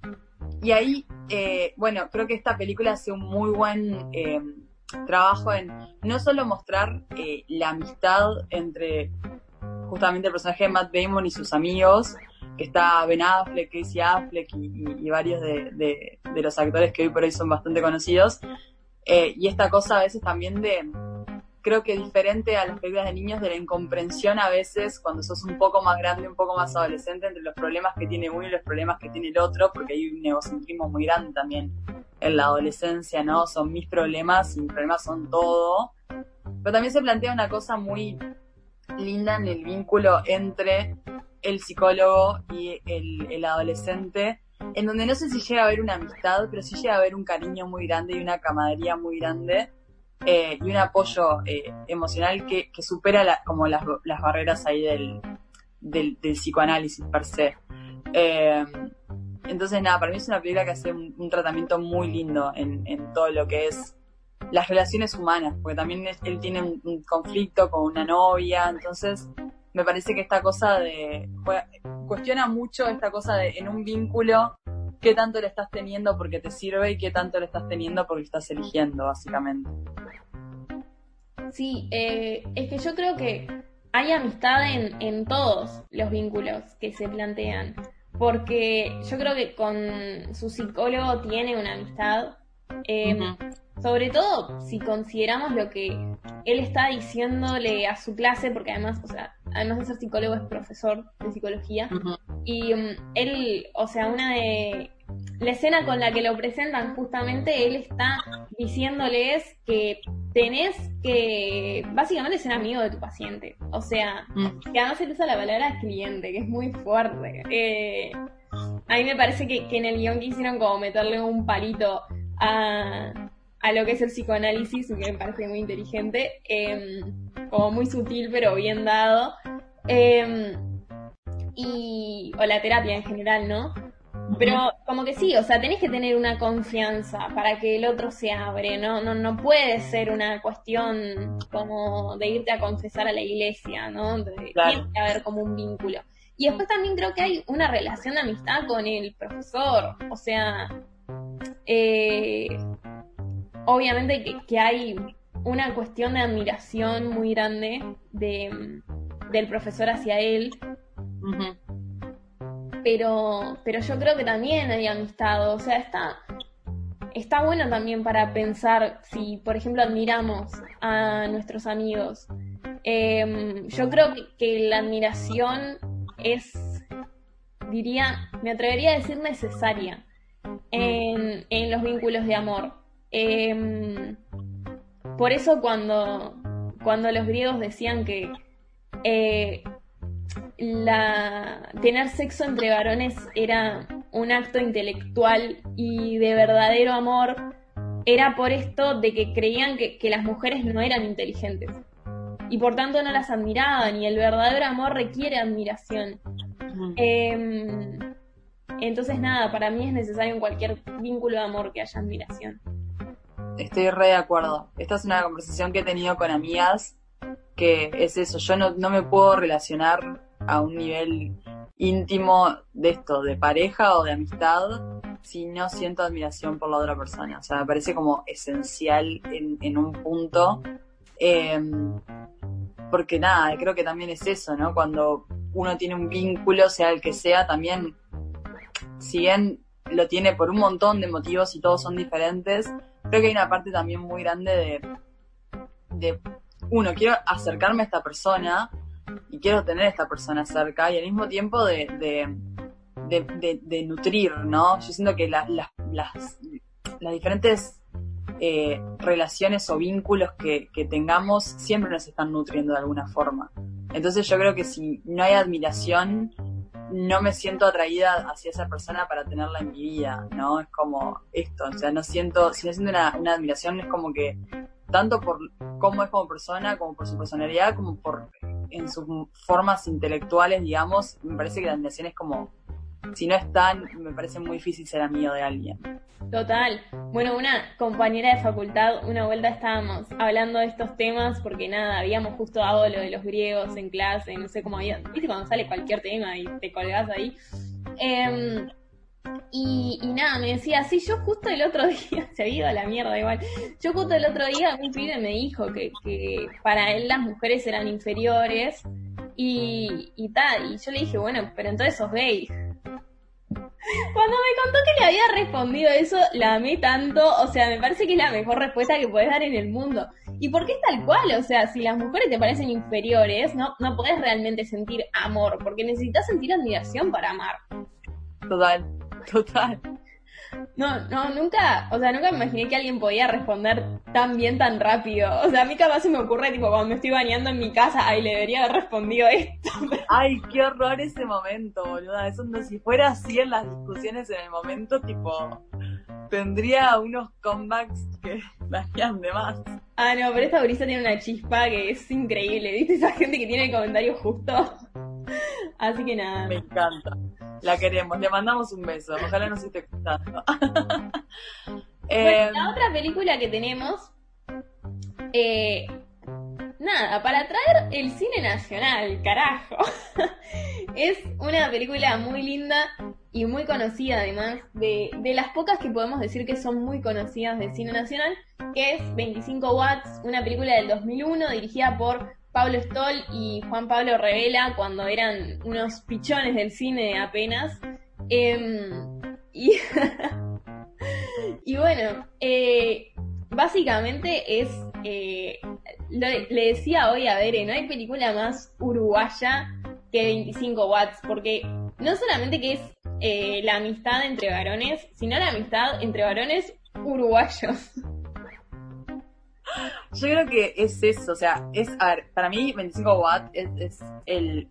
Y ahí, eh, bueno, creo que esta película hace un muy buen trabajo en no solo mostrar eh, la amistad entre justamente el personaje de Matt Damon y sus amigos, que está Ben Affleck, Casey Affleck y, varios de, los actores que hoy por hoy son bastante conocidos. Eh, y esta cosa a veces también de, creo que diferente a las películas de niños, de la incomprensión a veces cuando sos un poco más grande, un poco más adolescente, entre los problemas que tiene uno y los problemas que tiene el otro, porque hay un egocentrismo muy grande también en la adolescencia, ¿no? Son mis problemas y mis problemas son todo. Pero también se plantea una cosa muy linda en el vínculo entre el psicólogo y el, adolescente, en donde no sé si llega a haber una amistad, pero sí llega a haber un cariño muy grande y una camaradería muy grande eh, y un apoyo eh, emocional que, supera como las, barreras ahí del, psicoanálisis per se. Eh, entonces, nada, para mí es una película que hace un, tratamiento muy lindo en, en, todo lo que es las relaciones humanas, porque también él tiene un conflicto con una novia, entonces me parece que esta cosa de cuestiona mucho esta cosa de en un vínculo qué tanto le estás teniendo porque te sirve y qué tanto le estás teniendo porque estás eligiendo, básicamente. Sí, eh, es que yo creo que hay amistad en, en todos los vínculos que se plantean, porque yo creo que con su psicólogo tiene una amistad, eh, sobre todo si consideramos lo que él está diciéndole a su clase, porque además, o sea, además de ser psicólogo es profesor de psicología, y um, él, o sea, una de la escena con la que lo presentan justamente, él está diciéndoles que tenés que básicamente ser amigo de tu paciente. O sea, que además se usa la palabra cliente, que es muy fuerte. Eh, a mí me parece que, que en el guion quisieron como meterle un palito a, a lo que es el psicoanálisis, que me parece muy inteligente, em, como muy sutil pero bien dado. Em, y, o la terapia en general, ¿no? Pero como que sí, o sea, tenés que tener una confianza para que el otro se abre, ¿no? No, no puede ser una cuestión como de irte a confesar a la iglesia, ¿no? Tiene que haber como un vínculo. Y después también creo que hay una relación de amistad con el profesor, o sea, eh, obviamente que, hay una cuestión de admiración muy grande de, del profesor hacia él. Pero, pero yo creo que también hay amistad, o sea, está, está bueno también para pensar si, por ejemplo, admiramos a nuestros amigos. Em, yo creo que, la admiración es, diría, me atrevería a decir necesaria en, en los vínculos de amor. Em, por eso cuando, cuando los griegos decían que eh, la, tener sexo entre varones era un acto intelectual y de verdadero amor, era por esto de que creían que, las mujeres no eran inteligentes y por tanto no las admiraban y el verdadero amor requiere admiración. Em, entonces nada, para mí es necesario en cualquier vínculo de amor que haya admiración. Estoy re de acuerdo. Esta es una conversación que he tenido con amigas que es eso, yo no, no me puedo relacionar a un nivel íntimo de esto, de pareja o de amistad, si no siento admiración por la otra persona. O sea, me parece como esencial en, en un punto. Em, porque nada, creo que también es eso, ¿no? Cuando uno tiene un vínculo, sea el que sea, también, si bien lo tiene por un montón de motivos y todos son diferentes, creo que hay una parte también muy grande de, uno, quiero acercarme a esta persona y quiero tener a esta persona cerca y al mismo tiempo de, de, nutrir, ¿no? Yo siento que las, las, las diferentes eh, relaciones o vínculos que, tengamos siempre nos están nutriendo de alguna forma. Entonces yo creo que si no hay admiración, no me siento atraída hacia esa persona para tenerla en mi vida, ¿no? Es como esto, o sea, no siento, si no siento una, una admiración, es como que tanto por cómo es como persona, como por su personalidad, como por en sus formas intelectuales, digamos, me parece que la admiración es como si no están, me parece muy difícil ser amigo de alguien. Total. Bueno, una compañera de facultad, una vuelta estábamos hablando de estos temas porque nada, habíamos justo dado lo de los griegos en clase, no sé cómo había, viste cuando sale cualquier tema y te colgás ahí. Em, Y, y, nada, me decía, sí, yo justo el otro [laughs] día, se había ido a la mierda igual, yo justo el otro día un pibe me dijo que, para él las mujeres eran inferiores y, y tal, y yo le dije, bueno, pero entonces sos gay. Cuando me contó que le había respondido eso, la amé tanto, o sea, me parece que es la mejor respuesta que puedes dar en el mundo. ¿Y por qué es tal cual? O sea, si las mujeres te parecen inferiores, no, no podés realmente sentir amor, porque necesitas sentir admiración para amar. Total, total. No, no, nunca, o sea, nunca me imaginé que alguien podía responder tan bien, tan rápido. O sea, a mí capaz se me ocurre, tipo, cuando me estoy bañando en mi casa, ay, le debería haber respondido esto. [laughs] Ay, qué horror ese momento, boluda. Eso no, si fuera así en las discusiones en el momento, tipo, tendría unos comebacks que [laughs] darían de más. Ah, no, pero esta brisa tiene una chispa que es increíble, ¿viste? Esa gente que tiene el comentario justo. Así que nada. Me encanta. La queremos. Le mandamos un beso. Ojalá nos esté escuchando. [laughs] eh, la otra película que tenemos. Eh, nada, para traer el cine nacional, carajo. [laughs] es una película muy linda y muy conocida además, de, de, las pocas que podemos decir que son muy conocidas del cine nacional, que es 25 Watts, una película del 2001 dirigida por Pablo Stoll y Juan Pablo Revela cuando eran unos pichones del cine apenas. Em, y, [laughs] y, bueno, eh, básicamente es, eh, le decía hoy a Bere, no hay película más uruguaya que 25 watts, porque no solamente que es eh, la amistad entre varones, sino la amistad entre varones uruguayos. [laughs] [laughs] Yo creo que es eso, o sea, es, a ver, para mí 25 Watt es, el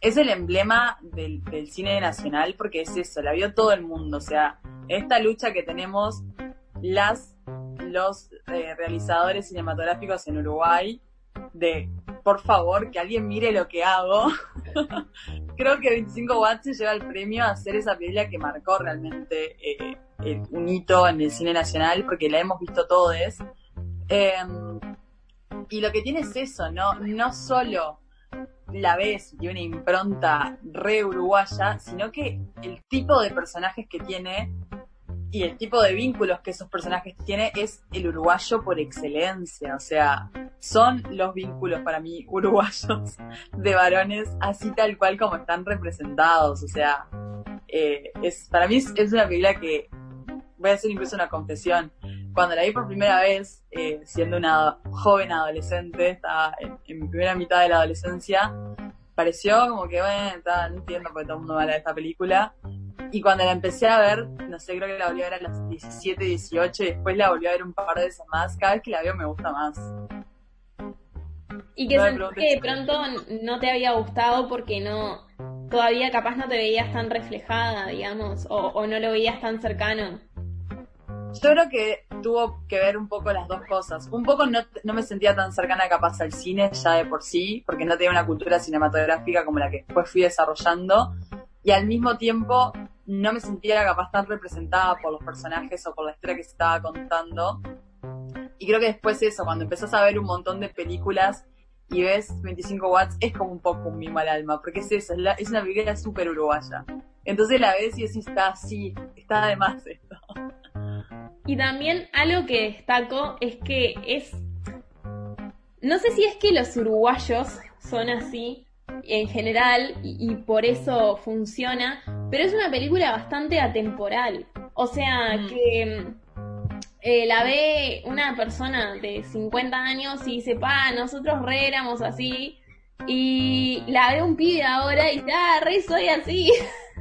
es el emblema del, cine nacional porque es eso, la vio todo el mundo, o sea, esta lucha que tenemos las los eh, realizadores cinematográficos en Uruguay de por favor que alguien mire lo que hago. [laughs] Creo que 25 Watts se lleva el premio a ser esa película que marcó realmente eh, un hito en el cine nacional porque la hemos visto todos Em, y lo que tiene es eso, ¿no? No solo la ves y una impronta re uruguaya, sino que el tipo de personajes que tiene y el tipo de vínculos que esos personajes tiene es el uruguayo por excelencia. O sea, son los vínculos para mí [laughs] uruguayos de varones así tal cual como están representados. O sea, eh, es, para mí es, es una película que voy a hacer incluso una confesión cuando la vi por primera vez, eh, siendo una joven adolescente, estaba en, mi primera mitad de la adolescencia, pareció como que, bueno, no entiendo por qué todo el mundo habla de esta película. Y cuando la empecé a ver, no sé, creo que la volví a ver a las 17, 18, y después la volví a ver un par de veces más. Cada vez que la veo me gusta más. Y que que de pronto no te había gustado porque no, todavía capaz no te veías tan reflejada, digamos, o, o no lo veías tan cercano. Yo creo que tuvo que ver un poco las dos cosas. Un poco no, me sentía tan cercana capaz al cine ya de por sí, porque no tenía una cultura cinematográfica como la que después fui desarrollando. Y al mismo tiempo no me sentía capaz tan representada por los personajes o por la historia que se estaba contando. Y creo que después eso, cuando empezás a ver un montón de películas y ves 25 watts, es como un poco un mimo al alma, porque es eso, es, es una película súper uruguaya. Entonces la ves y decís, está así, está de más esto. Y también algo que destaco es que es. No sé si es que los uruguayos son así en general y, por eso funciona, pero es una película bastante atemporal. O sea, mm. que eh, la ve una persona de 50 años y dice, pa, nosotros re éramos así. Y la ve un pibe ahora y dice, ah, re soy así.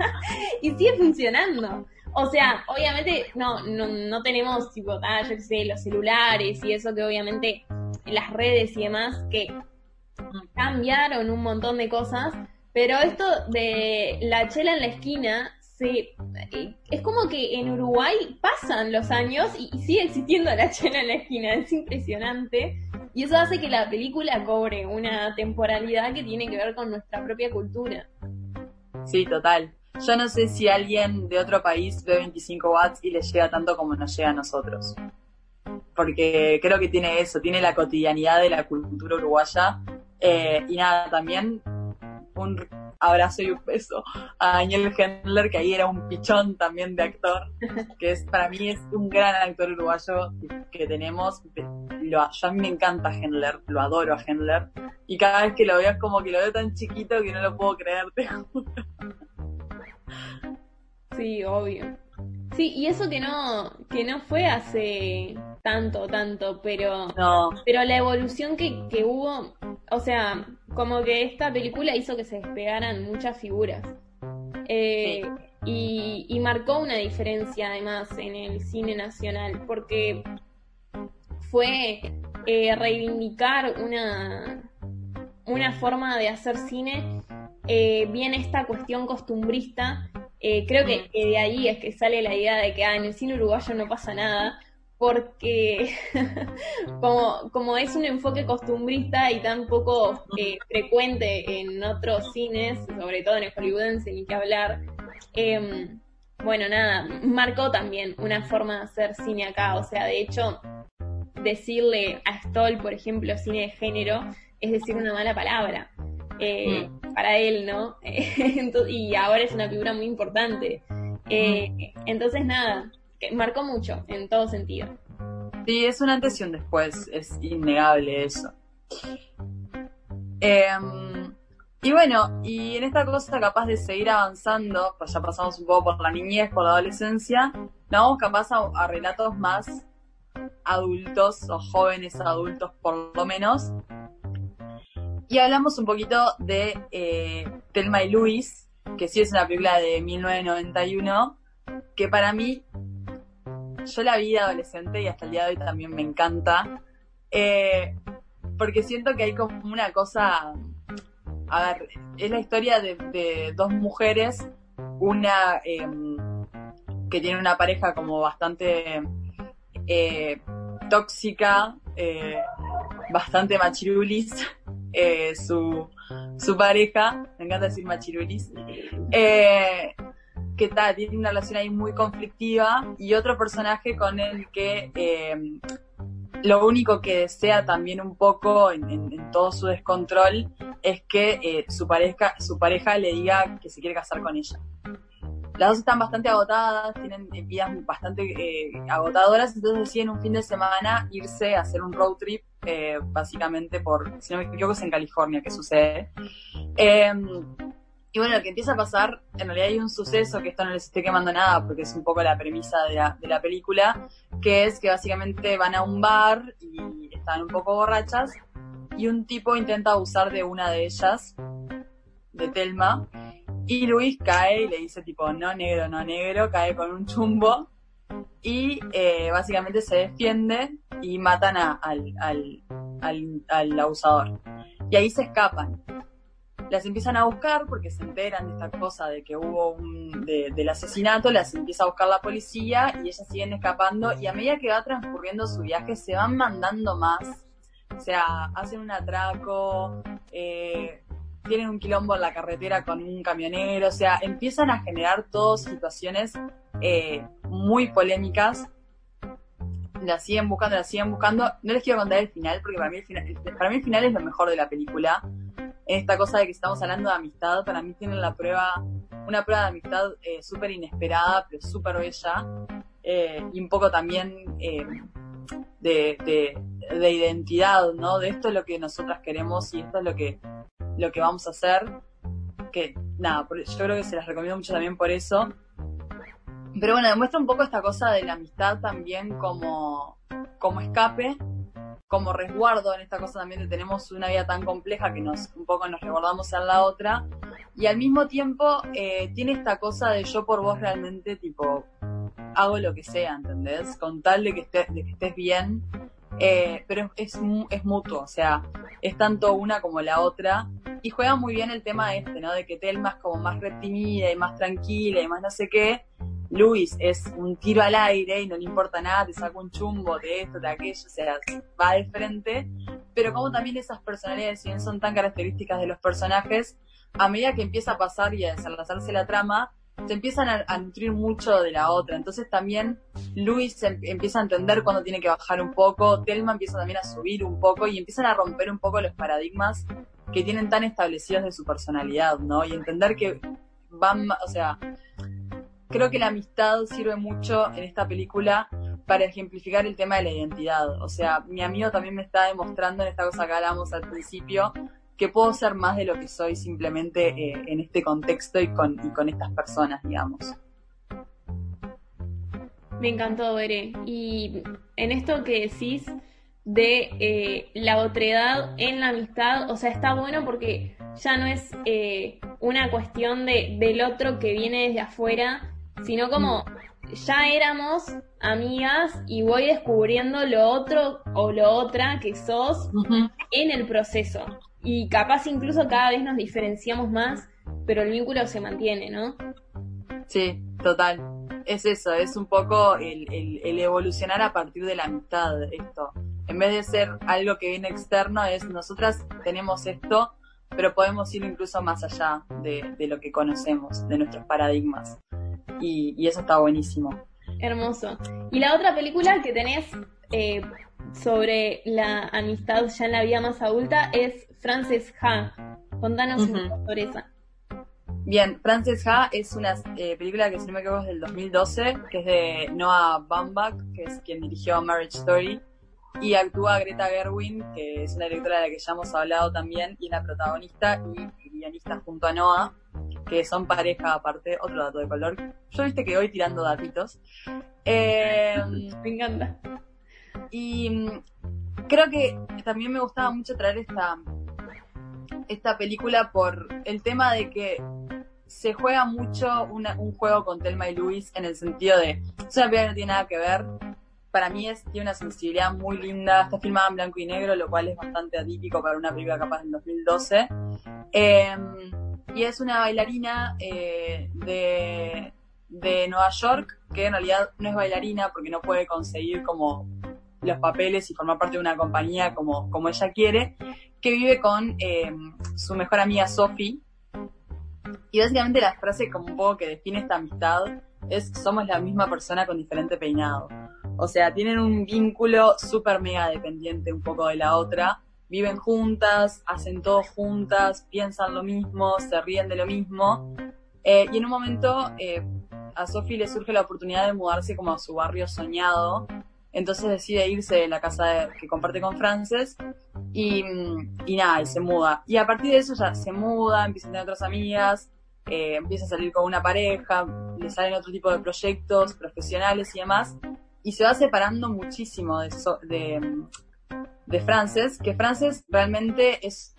[laughs] y sigue funcionando. O sea, obviamente no, no, no tenemos tipo, ah, yo qué sé, los celulares y eso que obviamente las redes y demás que cambiaron un montón de cosas, pero esto de la chela en la esquina se, eh, es como que en Uruguay pasan los años y, sigue existiendo la chela en la esquina, es impresionante. Y eso hace que la película cobre una temporalidad que tiene que ver con nuestra propia cultura. Sí, total. Yo no sé si alguien de otro país ve 25 watts y le llega tanto como nos llega a nosotros. Porque creo que tiene eso, tiene la cotidianidad de la cultura uruguaya. Eh, y nada, también un abrazo y un beso a Daniel Hendler, que ahí era un pichón también de actor, que es para mí es un gran actor uruguayo que tenemos. Yo a mí me encanta Hendler, lo adoro a Hendler, y cada vez que lo veo es como que lo veo tan chiquito que no lo puedo creer, te juro. Sí, obvio. Sí, y eso que no, que no fue hace tanto, tanto, pero, pero la evolución que, que hubo, o sea, como que esta película hizo que se despegaran muchas figuras. Eh, y, y, marcó una diferencia además en el cine nacional, porque fue eh, reivindicar una, una forma de hacer cine, eh, bien esta cuestión costumbrista eh, creo que, de ahí es que sale la idea de que ah, en el cine uruguayo no pasa nada, porque [laughs] como, como es un enfoque costumbrista y tan poco eh, frecuente en otros cines, sobre todo en el hollywoodense, ni que hablar, em, bueno, nada, marcó también una forma de hacer cine acá. O sea, de hecho, decirle a Stoll, por ejemplo, cine de género, es decir una mala palabra. Eh, mm. para él, ¿no? [laughs] y ahora es una figura muy importante. Eh, entonces, nada, marcó mucho en todo sentido. Sí, es una antes y un después, es innegable eso. Em, y bueno, y en esta cosa capaz de seguir avanzando, pues ya pasamos un poco por la niñez, por la adolescencia, nos vamos capaz a relatos más adultos o jóvenes adultos por lo menos, y hablamos un poquito de eh, Telma y Luis, que sí es una película de 1991, que para mí, yo la vi adolescente y hasta el día de hoy también me encanta, eh, porque siento que hay como una cosa, a ver, es la historia de, dos mujeres, una em, que tiene una pareja como bastante eh, tóxica, bastante machirulis, eh, su, su pareja, me encanta decir machirulis, eh, que tiene una relación ahí muy conflictiva y otro personaje con el que eh, lo único que desea también un poco en, todo su descontrol es que su pareja, su pareja le diga que se quiere casar con ella. Las dos están bastante agotadas, tienen vidas bastante agotadoras, entonces deciden un fin de semana irse a hacer un road trip eh, básicamente por, si no me equivoco, es en California que sucede. Em, y bueno, lo que empieza a pasar, en realidad hay un suceso que esto no les estoy quemando nada porque es un poco la premisa de la, de la película, que es que básicamente van a un bar y están un poco borrachas y un tipo intenta abusar de una de ellas, de Telma, y Luis cae y le dice tipo, no negro, no negro, cae con un chumbo y eh, básicamente se defiende y matan al, al, al, abusador. Y ahí se escapan. Las empiezan a buscar porque se enteran de esta cosa de que hubo un, del asesinato, las empieza a buscar la policía y ellas siguen escapando y a medida que va transcurriendo su viaje se van mandando más. O sea, hacen un atraco, eh, tienen un quilombo en la carretera con un camionero, o sea, empiezan a generar todas situaciones eh, muy polémicas. La siguen buscando, la siguen buscando. No les quiero contar el final, porque para mí el final, para mí el final es lo mejor de la película. Esta cosa de que estamos hablando de amistad, para mí tienen la prueba, una prueba de amistad eh, súper inesperada, pero súper bella. Eh, y un poco también de, de, identidad, ¿no? De esto es lo que nosotras queremos y esto es lo que, lo que vamos a hacer. Que nada, yo creo que se las recomiendo mucho también por eso. Pero bueno, demuestra un poco esta cosa de la amistad también como, como escape, como resguardo en esta cosa también de tenemos una vida tan compleja que nos un poco nos resguardamos en la otra. Y al mismo tiempo eh, tiene esta cosa de yo por vos realmente tipo hago lo que sea, ¿entendés? Con tal de que, estés, de que estés bien. Eh, pero es, es mutuo, o sea, es tanto una como la otra. Y juega muy bien el tema este, ¿no? De que Telma es como más reprimida y más tranquila y más no sé qué. Luis es un tiro al aire y no le importa nada, te saca un chumbo de esto, de aquello, o sea, va de frente. Pero como también esas personalidades, si bien son tan características de los personajes, a medida que empieza a pasar y a desenlazarse la trama, se empiezan a, nutrir mucho de la otra. Entonces también Luis em, empieza a entender cuándo tiene que bajar un poco, Telma empieza también a subir un poco y empiezan a romper un poco los paradigmas que tienen tan establecidos de su personalidad, ¿no? Y entender que van, o sea, creo que la amistad sirve mucho en esta película para ejemplificar el tema de la identidad. O sea, mi amigo también me está demostrando en esta cosa que hablamos al principio, que puedo ser más de lo que soy simplemente eh, en este contexto y con, y con estas personas, digamos. Me encantó, Veré. Y en esto que decís de eh, la otredad en la amistad, o sea, está bueno porque ya no es eh, una cuestión de, del otro que viene desde afuera, sino como ya éramos amigas y voy descubriendo lo otro o lo otra que sos en el proceso. Y capaz incluso cada vez nos diferenciamos más, pero el vínculo se mantiene, ¿no? Sí, total. Es eso, es un poco el, el, evolucionar a partir de la amistad, esto. En vez de ser algo que viene externo, es nosotras tenemos esto, pero podemos ir incluso más allá de, de lo que conocemos, de nuestros paradigmas. Y, y, eso está buenísimo. Hermoso. Y la otra película que tenés eh, sobre la amistad ya en la vida más adulta es Frances Ha. Contanos un poco sobre esa. Bien, Frances Ha es una eh, película que si no me equivoco es del 2012, que es de Noah Baumbach, que es quien dirigió Marriage Story, y actúa Greta Gerwin, que es una directora de la que ya hemos hablado también, y la protagonista y guionista junto a Noah, que son pareja aparte, otro dato de color. Yo viste que voy tirando datitos. Eh, me encanta. Y mm, creo que también me gustaba mucho traer esta, esta película por el tema de que se juega mucho un juego con Telma y Luis en el sentido de, es una película que no tiene nada que ver, para mí es, tiene una sensibilidad muy linda, está filmada en blanco y negro, lo cual es bastante atípico para una película capaz del 2012. Em, y es una bailarina eh, de, de Nueva York, que en realidad no es bailarina porque no puede conseguir como los papeles y formar parte de una compañía como, como ella quiere, que vive con eh, su mejor amiga Sophie. Y básicamente la frase como un poco que define esta amistad es somos la misma persona con diferente peinado. O sea, tienen un vínculo súper mega dependiente un poco de la otra. Viven juntas, hacen todo juntas, piensan lo mismo, se ríen de lo mismo. Eh, y en un momento eh, a Sophie le surge la oportunidad de mudarse como a su barrio soñado, entonces decide irse de la casa que comparte con Frances y, y, nada, y se muda. Y a partir de eso ya se muda, empieza a tener otras amigas, eh, empieza a salir con una pareja, le salen otro tipo de proyectos profesionales y demás, y se va separando muchísimo de, de, de Frances, que Frances realmente es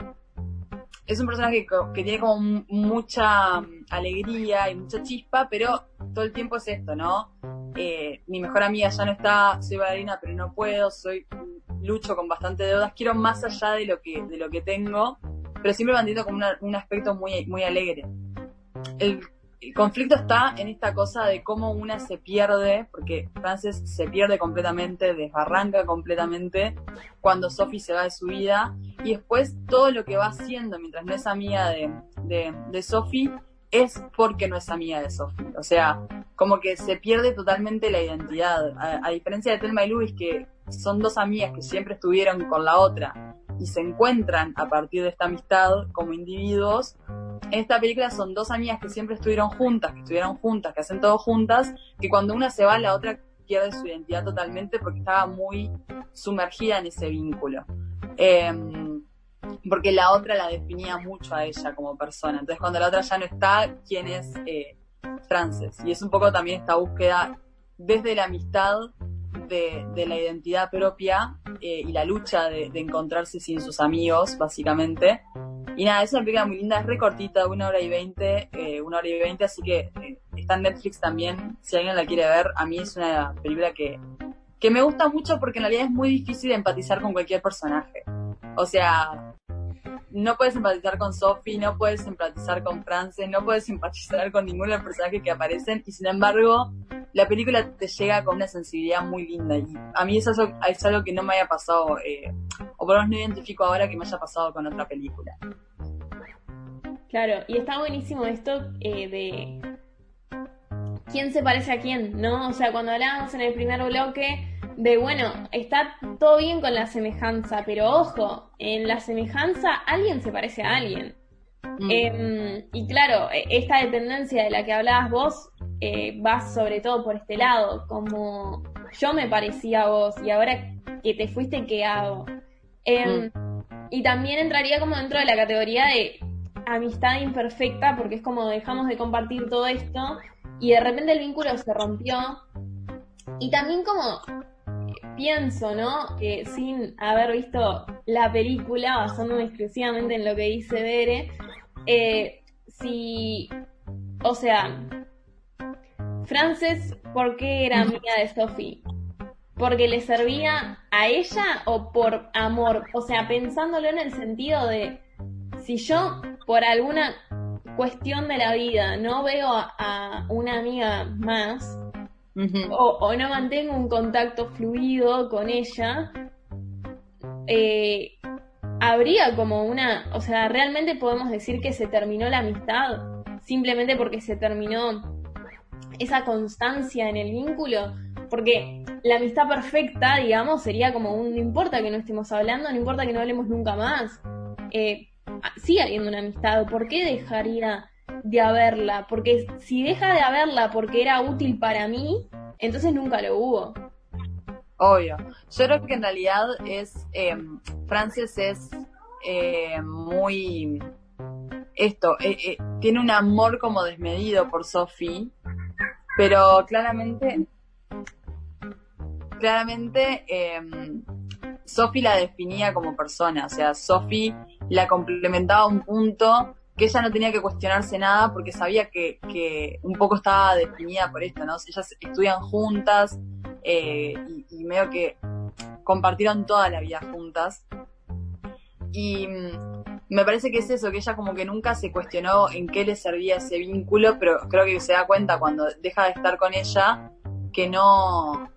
es un personaje que, tiene como mucha mm, alegría y mucha chispa, pero todo el tiempo es esto, ¿no? Eh, mi mejor amiga ya no está, soy bailarina, pero no puedo, soy lucho con bastante deudas, quiero más allá de lo que, de lo que tengo, pero siempre manteniendo como un aspecto muy, muy alegre. El el conflicto está en esta cosa de cómo una se pierde, porque Frances se pierde completamente, desbarranca completamente cuando Sophie se va de su vida, y después todo lo que va haciendo mientras no es amiga de, de, Sophie es porque no es amiga de Sophie. O sea, como que se pierde totalmente la identidad. A, diferencia de Thelma y Louis, que son dos amigas que siempre estuvieron con la otra y se encuentran a partir de esta amistad como individuos, en esta película son dos amigas que siempre estuvieron juntas, que estuvieron juntas, que hacen todo juntas, que cuando una se va, la otra pierde su identidad totalmente porque estaba muy sumergida en ese vínculo. Em, porque la otra la definía mucho a ella como persona. Entonces cuando la otra ya no está, ¿quién es eh, Frances? Y es un poco también esta búsqueda desde la amistad de, la identidad propia eh, y la lucha de, encontrarse sin sus amigos, básicamente. Y nada, es una película muy linda, es recortita, una hora y veinte, eh, una hora y veinte, así que eh, está en Netflix también, si alguien la quiere ver, a mí es una película que, que me gusta mucho porque en realidad es muy difícil empatizar con cualquier personaje. O sea, no puedes empatizar con Sophie, no puedes empatizar con Frances, no puedes empatizar con ninguno de los personajes que aparecen y sin embargo la película te llega con una sensibilidad muy linda y a mí eso es algo que no me haya pasado, eh, o por lo menos no identifico ahora que me haya pasado con otra película. Claro, y está buenísimo esto eh, de quién se parece a quién, ¿no? O sea, cuando hablábamos en el primer bloque de, bueno, está todo bien con la semejanza, pero ojo, en la semejanza alguien se parece a alguien. Mm. Em, y claro, e- esta dependencia de la que hablabas vos eh, va sobre todo por este lado, como yo me parecía a vos y ahora que te fuiste, ¿qué hago? Em, Y también entraría como dentro de la categoría de amistad imperfecta, porque es como dejamos de compartir todo esto y de repente el vínculo se rompió. Y también como pienso, ¿no? Que sin haber visto la película, basándome exclusivamente en lo que dice Bere, eh, si, o sea, Frances, ¿por qué era amiga de Sophie? ¿Porque le servía a ella o por amor? O sea, pensándolo en el sentido de, si yo por alguna cuestión de la vida. No veo a, a una amiga más, o no mantengo un contacto fluido con ella, eh, habría como una, o sea, realmente podemos decir que se terminó la amistad simplemente porque se terminó esa constancia en el vínculo, porque la amistad perfecta, digamos, sería como un no importa que no estemos hablando, no importa que no hablemos nunca más. Eh, sigue habiendo una amistad, ¿por qué dejaría de haberla? Porque si deja de haberla porque era útil para mí, entonces nunca lo hubo. Obvio. Yo creo que en realidad es. Eh, Frances es eh, muy. Esto, eh, eh, tiene un amor como desmedido por Sophie, pero claramente. Claramente. Eh, Sophie la definía como persona, o sea, Sophie la complementaba a un punto que ella no tenía que cuestionarse nada porque sabía que, que un poco estaba definida por esto, ¿no? Ellas estudian juntas eh, y, y medio que compartieron toda la vida juntas. Y mm, me parece que es eso, que ella como que nunca se cuestionó en qué le servía ese vínculo, pero creo que se da cuenta cuando deja de estar con ella que no,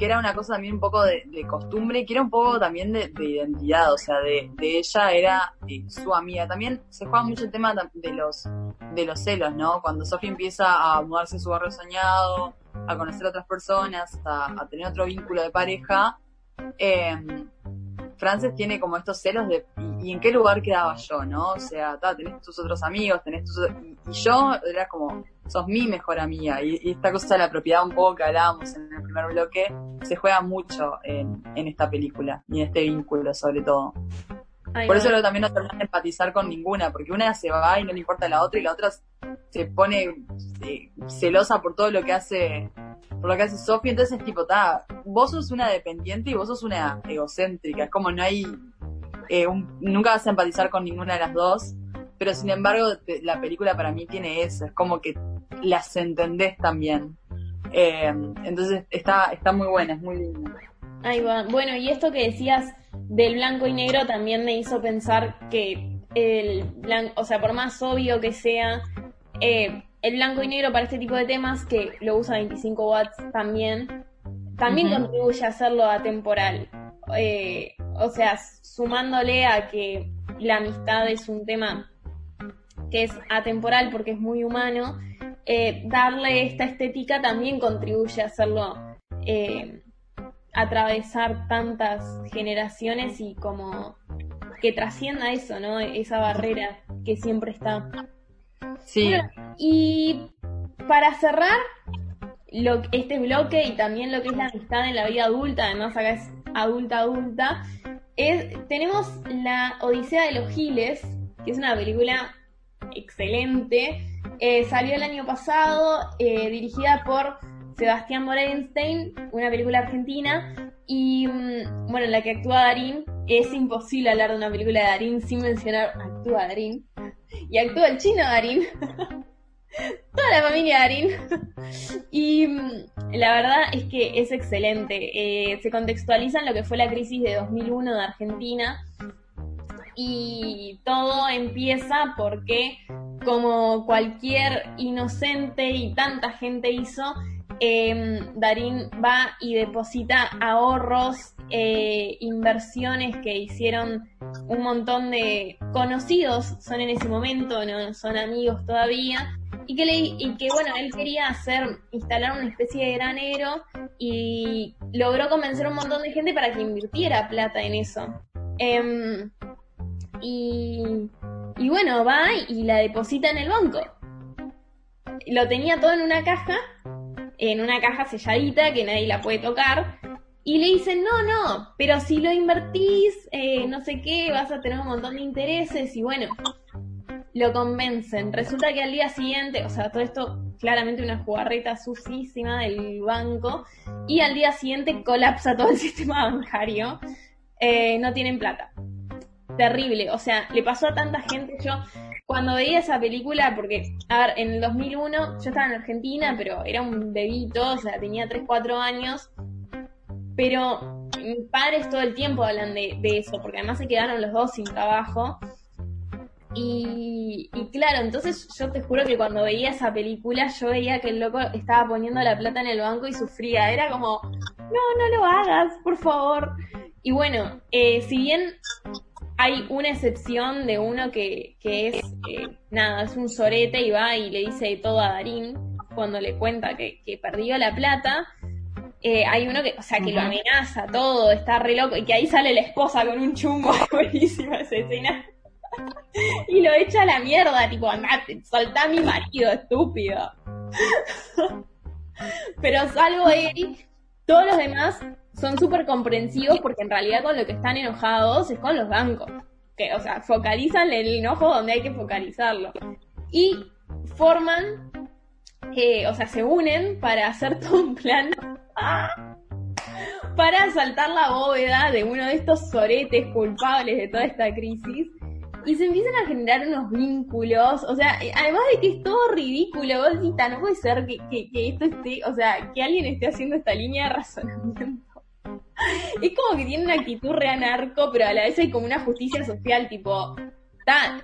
que era una cosa también un poco de, de costumbre, que era un poco también de, de identidad, o sea, de, de ella era eh, su amiga. También se juega mucho el tema de los, de los celos, ¿no? Cuando Sofía empieza a mudarse a su barrio soñado, a conocer a otras personas, a, a tener otro vínculo de pareja, eh, Frances tiene como estos celos de ¿y, en qué lugar quedaba yo, no? O sea, ta, tenés tus otros amigos, tenés tus y, y yo era como, sos mi mejor amiga. Y, y esta cosa de la propiedad un poco que hablábamos en el primer bloque, se juega mucho en, en esta película y en este vínculo sobre todo. Por eso también no terminan de empatizar con ninguna, porque una se va y no le importa a la otra y la otra se pone eh, celosa por todo lo que hace por lo que hace Sofía, entonces tipo, ta, vos sos una dependiente y vos sos una egocéntrica, es como no hay, eh, un- nunca vas a empatizar con ninguna de las dos, pero sin embargo te- la película para mí tiene eso, es como que las entendés también. Eh, entonces está, está muy buena, es muy linda. Ahí va. Bueno, y esto que decías del blanco y negro también me hizo pensar que el blanco, o sea, por más obvio que sea, eh, el blanco y negro para este tipo de temas, que lo usa 25 watts también, también Ujú. contribuye a hacerlo atemporal. Eh, o sea, sumándole a que la amistad es un tema que es atemporal porque es muy humano, eh, darle esta estética también contribuye a hacerlo eh, atravesar tantas generaciones y como que trascienda eso, ¿no? Esa barrera que siempre está. Sí, Bueno, y para cerrar lo, este bloque y también lo que es la amistad en la vida adulta, además acá es adulta adulta, es, tenemos la Odisea de los Giles, que es una película excelente. Eh, salió el año pasado, eh, dirigida por Sebastián Morenstein, una película argentina, y mm, bueno, en la que actúa Darín. Es imposible hablar de una película de Darín sin mencionar actúa Darín. Y actúa el chino Darín. [laughs] Toda la familia Darín. [laughs] y mm, la verdad es que es excelente. Eh, se contextualiza en lo que fue la crisis de 2001 de Argentina. Y todo empieza porque, como cualquier inocente y tanta gente hizo, eh, Darín va y deposita ahorros, eh, inversiones que hicieron un montón de conocidos son en ese momento, no son amigos todavía, y que, le, y que bueno, él quería hacer, instalar una especie de granero y logró convencer a un montón de gente para que invirtiera plata en eso. Em, y, y bueno, va y la deposita en el banco. Lo tenía todo en una caja, en una caja selladita que nadie la puede tocar. Y le dicen, no, no, pero si lo invertís, eh, no sé qué, vas a tener un montón de intereses y bueno, lo convencen. Resulta que al día siguiente, o sea, todo esto claramente una jugarreta sucísima del banco, y al día siguiente colapsa todo el [laughs] sistema bancario. Eh, no tienen plata. Terrible, o sea, le pasó a tanta gente. Yo, cuando veía esa película, porque, a ver, en el 2001 yo estaba en Argentina, pero era un bebito, o sea, tenía 3, 4 años, pero mis padres todo el tiempo hablan de, eso, porque además se quedaron los dos sin trabajo. Y, claro, entonces yo te juro que cuando veía esa película yo veía que el loco estaba poniendo la plata en el banco y sufría. Era como, no, no lo hagas, por favor. Y bueno, eh, si bien hay una excepción de uno que, que es, eh, nada, es un sorete y va y le dice todo a Darín cuando le cuenta que, que perdió la plata. Eh, hay uno que, o sea, que lo amenaza todo, está re loco, y que ahí sale la esposa con un chumbo, [laughs] buenísima esa escena. y lo echa a la mierda, tipo, andate, soltá a mi marido, estúpido. [laughs] Pero salvo él, todos los demás son súper comprensivos porque en realidad con lo que están enojados es con los bancos. Que, o sea, focalizan el enojo donde hay que focalizarlo. Y forman, eh, o sea, se unen para hacer todo un plan para asaltar la bóveda de uno de estos soretes culpables de toda esta crisis y se empiezan a generar unos vínculos, o sea, además de que es todo ridículo, vos no puede ser que, esto esté, o sea, que alguien esté haciendo esta línea de razonamiento. [laughs] Es como que tiene una actitud re anarco, pero a la vez hay como una justicia social, tipo,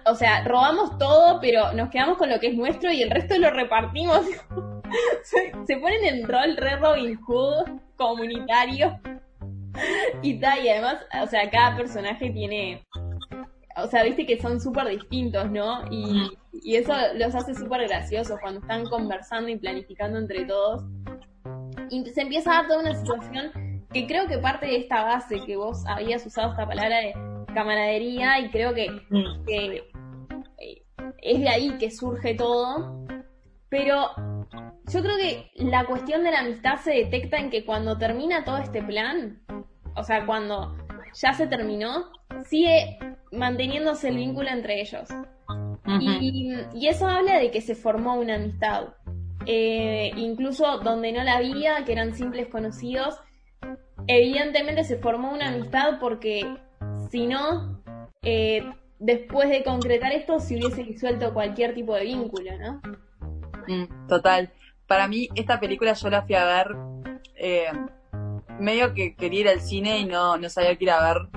o sea, robamos todo, pero nos quedamos con lo que es nuestro y el resto lo repartimos. [laughs] se, ponen en rol re Robin Hood comunitario [laughs] y tal, y además, o sea, cada personaje tiene o sea, viste que son súper distintos, ¿no? Y, eso los hace súper graciosos cuando están conversando y planificando entre todos. Y se empieza a dar toda una situación que creo que parte de esta base que vos habías usado esta palabra de camaradería y creo que, que eh, es de ahí que surge todo. Pero yo creo que la cuestión de la amistad se detecta en que cuando termina todo este plan, o sea, cuando ya se terminó, sigue manteniéndose el vínculo entre ellos. y, eso habla de que se formó una amistad. Eh, incluso donde no la había, que eran simples conocidos, evidentemente se formó una amistad porque si no, eh, después de concretar esto, se hubiese disuelto cualquier tipo de vínculo, ¿no? Mm, total. Para mí, esta película yo la fui a ver eh, medio que quería ir al cine y no, no sabía qué ir a ver.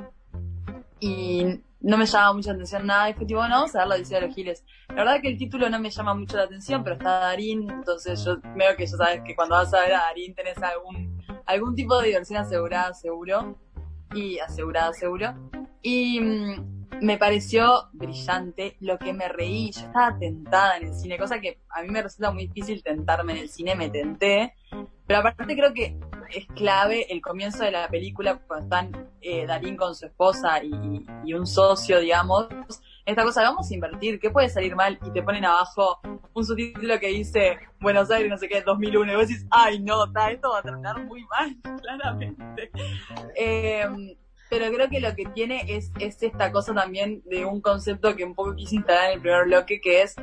Y no me llama mucha atención nada. Y fue tipo, bueno, vamos a ver la Odisea de los Giles. La verdad que el título no me llama mucho la atención, pero está Darín, entonces yo veo que ya sabes que cuando vas a ver a Darín tenés algún, algún tipo de diversión asegurada, seguro. Y asegurada, seguro. Y mm, me pareció brillante, lo que me reí, yo estaba tentada en el cine, cosa que a mí me resulta muy difícil tentarme en el cine, me tenté, pero aparte creo que es clave el comienzo de la película cuando están eh, Darín con su esposa y, un socio, digamos, esta cosa, vamos a invertir, ¿qué puede salir mal? Y te ponen abajo un subtítulo que dice Buenos Aires, no sé qué, 2001, y vos decís, ay no, esto va a terminar muy mal, [laughs] claramente. [laughs] Eh, pero creo que lo que tiene es, es esta cosa también de un concepto que un poco quise instalar en el primer bloque, que es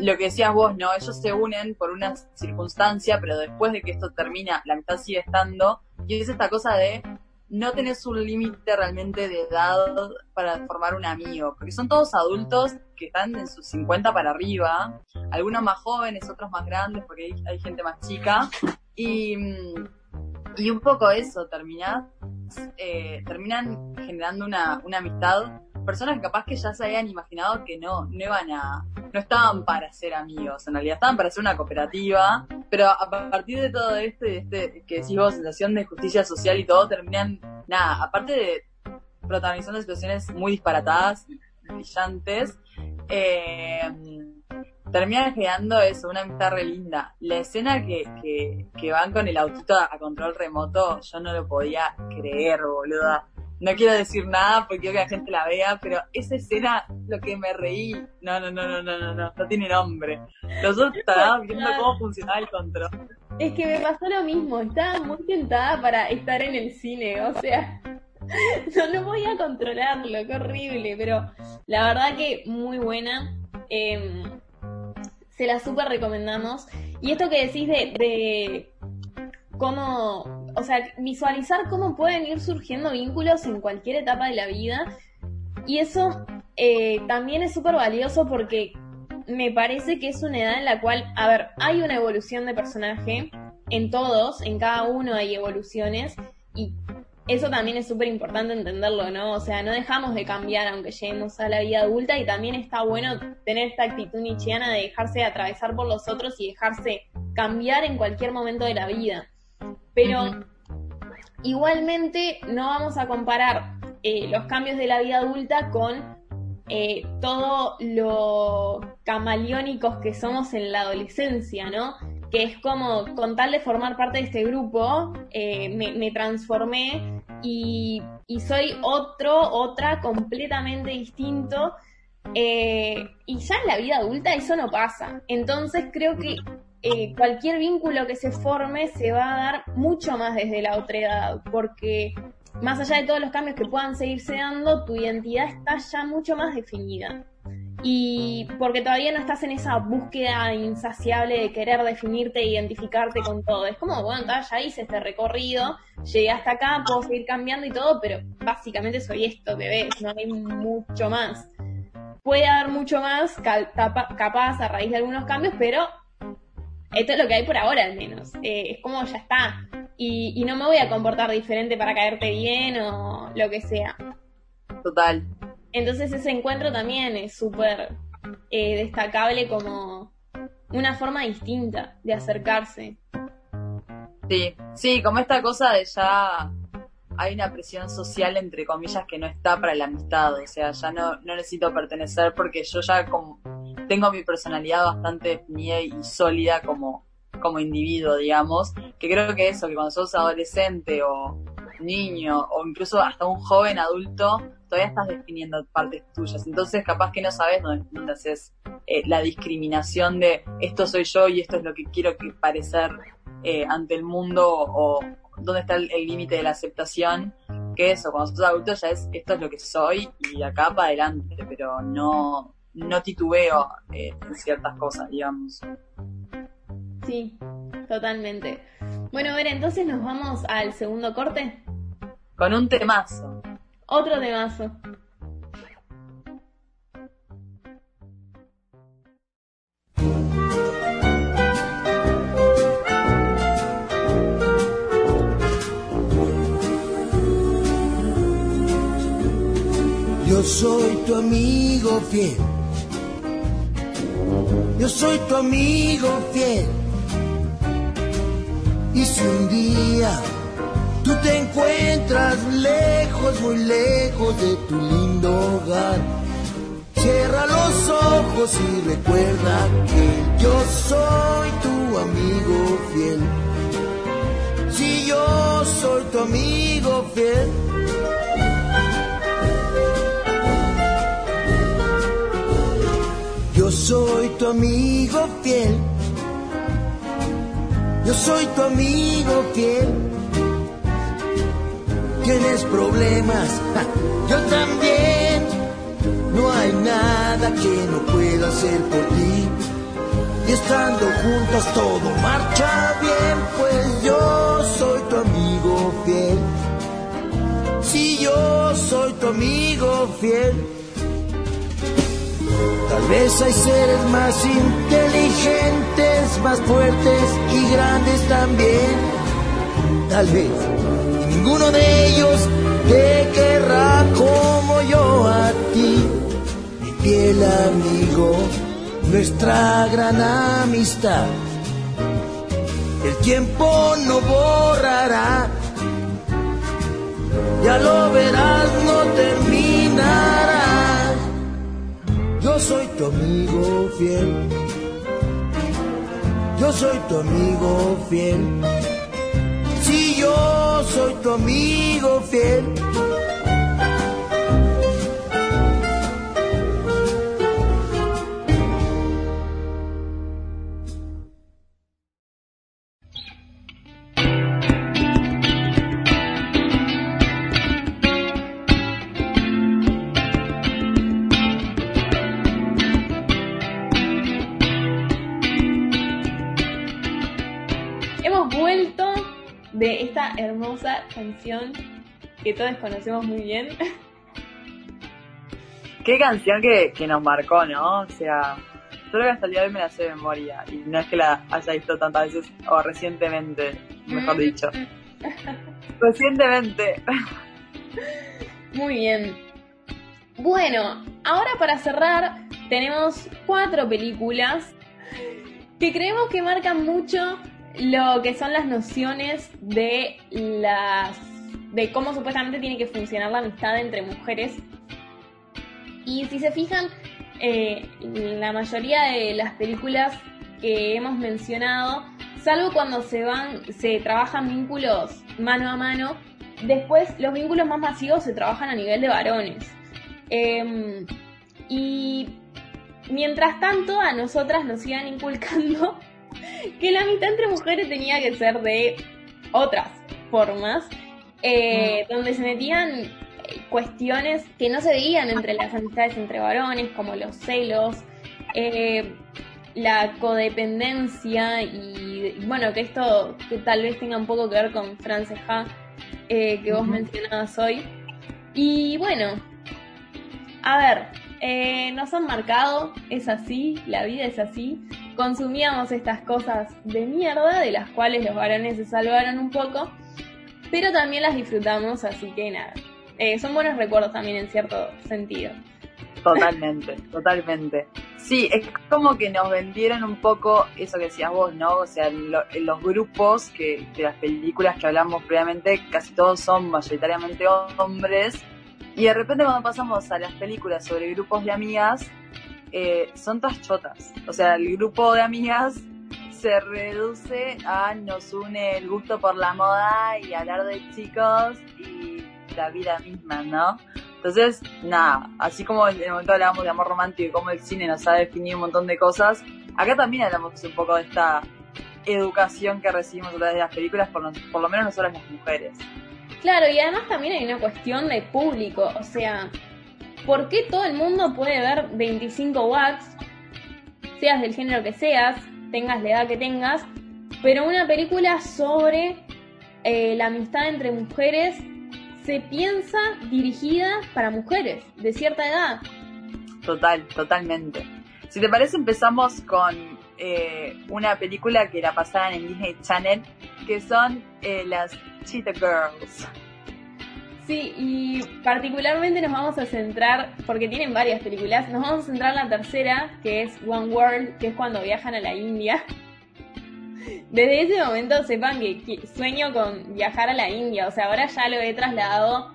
lo que decías vos, ¿no? Ellos se unen por una circunstancia, pero después de que esto termina, la mitad sigue estando, y es esta cosa de no tenés un límite realmente de edad para formar un amigo, porque son todos adultos que están en sus 50 para arriba, algunos más jóvenes, otros más grandes, porque hay, hay gente más chica, y, y un poco eso, terminás eh, terminan generando una, una amistad personas que capaz que ya se habían imaginado que no, no iban a, no estaban para ser amigos, en realidad estaban para ser una cooperativa, pero a partir de todo esto, este, que decís vos, sensación de justicia social y todo, terminan, nada, aparte de protagonizando situaciones muy disparatadas, brillantes. Eh, termina generando eso, una amistad re linda. La escena que, que, que van con el autito a control remoto, yo no lo podía creer, boluda. No quiero decir nada porque quiero que la gente la vea, pero esa escena, lo que me reí, no, no, no, no, no, no, no, no tiene nombre. Nosotros estábamos viendo cómo funcionaba el control. Es que me pasó lo mismo, estaba muy tentada para estar en el cine, o sea, [laughs] no, no podía controlarlo, qué horrible, pero la verdad que muy buena. Eh, se la súper recomendamos. Y esto que decís de, cómo, o sea, visualizar cómo pueden ir surgiendo vínculos en cualquier etapa de la vida. Y eso eh, también es súper valioso porque me parece que es una edad en la cual, a ver, hay una evolución de personaje en todos, en cada uno hay evoluciones y eso también es súper importante entenderlo, ¿no? O sea, no dejamos de cambiar aunque lleguemos a la vida adulta y también está bueno tener esta actitud nichiana de dejarse atravesar por los otros y dejarse cambiar en cualquier momento de la vida. Pero igualmente no vamos a comparar eh, los cambios de la vida adulta con eh, todo lo camaleónicos que somos en la adolescencia, ¿no? Que es como, con tal de formar parte de este grupo, eh, me, transformé y, soy otro, otra completamente distinto. Eh, y ya en la vida adulta eso no pasa. Entonces creo que eh, cualquier vínculo que se forme se va a dar mucho más desde la otra edad, porque más allá de todos los cambios que puedan seguirse dando, tu identidad está ya mucho más definida y porque todavía no estás en esa búsqueda insaciable de querer definirte e identificarte con todo. Es como, bueno, ya hice este recorrido, llegué hasta acá, puedo seguir cambiando y todo, pero básicamente soy esto, bebé, no hay mucho más. Puede haber mucho más, capaz a raíz de algunos cambios, pero esto es lo que hay por ahora al menos. Eh, es como ya está. Y no me voy a comportar diferente para caerte bien o lo que sea. Total. Entonces ese encuentro también es súper eh, destacable como una forma distinta de acercarse. Sí, sí, como esta cosa de ya hay una presión social entre comillas que no está para la amistad, o sea, ya no, no necesito pertenecer porque yo ya como tengo mi personalidad bastante definida y sólida como, como individuo, digamos, que creo que eso, que cuando sos adolescente o niño o incluso hasta un joven adulto, todavía estás definiendo partes tuyas. Entonces, capaz que no sabes dónde, haces eh, la discriminación de esto soy yo y esto es lo que quiero que parecer eh, ante el mundo o dónde está el límite de la aceptación. Que eso, cuando sos adulto ya es esto es lo que soy y acá para adelante, pero no, no titubeo eh, en ciertas cosas, digamos. Sí, totalmente. Bueno, a ver, entonces nos vamos al segundo corte. Con un temazo. Otro temazo. Yo soy tu amigo fiel. Yo soy tu amigo fiel. Y si un día Tú te encuentras lejos, muy lejos de tu lindo hogar. Cierra los ojos y recuerda que yo soy tu amigo fiel. Si yo soy tu amigo fiel. Yo soy tu amigo fiel. Yo soy tu amigo fiel tienes problemas, yo también. No hay nada que no pueda hacer por ti. Y estando juntos todo marcha bien, pues yo soy tu amigo fiel. Si yo soy tu amigo fiel. Tal vez hay seres más inteligentes, más fuertes y grandes también. Tal vez ninguno de ellos te querrá como yo a ti, mi fiel amigo, nuestra gran amistad. El tiempo no borrará, ya lo verás, no terminará. Yo soy tu amigo fiel, yo soy tu amigo fiel. Soy tu amigo fiel. Esta hermosa canción que todos conocemos muy bien. Qué canción que, que nos marcó, ¿no? O sea, yo creo que hasta el día de hoy me la sé de memoria. Y no es que la haya visto tantas veces, o recientemente, mejor dicho. [laughs] Recientemente. Muy bien. Bueno, ahora para cerrar tenemos cuatro películas que creemos que marcan mucho lo que son las nociones de las de cómo supuestamente tiene que funcionar la amistad entre mujeres. Y si se fijan, eh, la mayoría de las películas que hemos mencionado, salvo cuando se van, se trabajan vínculos mano a mano, después los vínculos más masivos se trabajan a nivel de varones. Eh, y mientras tanto, a nosotras nos iban inculcando que la amistad entre mujeres tenía que ser de otras formas, eh, donde se metían cuestiones que no se veían entre las amistades entre varones, como los celos, eh, la codependencia y, bueno, que esto que tal vez tenga un poco que ver con Franceja, eh, que vos mencionabas hoy. Y bueno, a ver, eh, nos han marcado, es así, la vida es así. Consumíamos estas cosas de mierda, de las cuales los varones se salvaron un poco, pero también las disfrutamos, así que nada. Eh, son buenos recuerdos también en cierto sentido. Totalmente, [laughs] totalmente. Sí, es como que nos vendieron un poco eso que decías vos, ¿no? O sea, lo, los grupos que de las películas que hablamos previamente, casi todos son mayoritariamente hombres. Y de repente cuando pasamos a las películas sobre grupos de amigas, eh, son todas chotas. O sea, el grupo de amigas se reduce a nos une el gusto por la moda y hablar de chicos y la vida misma, ¿no? Entonces, nada, así como en el momento hablábamos de amor romántico y cómo el cine nos ha definido un montón de cosas, acá también hablamos un poco de esta educación que recibimos a través de las películas, por, nos, por lo menos nosotras las mujeres. Claro, y además también hay una cuestión de público, o sea, ¿por qué todo el mundo puede ver 25 watts, seas del género que seas, tengas la edad que tengas, pero una película sobre eh, la amistad entre mujeres se piensa dirigida para mujeres de cierta edad. Total, totalmente. Si te parece, empezamos con eh, una película que la pasaban en Disney Channel, que son eh, las Cheetah Girls. Sí, y particularmente nos vamos a centrar, porque tienen varias películas, nos vamos a centrar en la tercera, que es One World, que es cuando viajan a la India. [laughs] Desde ese momento sepan que, que, sueño con viajar a la India, o sea, ahora ya lo he trasladado,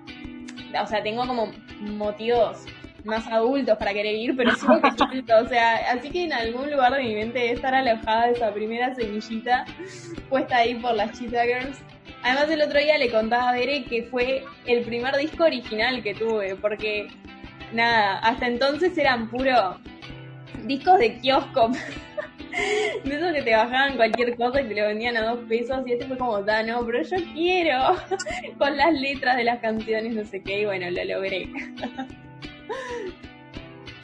o sea, tengo como motivos más adultos para querer ir, pero sigo [laughs] queriendo, o sea, así que en algún lugar de mi mente debe estar alojada esa primera semillita puesta ahí por las Cheetah Girls. Además el otro día le contaba a Bere que fue el primer disco original que tuve, porque nada, hasta entonces eran puro discos de kiosco. [laughs] de esos que te bajaban cualquier cosa y te lo vendían a dos pesos y este fue como, da, no, pero yo quiero [laughs] con las letras de las canciones, no sé qué, y bueno, lo logré. [laughs]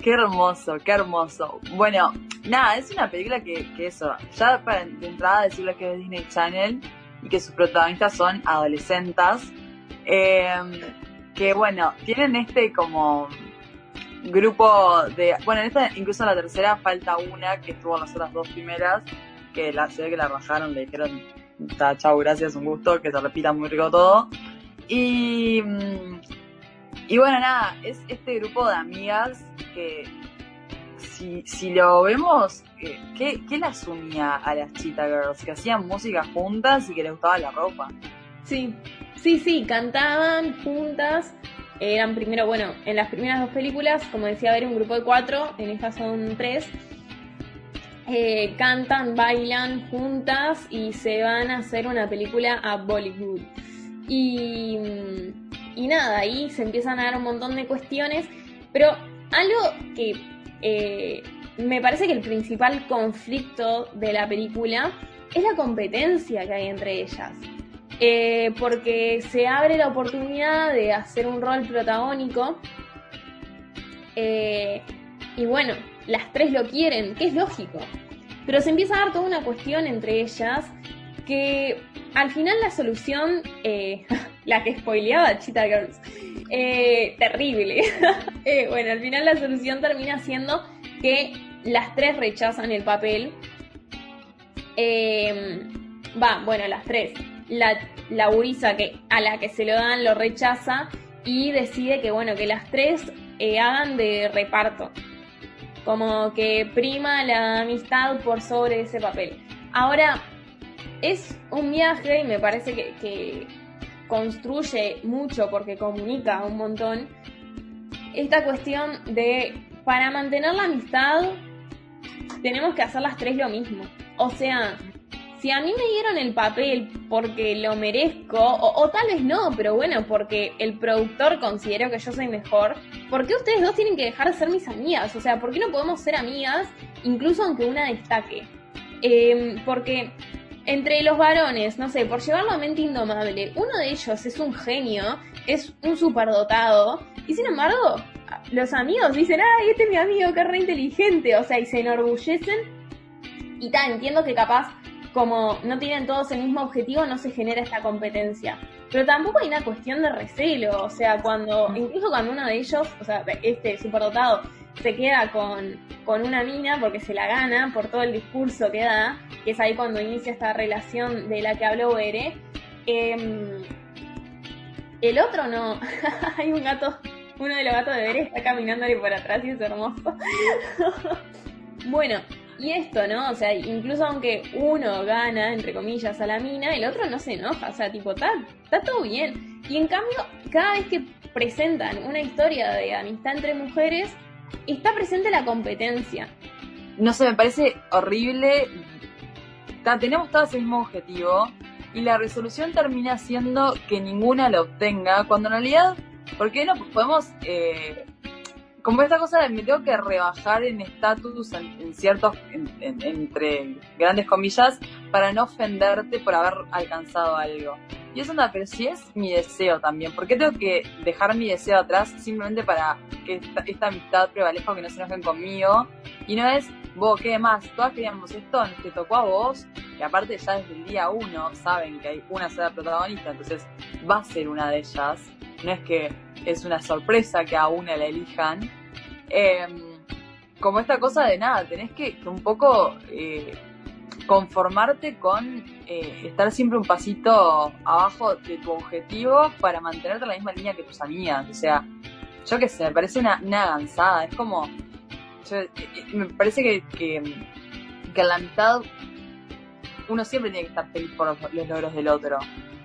Qué hermoso, qué hermoso. Bueno, nada, es una película que, eso, ya para de entrada decirle que es Disney Channel y que sus protagonistas son adolescentes, eh, que bueno, tienen este como grupo de, bueno, en esta, incluso en la tercera falta una que estuvo en las otras dos primeras, que la ve que la rajaron, le dijeron, chau, gracias, un gusto, que se repita muy rico todo. Y, y bueno, nada, es este grupo de amigas que si, si lo vemos, ¿qué, ¿qué las unía a las Cheetah Girls? Que hacían música juntas y que les gustaba la ropa. Sí, sí, sí, cantaban juntas. eran primero, bueno, en las primeras dos películas, como decía, era un grupo de cuatro, en esta son tres, eh, cantan, bailan juntas y se van a hacer una película a Bollywood. Y, y nada, ahí se empiezan a dar un montón de cuestiones, pero algo que eh, me parece que el principal conflicto de la película es la competencia que hay entre ellas. Eh, porque se abre la oportunidad de hacer un rol protagónico. y bueno, las tres lo quieren, que es lógico. Pero se empieza a dar toda una cuestión entre ellas que al final la solución, eh, [laughs] la que spoileaba Cheetah Girls, eh, terrible. [laughs] Eh, bueno, al final la solución termina siendo que las tres rechazan el papel. Va, bueno, las tres. La, la que, a la que se lo dan lo rechaza y decide que, bueno, que las tres hagan de reparto como que prima la amistad por sobre ese papel. Ahora, es un viaje y me parece que, construye mucho porque comunica un montón esta cuestión de para mantener la amistad tenemos que hacer las tres lo mismo. O sea, si a mí me dieron el papel porque lo merezco, o, tal vez no, pero bueno, porque el productor consideró que yo soy mejor, ¿por qué ustedes dos tienen que dejar de ser mis amigas? O sea, ¿por qué no podemos ser amigas incluso aunque una destaque? Em, porque entre los varones, no sé, por llevarlo a mente indomable, uno de ellos es un genio, es un superdotado, y sin embargo, los amigos dicen, ay, este es mi amigo, que re inteligente, o sea, y se enorgullecen. Y tal, entiendo que capaz como no tienen todos el mismo objetivo, no se genera esta competencia. Pero tampoco hay una cuestión de recelo, o sea, cuando, incluso cuando uno de ellos, o sea, este superdotado, se queda con, una mina porque se la gana por todo el discurso que da, que es ahí cuando inicia esta relación de la que habló Bere. Em, el otro no, [laughs] hay un gato, uno de los gatos de Bere está caminándole por atrás y es hermoso. [laughs] bueno, y esto, ¿no? O sea, incluso aunque uno gana, entre comillas, a la mina, el otro no se enoja. O sea, tipo, está, está todo bien. Y en cambio, cada vez que presentan una historia de amistad entre mujeres, está presente la competencia. No sé, me parece horrible. tenemos todos el mismo objetivo y la resolución termina siendo que ninguna lo obtenga, cuando en realidad, ¿por qué no podemos eh, como esta cosa de me tengo que rebajar en estatus en, ciertos, entre grandes comillas, para no ofenderte por haber alcanzado algo. Y eso no, pero si es mi deseo también, ¿por qué tengo que dejar mi deseo atrás simplemente para que esta, amistad prevalezca o que no se enojen conmigo? Y no es, vos, ¿qué más? Todas queríamos esto, te tocó a vos, y aparte ya desde el día uno saben que hay una sola protagonista, entonces va a ser una de ellas no es que es una sorpresa que a una la elijan. Em, como esta cosa de nada, tenés que, un poco eh, conformarte con eh, estar siempre un pasito abajo de tu objetivo para mantenerte en la misma línea que tus amigas. O sea, yo qué sé, me parece una, una Es como. Eh, me parece que, que, que en la mitad uno siempre tiene que estar feliz por los logros del otro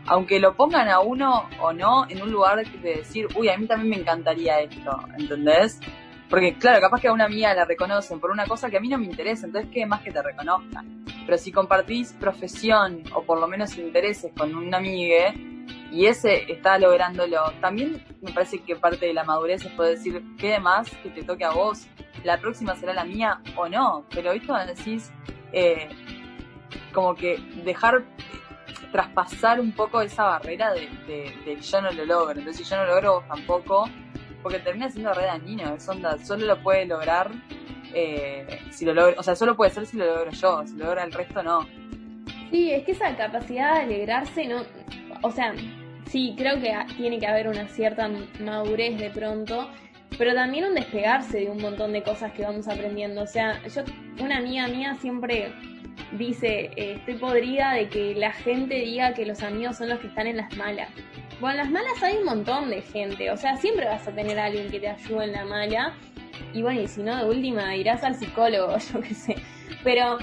aunque lo pongan a uno o no en un lugar de decir, uy, a mí también me encantaría esto, ¿entendés? Porque claro, capaz que a una amiga la reconocen por una cosa que a mí no me interesa, entonces qué más que te reconozcan. Pero si compartís profesión o por lo menos intereses con un amiga y ese está lográndolo, también me parece que parte de la madurez es poder decir, ¿qué más que te toque a vos? La próxima será la mía o no, pero esto decís, eh, como que dejar traspasar un poco esa barrera de, yo no lo logro. Entonces, si yo no lo logro, vos tampoco. Porque termina siendo re dañino. Es onda, solo lo puede lograr eh, si lo logro. O sea, solo puede ser si lo logro yo. Si lo logra el resto, no. Sí, es que esa capacidad de alegrarse, no. O sea, sí, creo que tiene que haber una cierta madurez de pronto. Pero también un despegarse de un montón de cosas que vamos aprendiendo. O sea, yo, una amiga mía siempre dice, eh, estoy podrida de que la gente diga que los amigos son los que están en las malas. Bueno, en las malas hay un montón de gente, o sea, siempre vas a tener a alguien que te ayude en la mala. Y bueno, y si no, de última irás al psicólogo, [laughs] yo qué sé. Pero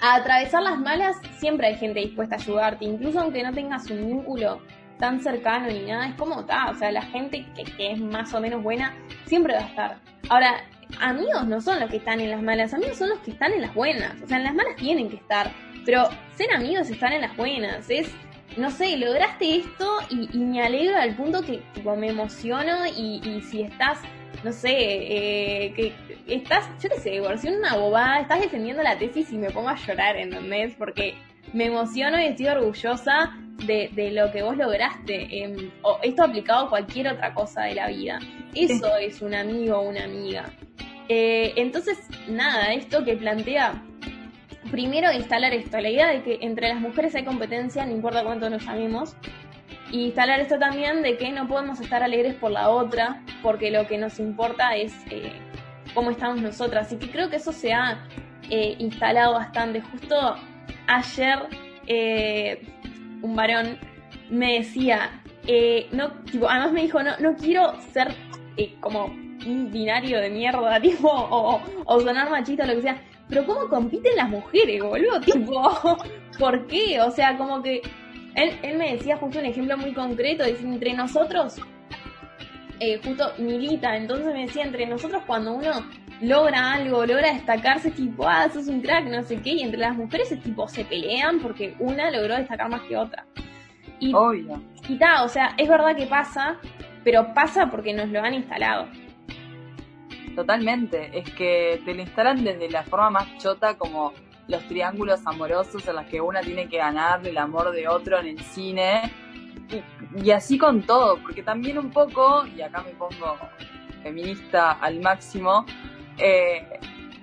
a atravesar las malas siempre hay gente dispuesta a ayudarte, incluso aunque no tengas un vínculo tan cercano ni nada, es como está, o sea, la gente que, que es más o menos buena siempre va a estar. Ahora, amigos no son los que están en las malas, amigos son los que están en las buenas. O sea, en las malas tienen que estar. Pero ser amigos es estar en las buenas. Es, no sé, lograste esto y, me alegra al punto que me emociono y, si estás, no sé, eh, que estás, yo qué sé, por si una bobada, estás defendiendo la tesis y me pongo a llorar, ¿entendés? Porque me emociono y estoy orgullosa de, de lo que vos lograste. Em, o esto aplicado a cualquier otra cosa de la vida. Eso es un amigo o una amiga. Eh, entonces, nada, esto que plantea, primero instalar esto, la idea de que entre las mujeres hay competencia, no importa cuánto nos llamemos, y instalar esto también de que no podemos estar alegres por la otra, porque lo que nos importa es eh, cómo estamos nosotras. Y que creo que eso se ha eh, instalado bastante. Justo ayer un varón me decía, no, además me dijo, no, no quiero ser como un binario de mierda, [laughs] tipo, o, o sonar machista o lo que sea. Pero ¿cómo compiten las mujeres, boludo? [laughs] Tipo, ¿por qué? O sea, como que él, él me decía justo un ejemplo muy concreto, dice, entre nosotros, eh, justo milita, entonces me decía, entre nosotros cuando uno logra algo, logra destacarse, tipo, ah, sos un crack, no sé qué, y entre las mujeres es tipo, se pelean porque una logró destacar más que otra. Y, Obvio. Y ta, o sea, es verdad que pasa, pero pasa porque nos lo han instalado. Totalmente, es que te lo instalan desde la forma más chota como los triángulos amorosos en los que una tiene que ganar el amor de otro en el cine. Y, así con todo, porque también un poco, y acá me pongo feminista al máximo, eh,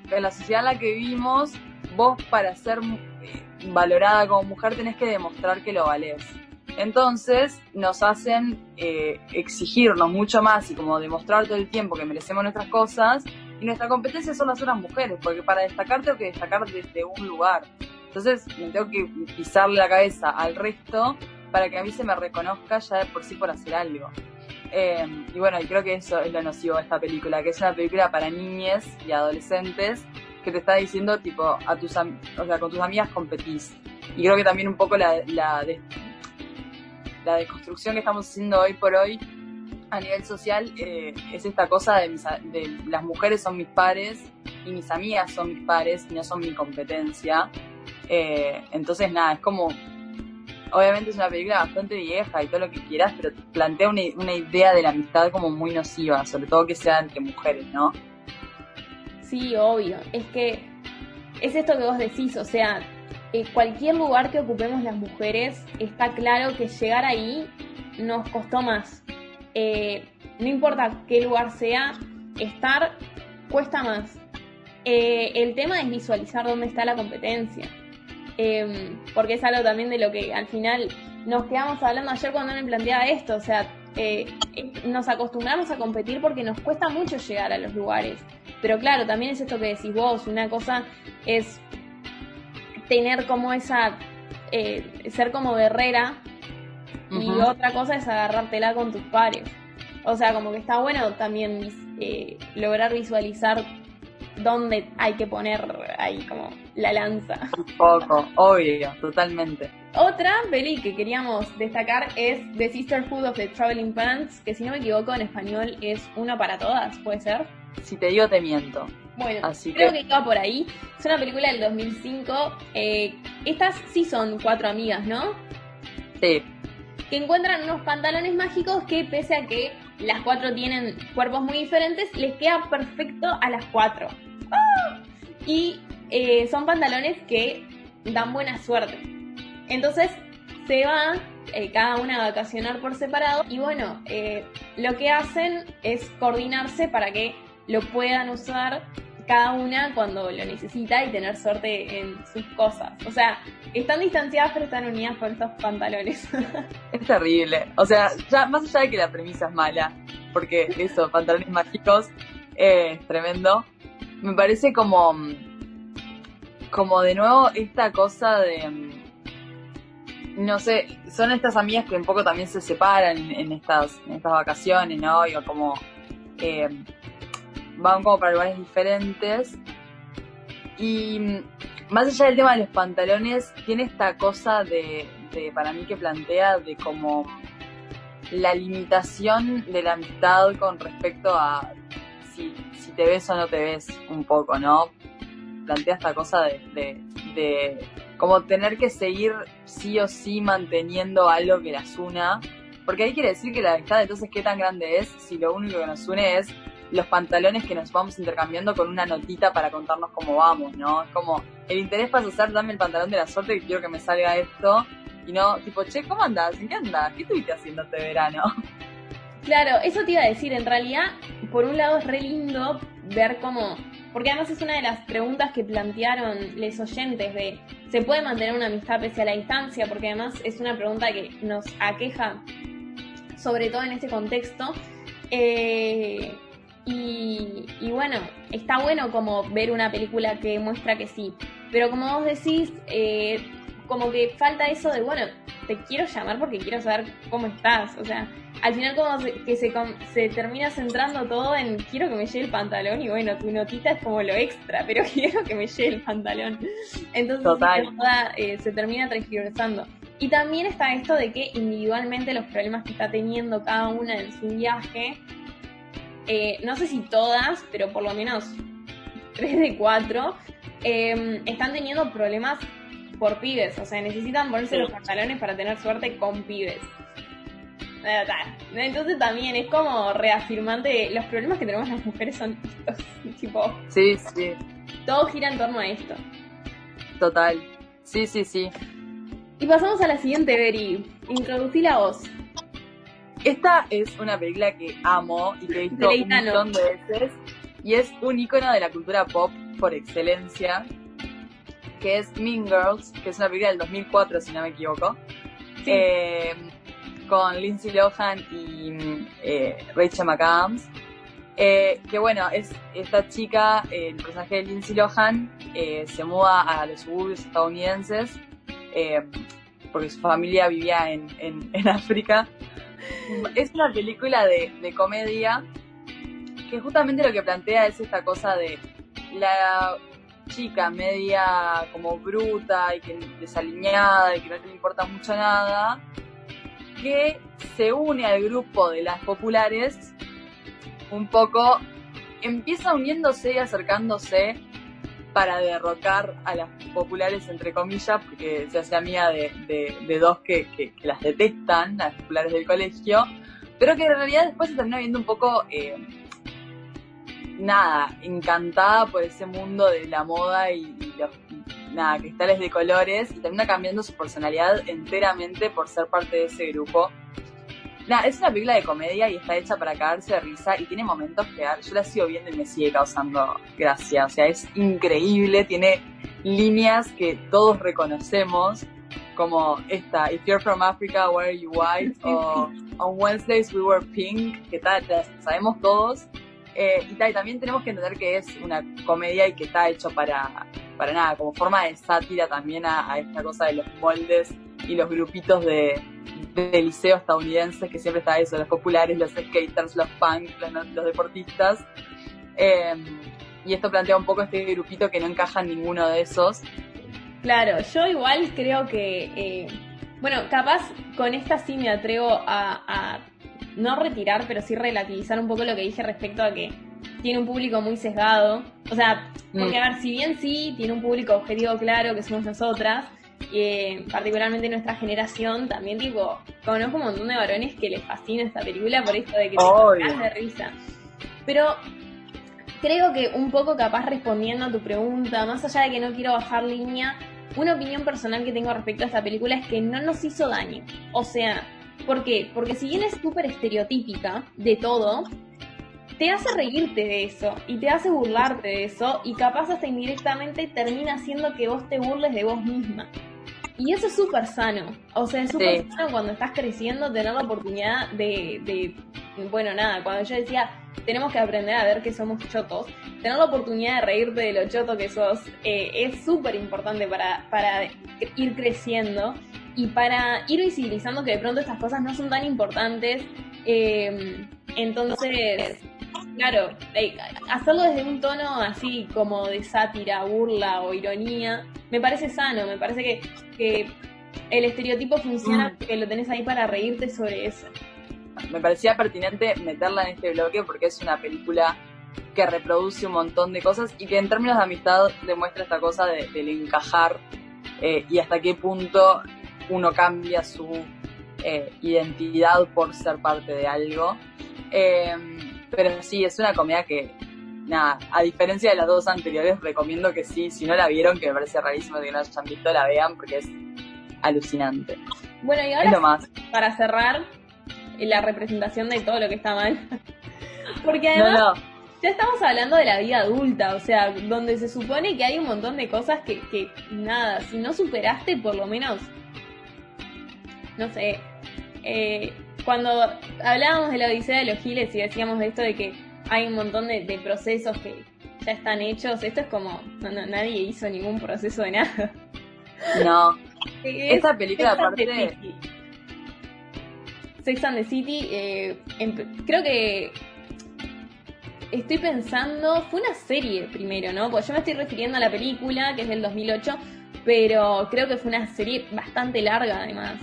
en la sociedad en la que vivimos, vos para ser eh, valorada como mujer tenés que demostrar que lo valés. Entonces nos hacen eh, exigirnos mucho más y como demostrar todo el tiempo que merecemos nuestras cosas. Y nuestra competencia son las otras mujeres, porque para destacar tengo que destacar desde un lugar. Entonces me tengo que pisarle la cabeza al resto para que a mí se me reconozca ya de por sí por hacer algo. Eh, y bueno, y creo que eso es lo nocivo de esta película, que es una película para niñas y adolescentes que te está diciendo tipo a tus o sea, con tus amigas competís. Y creo que también un poco la, la, la deconstrucción que estamos haciendo hoy por hoy a nivel social eh, es esta cosa de, de, las mujeres son mis pares y mis amigas son mis pares y no son mi competencia. Eh, entonces, nada, es como. Obviamente es una película bastante vieja y todo lo que quieras, pero plantea una idea de la amistad como muy nociva, sobre todo que sea entre mujeres, ¿no? Sí, obvio. Es que es esto que vos decís, o sea, eh, cualquier lugar que ocupemos las mujeres, está claro que llegar ahí nos costó más. Eh, no importa qué lugar sea, estar cuesta más. Eh, el tema es visualizar dónde está la competencia. Em, porque es algo también de lo que al final nos quedamos hablando ayer cuando me planteaba esto. O sea, nos acostumbramos a competir porque nos cuesta mucho llegar a los lugares. Pero claro, también es esto que decís vos. Una cosa es tener como esa, eh, ser como guerrera y otra cosa es agarrártela con tus pares. O sea, como que está bueno también eh, lograr visualizar dónde hay que poner ahí como la lanza. Un poco, obvio, totalmente. Otra peli que queríamos destacar es The Sisterhood of the Traveling Pants, que si no me equivoco en español es Uno para Todas, ¿puede ser? Si te digo te miento. Bueno, creo que... iba por ahí. Es una película del 2005. Eh, estas sí son cuatro amigas, ¿no? Sí. Que encuentran unos pantalones mágicos que pese a que las cuatro tienen cuerpos muy diferentes, les queda perfecto a las cuatro. Y eh, son pantalones que dan buena suerte. Entonces se van eh, cada una a vacacionar por separado y bueno, lo que hacen es coordinarse para que lo puedan usar cada una cuando lo necesita y tener suerte en sus cosas. O sea, están distanciadas pero están unidas por estos pantalones. [laughs] es terrible. O sea, ya más allá de que la premisa es mala, porque eso, pantalones mágicos, es tremendo. Me parece como, como de nuevo esta cosa de, no sé, son estas amigas que un poco también se separan en estas, en estas vacaciones, ¿no? Y como eh, van como para lugares diferentes. Y mm, más allá del tema de los pantalones, tiene esta cosa de, para mí que plantea de como la limitación de la amistad con respecto a si, te ves o no te ves un poco, ¿no? Plantea esta cosa de, de, de como tener que seguir sí o sí manteniendo algo que las una. Porque ahí quiere decir que la amistad entonces qué tan grande es si lo único que nos une es los pantalones que nos vamos intercambiando con una notita para contarnos cómo vamos, ¿no? Es como, el interés pasa a ser, dame el pantalón de la suerte que quiero que me salga esto, y no, tipo, che, ¿cómo andas? ¿En qué andas? ¿Qué estuviste haciendo este verano? [laughs] Claro, eso te iba a decir, en realidad, por un lado es re lindo ver cómo, porque además es una de las preguntas que plantearon los oyentes de, ¿se puede mantener una amistad pese a la distancia? Porque además es una pregunta que nos aqueja, sobre todo en este contexto. Eh, y, y, bueno, está bueno como ver una película que muestra que sí. Pero como vos decís, eh, como que falta eso de, bueno, te quiero llamar porque quiero saber cómo estás. O sea, al final como que se, se termina centrando todo en quiero que me lleve el pantalón y bueno, tu notita es como lo extra, [laughs] pero quiero que me lleve el pantalón. Entonces eh, se termina transgiversando. Y también está esto de que individualmente los problemas que está teniendo cada una en su viaje eh, no sé si todas, pero por lo menos tres de cuatro, em, están teniendo problemas por pibes. O sea, necesitan ponerse los pantalones para tener suerte con pibes. Eh, entonces también es como reafirmante, los problemas que tenemos las mujeres son estos, [laughs] tipo... Sí, sí. Todo gira en torno a esto. Total. Sí, sí, sí. Y pasamos a la siguiente, Beri. Introducí la voz. Esta es una película que amo y que he visto un montón de veces. Y es un icono de la cultura pop por excelencia, que es Mean Girls, que es una película del 2004, si no me equivoco. Eh, con Lindsay Lohan y eh, Rachel McAdams. Eh, que bueno, es esta chica, el personaje de Lindsay Lohan, se muda a los suburbios estadounidenses porque su familia vivía en, en, en África es una película de, comedia que justamente lo que plantea es esta cosa de la chica media como bruta y que desaliñada y que no le importa mucho nada, que se une al grupo de las populares un poco, empieza uniéndose y acercándose para derrocar a las populares, entre comillas, porque se hace amiga de, de, dos que, que, las detestan, las populares del colegio, pero que en realidad después se termina viendo un poco, eh, nada, encantada por ese mundo de la moda y, los nada, cristales de colores, y termina cambiando su personalidad enteramente por ser parte de ese grupo es una película de comedia y está hecha para caerse de risa y tiene momentos que yo la sigo viendo y me sigue causando gracia. O sea, es increíble, tiene líneas que todos reconocemos, como esta, If you're from Africa, why are you white? [laughs] o On Wednesdays we were pink, que tal, sabemos todos. Eh, y, tal, y también tenemos que entender que es una comedia y que está hecho para, para nada, como forma de sátira también a esta cosa de los moldes y los grupitos de, de liceo estadounidenses, que siempre está eso, los populares, los skaters, los punk, los, deportistas. Em, y esto plantea un poco este grupito que no encaja en ninguno de esos. Claro, yo igual creo que, eh, bueno, capaz con esta sí me atrevo a, no retirar, pero sí relativizar un poco lo que dije respecto a que tiene un público muy sesgado. O sea, porque mm. a ver, si bien sí tiene un público objetivo claro, que somos nosotras, eh, particularmente nuestra generación, también digo, conozco un montón de varones que les fascina esta película por esto de que te de risa. Pero creo que un poco capaz respondiendo a tu pregunta, más allá de que no quiero bajar línea, una opinión personal que tengo respecto a esta película es que no nos hizo daño. O sea, ¿por qué? Porque si bien es súper estereotípica de todo, te hace reírte de eso y te hace burlarte de eso y capaz hasta indirectamente termina haciendo que vos te burles de vos misma. Y eso es súper sano. O sea, es súper sano cuando estás creciendo tener la oportunidad de, de, bueno, nada, cuando yo decía, tenemos que aprender a ver que somos chotos, tener la oportunidad de reírte de lo choto que sos eh, es súper importante para, para ir creciendo y para ir visibilizando que de pronto estas cosas no son tan importantes. Eh, entonces, claro, eh, hacerlo desde un tono así como de sátira, burla o ironía, me parece sano, me parece que, que el estereotipo funciona mm. porque lo tenés ahí para reírte sobre eso. me parecía pertinente meterla en este bloque porque es una película que reproduce un montón de cosas y que en términos de amistad demuestra esta cosa de, del encajar eh, y hasta qué punto uno cambia su eh, identidad por ser parte de algo. Eh, pero sí, es una comedia que, nada, a diferencia de las dos anteriores, recomiendo que sí, si no la vieron, que me parece rarísimo que no hayan visto, la vean porque es alucinante. Bueno, y ahora más. para cerrar la representación de todo lo que está mal. [laughs] Porque No, además no, ya estamos hablando de la vida adulta, o sea, donde se supone que hay un montón de cosas que, que nada, si no superaste por lo menos, no sé, eh, cuando hablábamos de la Odisea de los Giles y decíamos de esto de que hay un montón de, de procesos que ya están hechos, esto es como, no, no, nadie hizo ningún proceso de nada. no. [laughs] Es- Esta película, aparte. Sex and the City, eh, creo que estoy pensando, fue una serie primero, ¿no? Porque yo me estoy refiriendo a la película, que es del 2008, pero creo que fue una serie bastante larga además.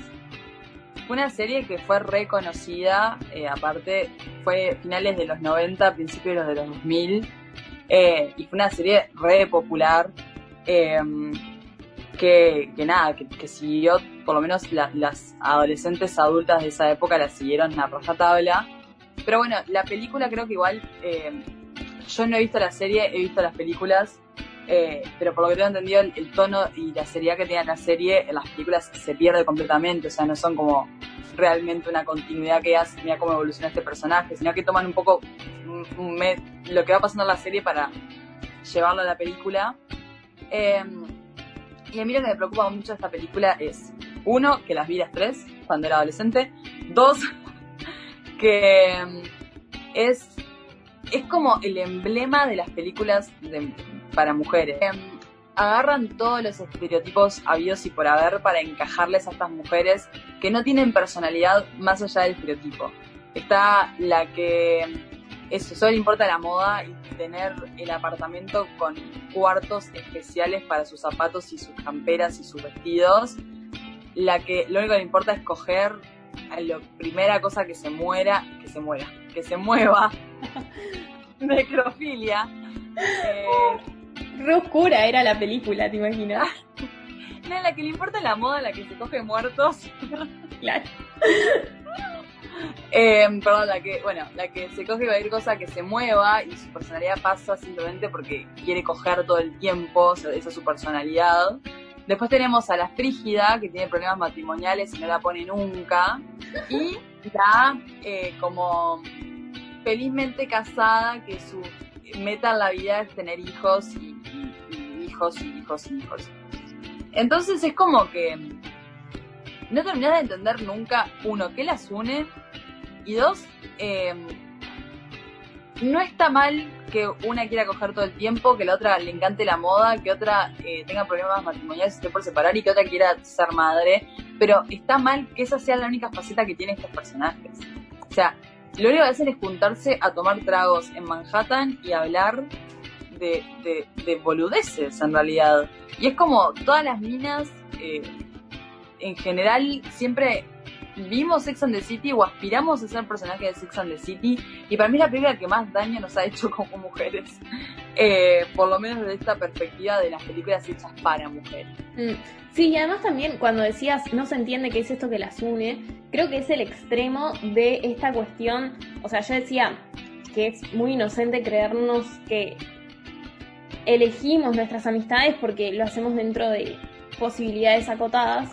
Una serie que fue reconocida, eh, aparte fue finales de los 90, principios de los 2000, eh, y fue una serie re popular, eh, que, que nada, que, que siguió, por lo menos la- las adolescentes adultas de esa época la siguieron a rajatabla. Pero bueno, la película creo que igual, eh, yo no he visto la serie, he visto las películas, eh, pero por lo que tengo entendido, el, tono y la seriedad que tenía la serie en las películas se pierde completamente, o sea, no son como realmente una continuidad que hace, mira cómo evoluciona este personaje, sino que toman un poco lo que va pasando en la serie para llevarlo a la película. Eh, y a mí lo que me preocupa mucho de esta película es, uno, que las vi las tres cuando era adolescente, dos, [laughs] que mm, es, es como el emblema de las películas de- para mujeres. Em, agarran todos los estereotipos habidos y por haber para encajarles a estas mujeres que no tienen personalidad más allá del estereotipo. Está la que eso, solo le importa la moda y tener el apartamento con cuartos especiales para sus zapatos y sus camperas y sus vestidos. La que lo único que le importa es coger a la primera cosa que se muera, que se muera, que se mueva. [laughs] Necrofilia. Eh, Re oscura era la película, ¿te imaginas? no, la que le importa la moda, la que se coge muertos. Claro. [laughs] Eh, perdón, la que, bueno, la que se coge cualquier cosa que se mueva y su personalidad pasa simplemente porque quiere coger todo el tiempo, o sea, esa es su personalidad. Después tenemos a la frígida, que tiene problemas matrimoniales y no la pone nunca. Y la eh, como felizmente casada, que su meta en la vida es tener hijos y, hijos y hijos y hijos. Entonces es como que no terminás de entender nunca, uno, qué las une, y dos, eh, no está mal que una quiera coger todo el tiempo, que la otra le encante la moda, que otra eh, tenga problemas matrimoniales y esté por separar y que otra quiera ser madre, pero está mal que esa sea la única faceta que tienen estos personajes. O sea, lo único que hacen es juntarse a tomar tragos en Manhattan y hablar de, de, de boludeces en realidad. Y es como todas las minas, eh, en general, siempre vimos Sex and the City o aspiramos a ser personajes de Sex and the City. Y para mí es la película que más daño nos ha hecho como mujeres. [laughs] Eh, por lo menos desde esta perspectiva de las películas hechas para mujeres. Mm. Sí, y además también cuando decías no se entiende qué es esto que las une, creo que es el extremo de esta cuestión, o sea, yo decía que es muy inocente creernos que elegimos nuestras amistades porque lo hacemos dentro de posibilidades acotadas,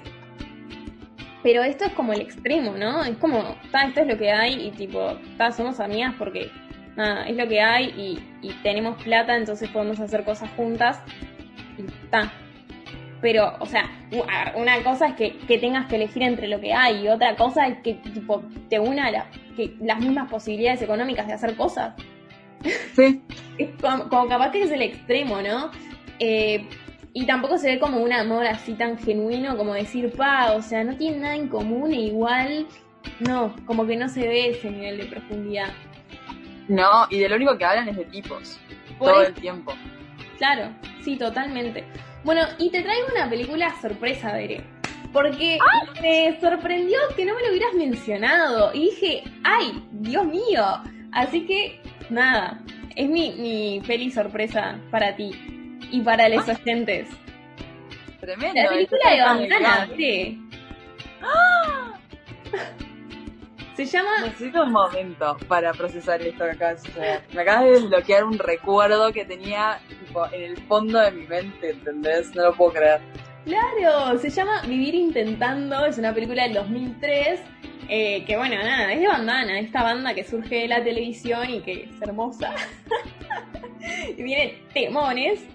pero esto es como el extremo, ¿no? Es como, ta, esto es lo que hay y tipo, ta, somos amigas porque nada, es lo que hay y, y tenemos plata, entonces podemos hacer cosas juntas y ta, pero, o sea, una cosa es que, que tengas que elegir entre lo que hay y otra cosa es que tipo, te una la, que las mismas posibilidades económicas de hacer cosas. Sí, [laughs] Es como, como capaz que es el extremo, ¿no? Eh, y tampoco se ve como un amor así tan genuino como decir, pa, o sea, no tienen nada en común e igual, no, como que no se ve ese nivel de profundidad. no, y de lo único que hablan es de tipos. Por todo eso- el tiempo. Claro, sí, totalmente. Bueno, y te traigo una película sorpresa, Bere. porque me sorprendió que no me lo hubieras mencionado. Y dije, ¡ay, Dios mío! Así que, nada, es mi, mi feliz sorpresa para ti y para los oyentes. Tremendo. La película de Bandana, sí. Se llama Necesito un momento para procesar esto que acabas de suceder. Me acabas de desbloquear un recuerdo que tenía tipo, en el fondo de mi mente, ¿entendés? No lo puedo creer. Claro, se llama Vivir Intentando, es una película del 2003, eh, que bueno, nada, es de bandana, esta banda que surge de la televisión y que es hermosa. [laughs] [laughs] y viene temones.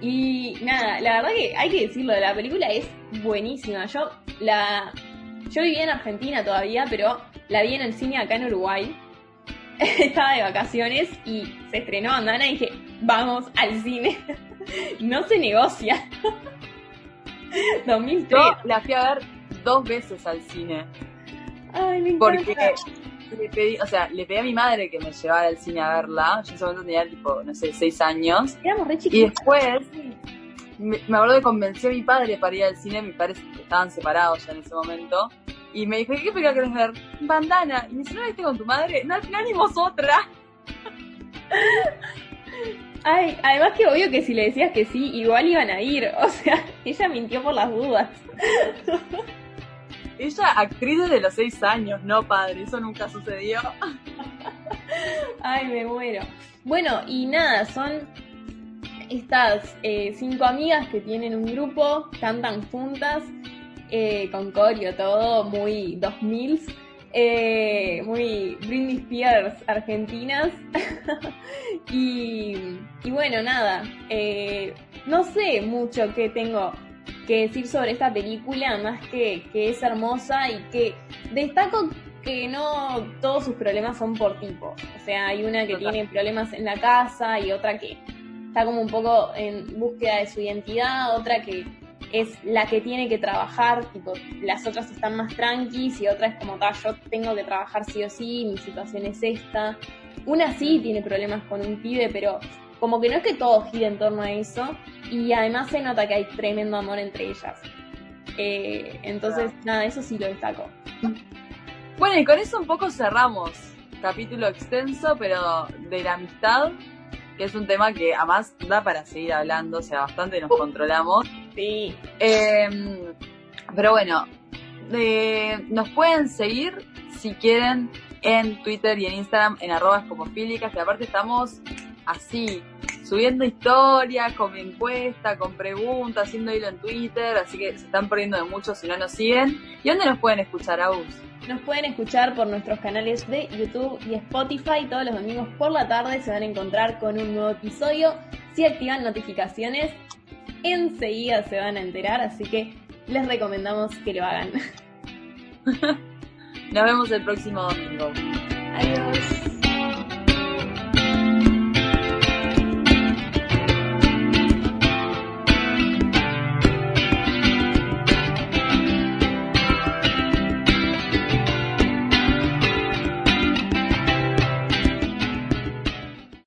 Y nada, la verdad que hay que decirlo, la película es buenísima. Yo la yo vivía en Argentina todavía, pero la vi en el cine acá en Uruguay. [laughs] Estaba de vacaciones y se estrenó Bandana y dije, vamos al cine. [laughs] no se negocia. 2003. Yo la fui a ver dos veces al cine. Ay, me Porque encanta. Le pedí, o sea, le pedí a mi madre que me llevara al cine a verla. Yo en ese momento tenía tipo, no sé, seis años. Éramos re Y chiquitos. después me, me acuerdo que convencí a mi padre para ir al cine, mis padres estaban separados ya en ese momento. Y me dijo, ¿qué película querés ver? Bandana. Y me dice, ¿no la viste con tu madre? No, al final vimos otra. [laughs] Ay, además que obvio que si le decías que sí, igual iban a ir. O sea, [laughs] ella mintió por las dudas. [laughs] Ella, actriz desde los seis años, no padre, eso nunca sucedió. [laughs] Ay, me muero. Bueno, y nada, son estas eh, cinco amigas que tienen un grupo, cantan juntas, eh, con corio, todo muy 2000 eh, muy Britney Spears argentinas. [laughs] y, bueno, nada, eh, no sé mucho qué tengo que decir sobre esta película, más que, que es hermosa y que destaco que no todos sus problemas son por tipo. O sea, hay una que Total. tiene problemas en la casa y otra que está como un poco en búsqueda de su identidad, otra que es la que tiene que trabajar, tipo, las otras están más tranquis y otra es como, "Ta, yo tengo que trabajar sí o sí, mi situación es esta. Una sí tiene problemas con un pibe, pero como que no es que todo gire en torno a eso y además se nota que hay tremendo amor entre ellas. Eh, entonces, nada, eso sí lo destaco. Bueno, y con eso un poco cerramos. Capítulo extenso, pero de la amistad, que es un tema que además da para seguir hablando, o sea, bastante nos controlamos. Sí, Eh, pero bueno, eh, nos pueden seguir si quieren en Twitter y en Instagram en arrobas como fílicas, que aparte estamos así, subiendo historias, con encuesta, con preguntas, haciendo hilo en Twitter, así que se están perdiendo de mucho si no nos siguen. ¿Y dónde nos pueden escuchar, Agus? Nos pueden escuchar por nuestros canales de YouTube y Spotify. Todos los domingos por la tarde se van a encontrar con un nuevo episodio. Si activan notificaciones, enseguida se van a enterar, así que les recomendamos que lo hagan. [laughs] Nos vemos el próximo domingo. Adiós.